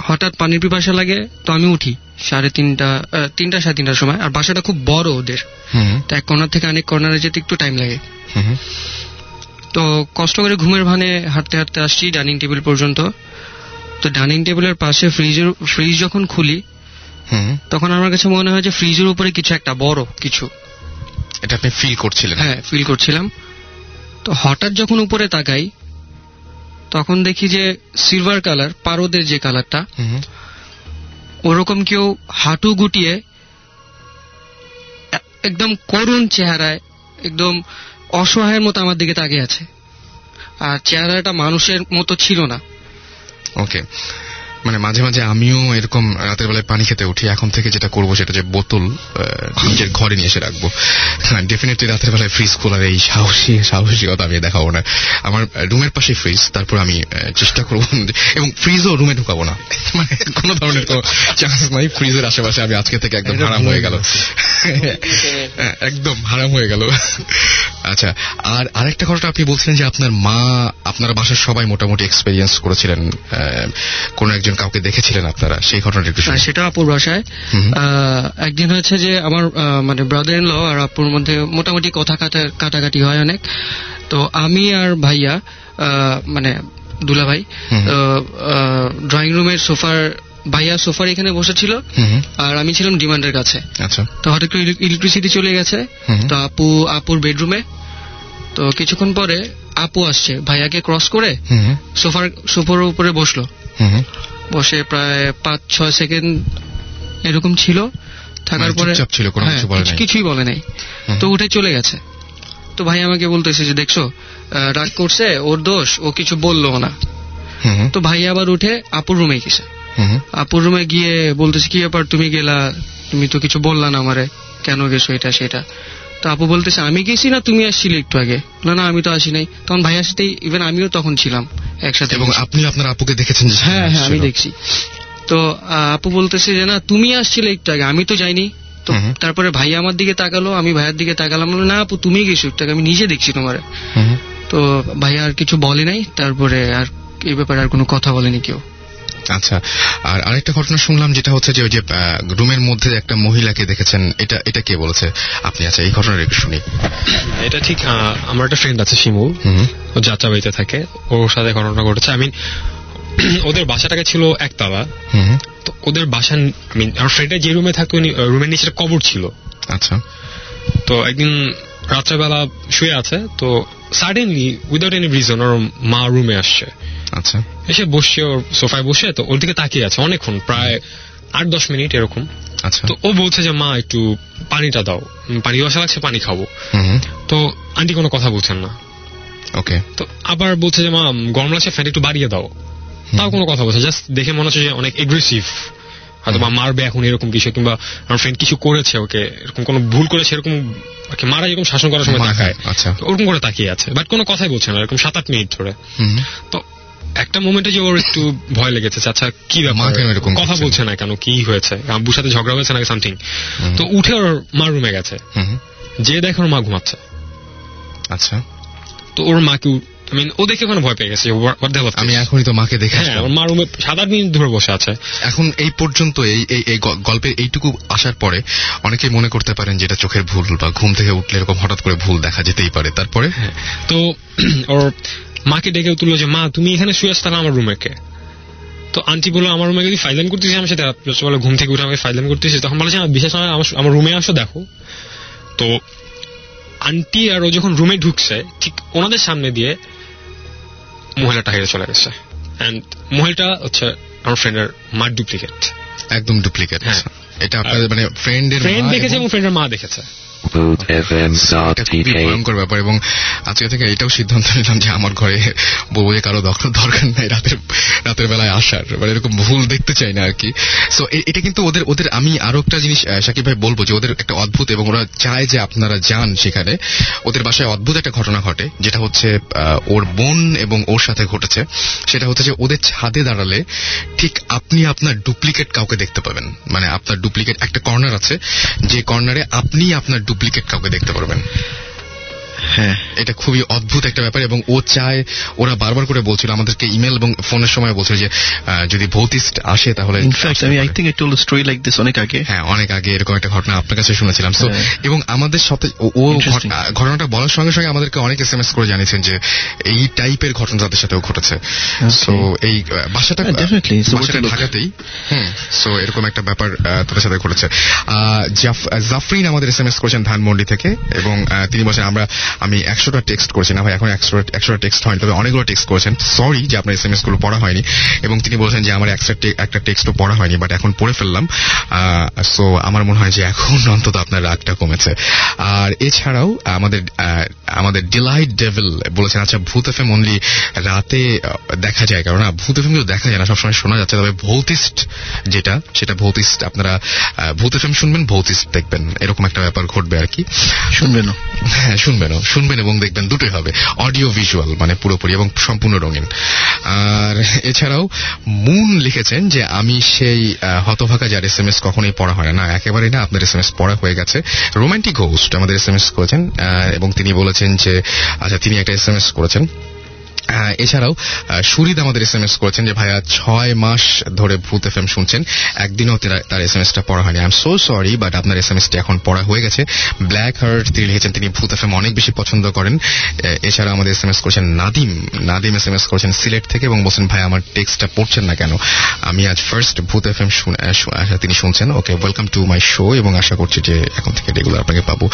[SPEAKER 3] হঠাৎ পানির পিপাসা লাগে তো আমি উঠি সাড়ে তিনটা তিনটা সাড়ে তিনটার সময়। আর বাসাটা খুব বড় ওদের। তো এক কর্নার থেকে অনেক কর্নারে যেতে একটু টাইম লাগে। তো কষ্ট করে ঘুমের ভানে হাঁটতে হাঁটতে আসছি ডাইনিং টেবিল পর্যন্ত। তো ডাইনিং টেবিলের পাশে ফ্রিজের ফ্রিজ যখন খুলি। তখন আমার কাছে মনে হয় যে ফ্রিজের উপরে কিছু একটা বড় কিছু।
[SPEAKER 1] এটা আপনি ফিল করছিলেন।
[SPEAKER 3] হ্যাঁ ফিল করছিলাম। তো হঠাৎ যখন উপরে তাকাই তখন দেখি যে সিলভার কালার পারদের যে কালারটা। ওরকম কেউ হাঁটু গুটিয়ে একদম করুণ চেহারায় একদম অসহায়ের মতো আমার দিকে তাকিয়ে আছে। আর চেহারাটা মানুষের মতো ছিল না।
[SPEAKER 1] ওকে মানে মাঝে মাঝে আমিও এরকম রাতের বেলায় পানি খেতে উঠি। এখন থেকে যেটা করব সেটা যে বোতল নিজের ঘরে নিয়ে এসে রাখব। হ্যাঁ ডেফিনেটলি রাতের বেলায় ফ্রিজ খোলার এই সাহসী সাহসিকতা আমি দেখাবো না। আমার রুমের পাশে ফ্রিজ তারপর আমি চেষ্টা করব। এবং ফ্রিজও রুমে ঢুকাবো না। মানে কোনো ধরনের কোনো চান্স নাই। ফ্রিজের আশেপাশে আমি আজকে থেকে একদম হারাম হয়ে গেল। হ্যাঁ, একদম হারাম হয়ে গেল। আচ্ছা আর আরেকটা ঘটনা আপনি বলছিলেন যে আপনার মা আপনার বাসার সবাই মোটামুটি এক্সপেরিয়েন্স করেছিলেন। আহ, কোনো একজন কাউকে দেখেছিলেন আপনারা সেই ঘটনাটা একটু শুনুন।
[SPEAKER 3] সেটা আপুর। আহ, একদিন হয়েছে যে আমার মানে ব্রাদার ইন ল আর আপুর মধ্যে মোটামুটি কথা কাটা কাটাকাটি হয় অনেক তো আমি আর ভাইয়া মানে দুলা ভাই। ড্রয়িং রুমের সোফার ভাইয়া সোফার এখানে বসেছিল। আর আমি ছিলাম ডিমান্ডের কাছে
[SPEAKER 1] আচ্ছা
[SPEAKER 3] তো হঠাৎ করে ইলেকট্রিসিটি চলে গেছে তো আপু আপুর বেডরুমে তো কিছুক্ষণ পরে আপু আসছে ভাইয়াকে ক্রস করে। সোফার সোফার উপরে বসল। বসে প্রায় পাঁচ ছয় সেকেন্ড এরকম ছিল। থাকার
[SPEAKER 1] মানে
[SPEAKER 3] পরে
[SPEAKER 1] ছিল, কোনো
[SPEAKER 3] হ্যাঁ,
[SPEAKER 1] কিছু বলে নাই।
[SPEAKER 3] কিছুই বলে নাই। তো উঠে চলে গেছে। তো ভাই আমাকে বলতেছে যে দেখছ রাগ করছে ওর দোষ ও কিছু বলল না। তো ভাই আবার উঠে আপুর রুমে গেছে। আপুর রুমে গিয়ে বলতেছে কি ব্যাপার তুমি গেলা? তুমি তো কিছু বললা না আমারে। কেন গেছো এটা সেটা? তো আপু বলতেছে আমি গেছি না তুমি আসছিলে একটু আগে? না না আমি তো আসি নাই। তখন ভাইয়ার সাথে ইভেন আমিও তখন ছিলাম একসাথে।
[SPEAKER 1] এবং আপনি আপনার আপুকে দেখেছেন
[SPEAKER 3] হ্যাঁ হ্যাঁ আমি দেখছি। তো আপু বলতেছে যে না তুমি আসছিলে একটু আগে আমি তো যাইনি। তো। তারপরে ভাই আমার দিকে তাকালো আমি ভাইয়ের দিকে তাকালাম না আপু তুমি গেছো একটু আগে আমি নিজে দেখছি তোমার। তো ভাইয়া আর কিছু বলে নাই তারপরে আর এই ব্যাপারে আর কোনো কথা বলেনি কেউ।
[SPEAKER 1] আচ্ছা আর আরেকটা ঘটনা শুনলাম যেটা হচ্ছে যে ওই যে রুমের মধ্যে একটা মহিলাকে দেখেছেন এটা এটা কে বলেছে? আপনি আচ্ছা এই ঘটনাটা একটু শুনি।
[SPEAKER 4] এটা ঠিক আমার একটা ফ্রেন্ড আছে শিমুল
[SPEAKER 1] হুম।
[SPEAKER 4] ও যাত্রা বাড়িতে থাকে। ওর সাথে ঘটনা ঘটেছে। আই মিন [clears throat] ওদের বাসাটাকে ছিল একতলা। তো ওদের বাসা মিন আমার ফ্রেন্ডের যে রুমে থাকতো রুমের নিচে কবর ছিল।
[SPEAKER 1] আচ্ছা।
[SPEAKER 4] তো একদিন রাত্রেবেলা শুয়ে আছে। তো সাডেনলি উইদাউট এনি রিজন ওর মা রুমে আসছে।
[SPEAKER 1] আচ্ছা।
[SPEAKER 4] এসে বসছে ওর সোফায় বসে তো ওর দিকে তাকিয়ে আছে অনেকক্ষণ প্রায় আট দশ মিনিট এরকম।
[SPEAKER 1] আচ্ছা।
[SPEAKER 4] তো ও বলছে যে মা একটু পানিটা দাও। পানি বসা লাগছে পানি খাব। তো আন্টি কোনো কথা বলছেন না।
[SPEAKER 1] ওকে।
[SPEAKER 4] তো আবার বলছে যে মা গরম লাগছে ফ্যান একটু বাড়িয়ে দাও। তাও কোনো কথা বলছে জাস্ট দেখে মনে হচ্ছে যে অনেক এগ্রেসিভ হয়তো বা মারবে এখন এরকম কিছু কিংবা আমার ফ্রেন্ড কিছু করেছে ওকে এরকম কোনো ভুল করেছে এরকম মারা এরকম শাসন করার সময় তাকায়
[SPEAKER 1] আচ্ছা।
[SPEAKER 4] ওরকম করে তাকিয়ে আছে বাট কোনো কথাই বলছে না এরকম সাত আট মিনিট ধরে। তো একটা মোমেন্টে যে ওর একটু ভয় লেগেছে আচ্ছা কি ব্যাপার?
[SPEAKER 1] কেন এরকম
[SPEAKER 4] কথা বলছে না কেন? কি হয়েছে? আব্বুর সাথে ঝগড়া হয়েছে নাকি সামথিং তো উঠে ওর মা রুমে গেছে। যে দেখে ওর মা ঘুমাচ্ছে।
[SPEAKER 1] আচ্ছা।
[SPEAKER 4] তো ওর মাকে মিন ও দেখে ওখানে ভয় পেয়ে গেছে
[SPEAKER 1] আমি এখনই তো মাকে দেখে
[SPEAKER 4] হ্যাঁ ওর মা রুমে সাত আট মিনিট ধরে বসে আছে।
[SPEAKER 1] এখন এই পর্যন্ত এই এই গল্পের এইটুকু আসার পরে অনেকেই মনে করতে পারেন যেটা চোখের ভুল বা ঘুম থেকে উঠলে এরকম হঠাৎ করে ভুল দেখা যেতেই পারে। তারপরে?
[SPEAKER 4] তো [clears throat] ওর মাকে ডেকে তুললো যে মা তুমি এখানে শুয়ে আসতে আমার রুমে কে তো আন্টি বলল আমার রুমে যদি ফাইলাম করতেছি আমি সেটা বলে ঘুম থেকে উঠে আমাকে ফাইলাম করতেছি তখন বলেছে আমার বিশেষ সময় আমার আমার রুমে আসো দেখো। তো আন্টি আর ও যখন রুমে ঢুকছে ঠিক ওনাদের সামনে দিয়ে মহিলাটা হেরে চলে গেছে। অ্যান্ড মহিলাটা হচ্ছে আমার ফ্রেন্ডের মার ডুপ্লিকেট
[SPEAKER 1] একদম ডুপ্লিকেট
[SPEAKER 4] হ্যাঁ।
[SPEAKER 1] এটা আপনাদের মানে ফ্রেন্ডের
[SPEAKER 4] ফ্রেন্ড দেখেছে এবং ফ্রেন্ডের মা দেখেছে।
[SPEAKER 1] ভয়ঙ্কর ব্যাপার এবং আজকে থেকে এটাও সিদ্ধান্ত নিলাম যে আমার ঘরে বলব যে কারও দর- দরকার নাই রাতের রাতের বেলায় আসার। মানে এরকম ভুল দেখতে চাই না আর কি। সো এটা কিন্তু ওদের ওদের, আমি আরও একটা জিনিস সাকিব ভাই বলব যে ওদের একটা অদ্ভুত এবং ওরা চায় যে আপনারা যান সেখানে। ওদের বাসায় অদ্ভুত একটা ঘটনা ঘটে, যেটা হচ্ছে ওর বোন এবং ওর সাথে ঘটেছে। সেটা হচ্ছে যে ওদের ছাদে দাঁড়ালে ঠিক আপনি আপনার ডুপ্লিকেট কাউকে দেখতে পাবেন। মানে আপনার ডুপ্লিকেট একটা কর্নার আছে, যে কর্নারে আপনি আপনার ডুপ্লিকেট কাউকে দেখতে পারবেন।
[SPEAKER 9] হ্যাঁ
[SPEAKER 1] এটা খুবই অদ্ভুত একটা ব্যাপার এবং ও চায় ওরা বারবার করে বলছিল আমাদেরকে ইমেল এবং ফোনের সময় বলছিল যে যদি ভৌতিস্ট আসে তাহলে
[SPEAKER 9] আমি I think I story like this অনেক আগে।
[SPEAKER 1] হ্যাঁ অনেক আগে এরকম একটা ঘটনা আপনার কাছে শুনেছিলাম। তো
[SPEAKER 9] হ্যাঁ।
[SPEAKER 1] এবং আমাদের সাথে ও- ঘটনাটা বলার সঙ্গে সঙ্গে আমাদেরকে অনেক এস এম এস করে জানিয়েছেন যে এই টাইপের ঘটনা তাদের সাথেও ঘটেছে। সো এই বাসাটা. ঢাকাতেই সো এরকম একটা ব্যাপার তাদের সাথে ঘটেছে। আহ, জাফরিন আমাদের এস এম এস করেছেন ধানমন্ডি থেকে এবং তিনি বলছেন আমরা আমি একশোটা টেক্সট করেছি না ভাই এখন একশোটা একশোটা টেক্সট হয়নি তবে অনেকগুলো টেক্সট করেছেন। সরি যে আপনার এস এম এসগুলো পড়া হয়নি এবং তিনি বলছেন যে আমার একটা টেক্সটও পড়া হয়নি বাট এখন পড়ে ফেললাম। সো আমার মনে হয় যে এখন [laughs] অন্তত আপনার রাগটা কমেছে। আর এছাড়াও আমাদের আমাদের ডিলাইট ডেভিল বলেছেন আচ্ছা ভূত এফ এম অনলি রাতে দেখা যায় কারণ না ভূত এফ এম কিন্তু দেখা যায় না সবসময় শোনা যাচ্ছে। তবে ভৌতিস্ট যেটা সেটা ভৌতিস্ট। আপনারা ভূত এফ এম শুনবেন ভৌতিস্ট দেখবেন। এরকম একটা ব্যাপার ঘটবে আর কি।
[SPEAKER 9] শুনবেন
[SPEAKER 1] হ্যাঁ শুনবেনও। শুনবেন এবং দেখবেন দুটোই হবে। অডিও ভিজুয়াল মানে পুরোপুরি এবং সম্পূর্ণ রঙিন। আর এছাড়াও মুন লিখেছেন যে, আমি সেই হতভাগা যার এস এম এস কখনোই পড়া হয় না। একেবারেই না, আপনার এস এম এস পড়া হয়ে গেছে। রোমান্টিক হোস্ট আমাদের এস এম এস করেছেন এবং তিনি বলেছেন যে আচ্ছা তিনি একটা এস এম এস করেছেন। এছাড়াও সুরিদ আমাদের এস এম এস করেছেন যে, ভাইয়া, ছয় মাস ধরে ভূত এফ এম শুনছেন। একদিনও তেরা- এস এম এসটা পড়া হয়নি। I am so sorry but আপনার এস এম এসটি এখন পড়া হয়ে গেছে। ব্ল্যাক হার্ট তিনি লিখেছেন, তিনি ভূত এফ এম অনেক বেশি পছন্দ করেন। এছাড়া আমাদের এস এম এস করেছেন Nadim. Nadim S M S করেছেন সিলেট থেকে এবং বলছেন ভাই আমার টেক্সটটা পড়ছেন না কেন? আমি আজ ফার্স্ট ভূত এফ এম তিনি শুনছেন। Okay welcome to my show এবং আশা করছি যে, এখন থেকে রেগুলার আপনাকে পাবো।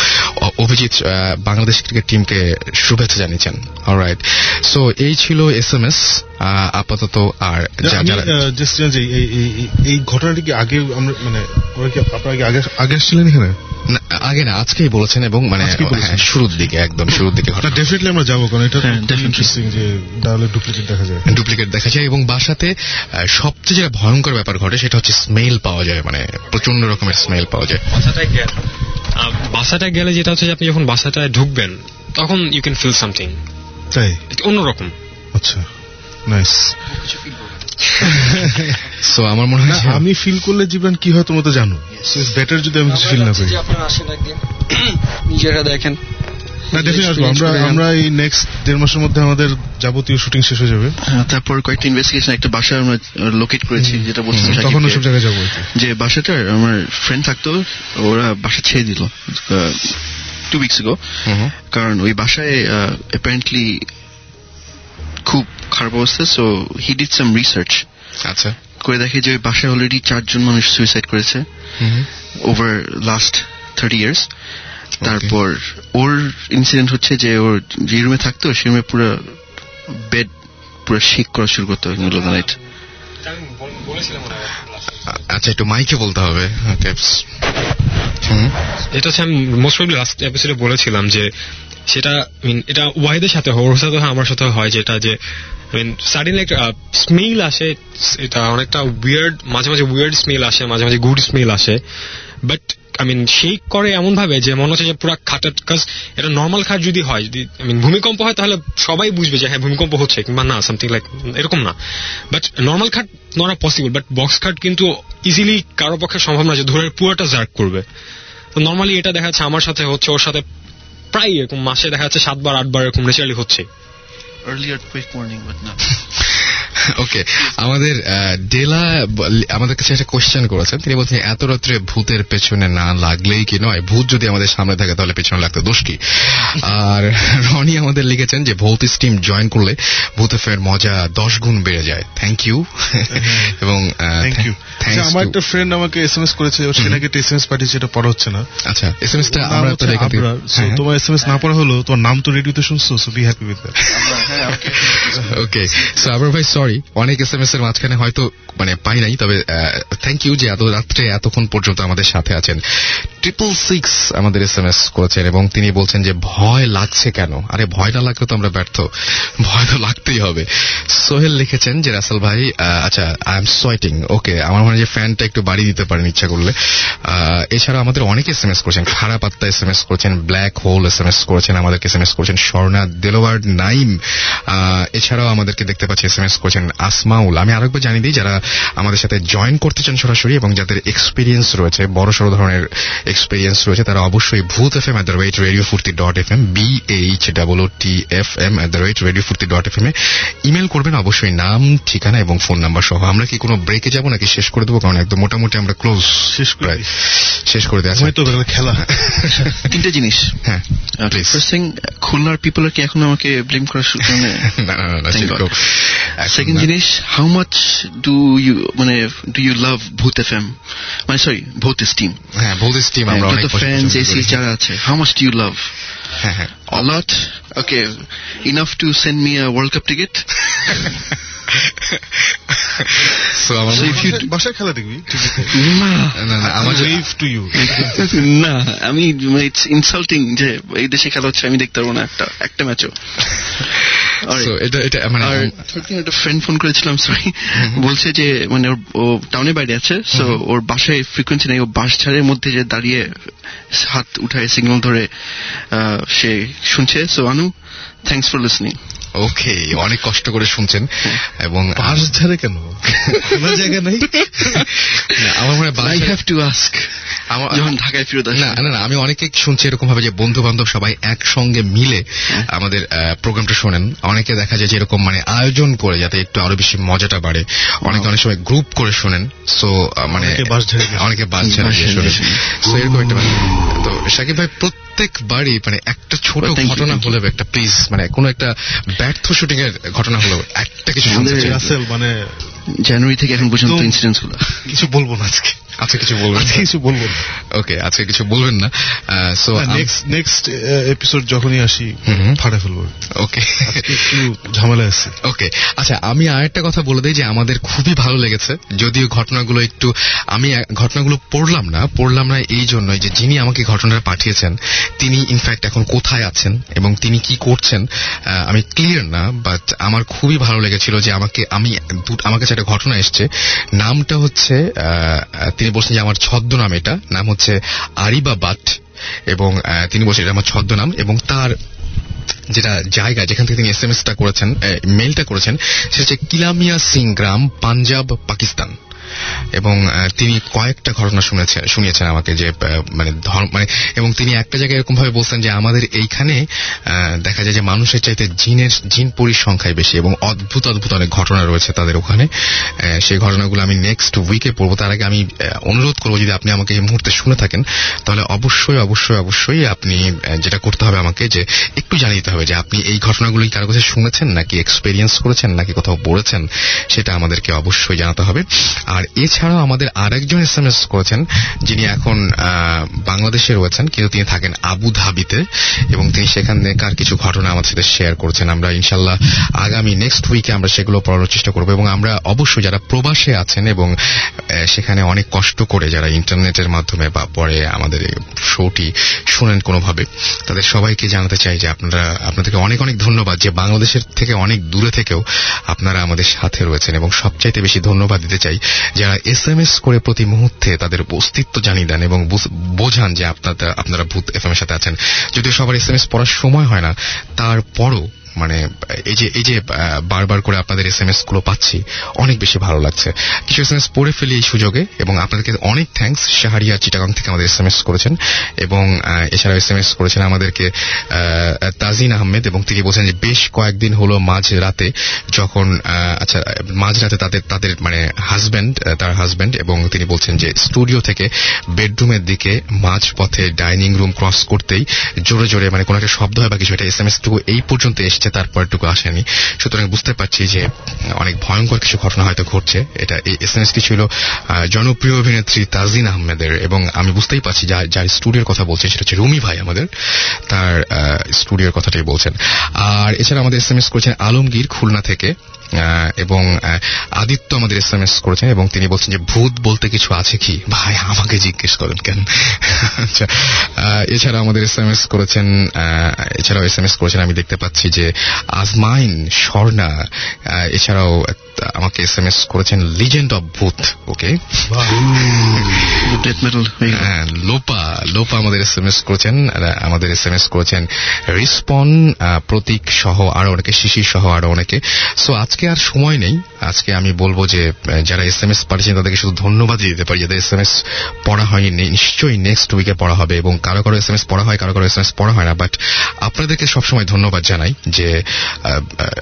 [SPEAKER 1] অভিজিৎ বাংলাদেশ ক্রিকেট টিমকে শুভেচ্ছা জানিয়েছেন। অলরাইট সো এই ছিল এস এম এস আপাতত আর
[SPEAKER 8] এই- ঘটনাটি কি আগে আমরা মানে আপনারা কি আগে আগে আসছিলেন এখানে?
[SPEAKER 1] না, আগে না আজকেই বলেছেন এবং মানে। হ্যাঁ, শুরুর দিকে একদম শুরুর দিকে ঘটনা।
[SPEAKER 8] ডেফিনেটলি আমরা যাব কারণ এটা
[SPEAKER 9] হ্যাঁ,
[SPEAKER 8] ইন্টারেস্টিং যে তাহলে ডুপ্লিকেট দেখা যায়।
[SPEAKER 1] ডুপ্লিকেট দেখা যায় এবং বাসাতে সবচেয়ে যেটা ভয়ঙ্কর ব্যাপার ঘটে সেটা হচ্ছে স্মেল পাওয়া যায় মানে প্রচণ্ড রকমের স্মেল পাওয়া যায়।
[SPEAKER 4] বাসাটায় গেলে যেটা হচ্ছে আপনি যখন বাসাটায় ঢুকবেন তখন ইউ ক্যান ফিল সামথিং
[SPEAKER 8] তাই?
[SPEAKER 4] অন্যরকম।
[SPEAKER 8] আচ্ছা নাইস
[SPEAKER 1] সো আমার মনে হয়
[SPEAKER 8] আমি ফিল করলে জীবন কি হয় তোমরা তো জানো। বেটার যদি আমি কিছু ফিল না করি।
[SPEAKER 3] আপনারা আসেন একদিন নিজেরা দেখেন।
[SPEAKER 8] না আসব। আমরা আমরা এই নেক্সট দেড় মাসের মধ্যে আমাদের যাবতীয় শুটিং শেষ হয়ে যাবে।
[SPEAKER 9] হ্যাঁ, তারপর কয়েকটা ইনভেস্টিগেশন একটা বাসা আমরা লোকেট করেছি যেটা বলছিলাম
[SPEAKER 8] তখন। ওসব জায়গায় যাব
[SPEAKER 9] যে বাসাটার আমার ফ্রেন্ড থাকতো ওরা বাসা ছেড়ে দিল। Two weeks go. কারণ ওই বাসায় অ্যাপারেন্টলি খুব খারাপ অবস্থা so he did some research
[SPEAKER 1] আচ্ছা।
[SPEAKER 9] করে দেখে যে ওই বাসায় অলরেডি চারজন মানুষ সুইসাইড করেছে। ওভার লাস্ট থার্টি ইয়ার্স তারপর ওর ইনসিডেন্ট হচ্ছে যে ওর যে রুমে থাকতো সে রুমে পুরো বেড পুরো শেক করা শুরু করতো মিডল অফ দ্য নাইট
[SPEAKER 1] আচ্ছা একটু মাইকে বলতে হবে। টিপস
[SPEAKER 4] এটা হচ্ছে আমি মোস্ট প্রবলি লাস্ট এপিসোডে বলেছিলাম যে সেটা মিন এটা ওয়াহিদের সাথে ওর সাথে আমার সাথে হয় যেটা যে সাডেনলি একটা স্মেল আসে, এটা অনেকটা উইয়ার্ড মাঝে মাঝে উইয়ার্ড স্মেল আসে, মাঝে মাঝে গুড স্মেল আসে। বাট আই মিন শেক করে এমন ভাবে যে মনে হচ্ছে যে পুরো খাটা কাজ এটা নর্মাল খাট যদি হয় যদি আই মিন ভূমিকম্প হয় তাহলে সবাই বুঝবে যে হ্যাঁ ভূমিকম্প হচ্ছে কিংবা না সামথিং লাইক এরকম না। বাট নর্মাল খাট নট পসিবল বাট বক্স খাট কিন্তু ইজিলি কারও পক্ষে সম্ভব না যে ধরে পুরোটা জার্ক করবে। তো নর্মালি এটা দেখা যাচ্ছে আমার সাথে হচ্ছে ওর সাথে প্রায় এরকম মাসে দেখা যাচ্ছে সাতবার আটবার এরকম ন্যাচারালি হচ্ছে।
[SPEAKER 9] Early earthquake warning but no [laughs]
[SPEAKER 1] ওকে আমাদের ডেলা আমাদের কাছে একটা কোশ্চেন করেছেন। তিনি বলছেন এত রাত্রে ভূতের পেছনে না লাগলেই কি নয়? ভূত যদি আমাদের সামনে থাকে তাহলে পেছনে লাগতে দোষ কি? আর রনি আমাদের লিখেছেন যে ভৌত স্টিম জয়েন করলে ভূত এর মজা দশ গুণ বেড়ে যায়। থ্যাংক ইউ [laughs] এবং
[SPEAKER 8] থ্যাংক আমার একটা ফ্রেন্ড আমাকে এসএমএস করেছে ও সে নাকি একটা এসএমএস পাঠিয়েছে এটা পড়া হচ্ছে না।
[SPEAKER 1] আচ্ছা এসএমএস টা
[SPEAKER 8] নাম
[SPEAKER 1] আমরা তো।
[SPEAKER 8] So,
[SPEAKER 1] হ্যাঁ,
[SPEAKER 8] তোমার এসএমএস না পড়া হলো তোমার নাম তো রেডিওতে শুনছো so be happy with that
[SPEAKER 1] okay so আবার ভাই সরি অনেক এস এম এস এর মাঝখানে হয়তো মানে পাই নাই, তবে থ্যাংক ইউ যে এত রাত্রে, এতক্ষণ পর্যন্ত আমাদের সাথে আছেন। ট্রিপল সিক্স আমাদের এস এম এস করেছেন এবং তিনি বলছেন যে ভয় লাগছে কেন? আরে ভয় না লাগলে তো আমরা ব্যর্থ। ভয় তো লাগতেই হবে। সোহেল লিখেছেন যে, রাসেল ভাই আচ্ছা আই এম সোয়েটিং ওকে, আমার মনে হয় যে ফ্যানটা একটু বাড়িয়ে দিতে পারেন ইচ্ছা করলে। এছাড়া আমাদের অনেক এস এম এস করেছেন, খারাপ আত্মা এস এম এস করেছেন black hole S M S করেছেন, আমাদেরকে এস এম এস করেছেন, স্বর্ণা দেলোয়ার্ড নাইম। এছাড়াও আমাদেরকে দেখতে পাচ্ছি এস এম এস করেছেন আসমাউল। আমি আরেকবার জানিয়ে দিই, যারা আমাদের সাথে জয়েন করতে চান সরাসরি এবং যাদের এক্সপিরিয়েন্স রয়েছে বড় সড়ো ধরনের এক্সপিরিয়েন্স রয়েছে তারা অবশ্যই Bhoot F M at the rate radio Foorti dot F M B H double O T F M at the rate radio Foorti dot F M A email করবেন অবশ্যই নাম ঠিকানা এবং ফোন নাম্বার সহ। আমরা কি কোনো ব্রেকে যাব নাকি শেষ করে দেবো? কারণ একদম মোটামুটি আমরা ক্লোজ
[SPEAKER 8] শেষ করে
[SPEAKER 1] শেষ করে দেওয়া
[SPEAKER 8] হয়তো খেলা।
[SPEAKER 9] তিনটে জিনিস।
[SPEAKER 1] হ্যাঁ
[SPEAKER 9] ফার্স্ট থিং খুলনার পিপল কি এখন আমাকে ব্লেম করার [laughs]
[SPEAKER 1] না না
[SPEAKER 9] সেকেন্ড জিনিস হাউ মাচ ডু ইউ মানে do you love Bhoot F M মানে সরি ভূত স্টিম
[SPEAKER 1] হ্যাঁ বলতে steam the
[SPEAKER 9] fans.
[SPEAKER 1] They
[SPEAKER 9] see each other. How much do you love?
[SPEAKER 1] হ্যাঁ [laughs] হ্যাঁ
[SPEAKER 9] A lot? Okay. Enough to send me a World Cup ticket? [laughs]
[SPEAKER 1] So আমার
[SPEAKER 9] So if you
[SPEAKER 8] বাসায় খেলা দেখবি
[SPEAKER 9] না [laughs]
[SPEAKER 8] টু
[SPEAKER 9] আমি ইটস ইনসাল্টিং যে এই দেশে খেলা হচ্ছে আমি দেখতে পারব না একটা একটা ম্যাচও
[SPEAKER 1] So, এটা এটা মানে
[SPEAKER 9] একটা ফ্রেন্ড ফোন করেছিলাম সরি বলছে যে মানে ওর- ও টাউনের বাইরে আছে সো ওর বাসায় ফ্রিকোয়েন্সি নেই ও বাস ছাড়ের মধ্যে যে দাঁড়িয়ে হাত উঠায় সিগন্যাল ধরে আহ, সে শুনছে so Anu thanks for listening
[SPEAKER 1] okay অনেক কষ্ট করে শুনছেন এবং
[SPEAKER 8] বাস ঝাড়ে কেন? খোলা জায়গা নেই?
[SPEAKER 1] আমার মনে হয়
[SPEAKER 9] আই হ্যাভ টু আস্ক যখন ঢাকায় ফেরত
[SPEAKER 1] না না না আমি অনেকে শুনছি এরকম ভাবে যে বন্ধু বান্ধব সবাই একসঙ্গে মিলে আমাদের প্রোগ্রামটা শোনেন। অনেকে দেখা যায় যে এরকম মানে আয়োজন করে যাতে একটু আরও বেশি মজাটা বাড়ে। অনেকে অনেক সময় গ্রুপ করে শোনেন। সো মানে
[SPEAKER 8] অনেকে বাস ঝাড়ে
[SPEAKER 1] শোনেন। সো এরকম একটা তো সাকিব ভাই প্রত্যেকবারই মানে একটা ছোট ঘটনা
[SPEAKER 9] thank you.
[SPEAKER 1] হলে একটা প্লিজ মানে কোনো একটা ব্যর্থ শুটিং এর ঘটনা হলো একটা কিছু
[SPEAKER 8] রাসেল মানে
[SPEAKER 9] জানুয়ারি থেকে এখন পর্যন্ত ইনসিডেন্টসগুলো
[SPEAKER 8] কিছু বলব না আজকে।
[SPEAKER 1] আজকে কিছু বলবেন
[SPEAKER 8] আজকে কিছু বলব
[SPEAKER 1] ওকে আজকে কিছু বলবেন না। সো
[SPEAKER 8] নেক্সট নেক্সট এপিসোড যখনই আসি
[SPEAKER 1] হুম।
[SPEAKER 8] ফেলব।
[SPEAKER 1] ওকে
[SPEAKER 8] আজকে একটু ঝামেলা আছে।
[SPEAKER 1] ওকে আচ্ছা আমি আরেকটা কথা বলে দিই যে আমাদের খুবই ভালো লেগেছে। যদিও ঘটনাগুলো একটু আমি ঘটনাগুলো পড়লাম না। পড়লাম না এই জন্যই যে যিনি আমাকে ঘটনাটা পাঠিয়েছেন তিনি ইনফ্যাক্ট এখন কোথায় আছেন এবং তিনি কি করছেন আমি ক্লিয়ার না বাট আমার খুবই ভালো লেগেছিল যে আমাকে আমি আমার কাছে একটা ঘটনা এসছে। নামটা হচ্ছে তিনি বলছেন যে আমার ছদ্মনাম এটা। নাম হচ্ছে আরিবা বাট এবং তিনি বলছেন এটা আমার ছদ্মনাম এবং তার যেটা জায়গা যেখান থেকে তিনি এস এম এসটা করেছেন মেলটা করেছেন, সেটা হচ্ছে কিলামিয়া সিং গ্রাম, পাঞ্জাব, পাকিস্তান। এবং তিনি কয়েকটা ঘটনা শুনেছেন শুনিয়েছেন আমাকে যে মানে মানে এবং তিনি একটা জায়গায় এরকম ভাবে বলছেন যে আমাদের এইখানে দেখা যায় যে মানুষের চাইতে জিনের, জিন পরিসংখ্যায় বেশি এবং অদ্ভুত অদ্ভুত অনেক ঘটনা রয়েছে তাদের ওখানে। সেই ঘটনাগুলো আমি নেক্সট উইকে পড়ব। তার আগে আমি অনুরোধ করব যদি আপনি আমাকে এই মুহূর্তে শুনে থাকেন, তাহলে অবশ্যই অবশ্যই অবশ্যই আপনি যেটা করতে হবে আমাকে যে একটু জানিয়ে দিতে হবে যে আপনি এই ঘটনাগুলো কারও কাছে শুনেছেন, নাকি এক্সপেরিয়েন্স করেছেন, নাকি কোথাও পড়েছেন, সেটা আমাদেরকে অবশ্যই জানাতে হবে। আর এছাড়াও আমাদের আরেকজন এস এম এস করেছেন, যিনি এখন বাংলাদেশে রয়েছেন, কিন্তু তিনি থাকেন আবু ধাবিতে, এবং তিনি সেখানকার কিছু ঘটনা আমাদের সাথে শেয়ার করছেন। আমরা ইনশাল্লাহ আগামী নেক্সট উইকে আমরা সেগুলো পড়ানোর চেষ্টা করব, এবং আমরা অবশ্যই যারা প্রবাসে আছেন এবং সেখানে অনেক কষ্ট করে যারা ইন্টারনেটের মাধ্যমে বা পরে আমাদের শোটি শুনেন কোনোভাবে, তাদের সবাইকে জানাতে চাই যে আপনারা, আপনাদেরকে অনেক অনেক ধন্যবাদ যে বাংলাদেশের থেকে অনেক দূরে থেকেও আপনারা আমাদের সাথে রয়েছেন, এবং সবচাইতে বেশি ধন্যবাদ দিতে চাই যারা এস এম এস করে প্রতি মুহূর্তে তাদের অস্তিত্ব জানিয়ে দেন এবং বোঝান যে আপনারা আপনারা ভূত এফ এম এর সাথে আছেন। যদিও সবার এস এম এস পড়ার সময় হয় না, তারপরও মানে এই যে এই যে বারবার করে আপনাদের এস এম এসগুলো পাচ্ছি, অনেক বেশি ভালো লাগছে। কিছু এস এম এস পড়ে ফেলি এই সুযোগে, এবং আপনাদেরকে অনেক থ্যাঙ্কস শাহারিয়া চিটাগাং থেকে আমাদের এস এম এস করেছেন, এবং এছাড়াও এস এম এস করেছেন আমাদেরকে তাজিন আহমেদ, এবং তিনি বলছেন যে বেশ কয়েকদিন হলো মাঝ রাতে যখন আচ্ছা মাঝ রাতে তাদের তাদের মানে হাজব্যান্ড তার হাজব্যান্ড এবং তিনি বলছেন যে স্টুডিও থেকে বেডরুমের দিকে মাঝ পথে ডাইনিং রুম ক্রস করতেই জোরে জোরে মানে কোনো একটা শব্দ হয় বা কিছু এটা এস এম এস টুকু এই পর্যন্ত এসছে। তারপরটুকু আসেনি। সুতরাং বুঝতে পারছি যে, অনেক ভয়ঙ্কর কিছু ঘটনা হয়তো ঘটছে। এটা এই এস এম এস কি ছিল জনপ্রিয় অভিনেত্রী তাজিন আহমেদের এবং আমি বুঝতেই পারছি যা- যার স্টুডিওর কথা বলছেন সেটা হচ্ছে রুমি ভাই আমাদের, তার স্টুডিওর কথাটাই বলছেন। আর এছাড়া আমাদের এস এম এস করেছেন আলমগীর খুলনা থেকে। এবং আদিত্য আমাদের এস এম এস করেছেন এবং তিনি বলছেন যে ভূত বলতে কিছু আছে কি? ভাই, আমাকে জিজ্ঞেস করেন কেন? [laughs] আচ্ছা এছাড়া আমাদের এস এম এস করেছেন এছাড়াও এস এম এস করেছেন, আমি দেখতে পাচ্ছি যে আজমাইন স্বর্ণা এছাড়াও আমাকে এস এম এস করেছেন legend of Bhoot okay Lopa Lopa আমাদের এস এম এস করেছেন আমাদের এস এম এস করেছেন রিসপন প্রতীক সহ আরও অনেকে শিশির সহ আরও অনেকে। সো আজকে আর সময় নেই। আজকে আমি বলব যে যারা এস এম এস পাঠিয়েছেন তাদেরকে শুধু ধন্যবাদ দিতে পারি যাদের এস এম এস পড়া হয়নি নিশ্চয়ই নেক্সট উইকে পড়া হবে এবং কারও কারও এস এম এস পড়া হয় কারও কারও এস এম এস পড়া হয় না বাট আপনাদেরকে সবসময় ধন্যবাদ জানাই যে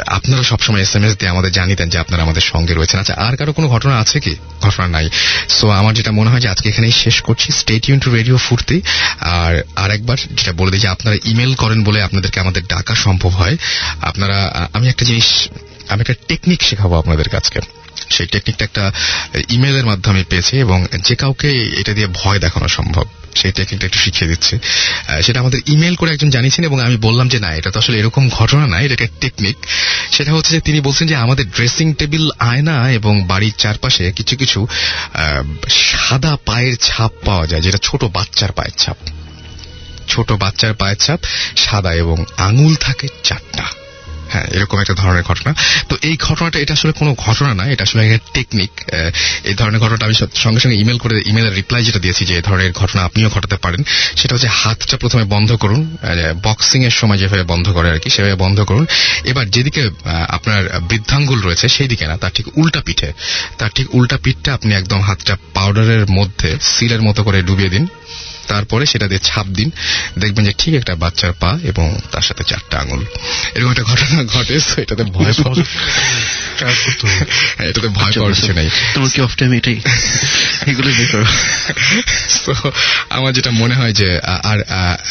[SPEAKER 1] আপনারা সবসময় এস এম এস দিয়ে আমাদের জানিতেন যে আপনারা আমাদের সঙ্গে রয়েছেন। আচ্ছা আর কারও কোনো ঘটনা আছে কি? ঘটনা নাই। সো আমার যেটা মনে হয় যে আজকে এখানেই শেষ করছি। স্টেট ইউন টু রেডিও ফুর্তি আর আরেকবার যেটা বলে দিই যে আপনারা ইমেল করেন বলে আপনাদেরকে আমাদের ডাকা সম্ভব হয়। আপনারা আমি একটা জিনিস, আমি একটা টেকনিক শেখাবো আপনাদের কাছকে। সেই টেকনিকটা একটা ইমেলের মাধ্যমে পেয়েছি এবং যে কাউকে এটা দিয়ে ভয় দেখানো সম্ভব। সেই টেকনিকটা একটু শিখিয়ে দিচ্ছে। সেটা আমাদের ইমেল করে একজন জানিয়েছেন এবং আমি বললাম যে না, এটা তো আসলে এরকম ঘটনা না, এটা একটা টেকনিক সেটা হচ্ছে যে তিনি বলছেন যে আমাদের ড্রেসিং টেবিল আয়না এবং বাড়ির চারপাশে কিছু কিছু সাদা পায়ের ছাপ পাওয়া যায়, যেটা ছোট বাচ্চার পায়ের ছাপ। ছোট বাচ্চার পায়ের ছাপ সাদা এবং আঙুল থাকে চারটা। হ্যাঁ এরকম একটা ধরনের ঘটনা। তো এই ঘটনাটা, এটা আসলে কোনো ঘটনা না, এটা আসলে একটা টেকনিক এই ধরনের ঘটনাটা আমি সঙ্গে সঙ্গে ইমেল করে ইমেলের রিপ্লাই যেটা দিয়েছি যে, এই ধরনের ঘটনা আপনিও ঘটাতে পারেন, সেটা হচ্ছে হাতটা প্রথমে বন্ধ করুন বক্সিং এর সময় যেভাবে বন্ধ করে আর কি, সেভাবে বন্ধ করুন। এবার যেদিকে আপনার বৃদ্ধাঙ্গুল রয়েছে সেই দিকে না, তার ঠিক উল্টা পিঠে, তার ঠিক উল্টা পিঠটা আপনি একদম হাতটা পাউডারের মধ্যে সিলের মতো করে ডুবিয়ে দিন। তারপরে সেটা দিয়ে ছাপ দিন। দেখবেন যে ঠিক একটা বাচ্চার পা এবং তার সাথে চারটা আঙুল। এরকম একটা ঘটনা ঘটে এটাতে ভয় পাওয়ার হ্যাঁ, এটাতে ভয় পাওয়ার কিছু নেই।
[SPEAKER 9] তোমার কি অফ টাইম এটাই? এগুলো
[SPEAKER 1] আমার যেটা মনে হয় যে আর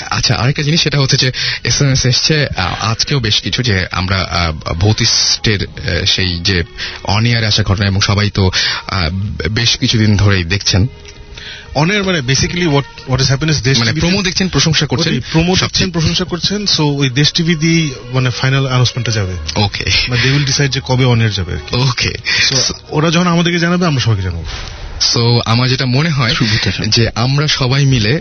[SPEAKER 1] আচ্ছা আরেকটা জিনিস সেটা হচ্ছে যে এস এম এস এসছে আজকেও বেশ কিছু যে আমরা আ, ভৌতিষ্টের সেই যে অনিয়ারে আসা ঘটনা এবং সবাই তো বেশ কিছুদিন ধরেই দেখছেন।
[SPEAKER 8] অনের মানে basically what what is happen দেশ
[SPEAKER 1] মানে প্রমো দেখছেন প্রশংসা করছেন
[SPEAKER 8] প্রমো দেখছেন প্রশংসা করছেন সো ওই দেশ টিভি দিয়ে মানে ফাইনাল অ্যানাউন্সমেন্টটা যাবে।
[SPEAKER 1] ওকে
[SPEAKER 8] মানে দে উইল ডিসাইড যে কবে অনের যাবে
[SPEAKER 1] ওকে
[SPEAKER 8] ওরা যখন আমাদেরকে জানাবে আমরা সবাইকে জানাব।
[SPEAKER 1] সো আমার যেটা মনে হয় যে আমরা সবাই মিলে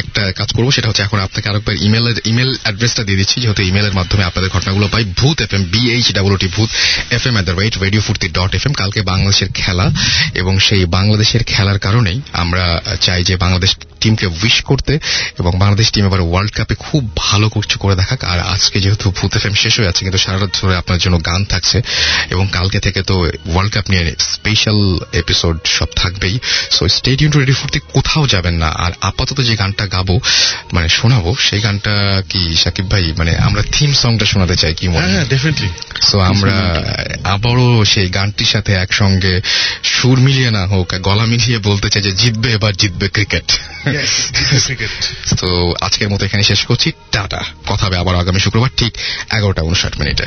[SPEAKER 1] একটা কাজ করব সেটা হচ্ছে এখন আপনাকে আরেকবার ইমেলের ইমেল অ্যাড্রেসটা দিয়ে দিচ্ছি যেহেতু ইমেলের মাধ্যমে আপনাদের ঘটনাগুলো পাই। ভূত F M BH WT Bhoot F M the rate radio Foorti dot F M কালকে বাংলাদেশের খেলা এবং সেই বাংলাদেশের খেলার কারণেই আমরা চাই যে বাংলাদেশ টিমকে উইশ করতে এবং বাংলাদেশ টিম এবার ওয়ার্ল্ড কাপে খুব ভালো কিছু করে দেখাক। আর আজকে যেহেতু ভূত এফ এম শেষ হয়ে আছে কিন্তু সারা রাত ধরে আপনার জন্য গান থাকছে এবং কালকে থেকে তো ওয়ার্ল্ড কাপ নিয়ে স্পেশাল এপিসোড সব থাকবেই। সো স্টেডিয়াম টু রেডি ফুর্তি কোথাও যাবেন না। আর আপাতত যে গানটা গাবো মানে শোনাবো সেই গানটা কি সাকিব ভাই মানে আমরা থিম সংটা শোনাতে চাই কি মনে
[SPEAKER 8] হ্যাঁ? হ্যাঁ ডেফিনেটলি
[SPEAKER 1] সো আমরা আবারও সেই গানটির সাথে একসঙ্গে সুর মিলিয়ে না হোক গলা মিলিয়ে বলতে চাই যে জিতবে এবার জিতবে ক্রিকেট
[SPEAKER 8] ক্রিকেট
[SPEAKER 1] তো আজকের মতো এখানে শেষ করছি। টাটা। কথা হবে আবার আগামী শুক্রবার ঠিক এগারোটা উনষাট মিনিটে।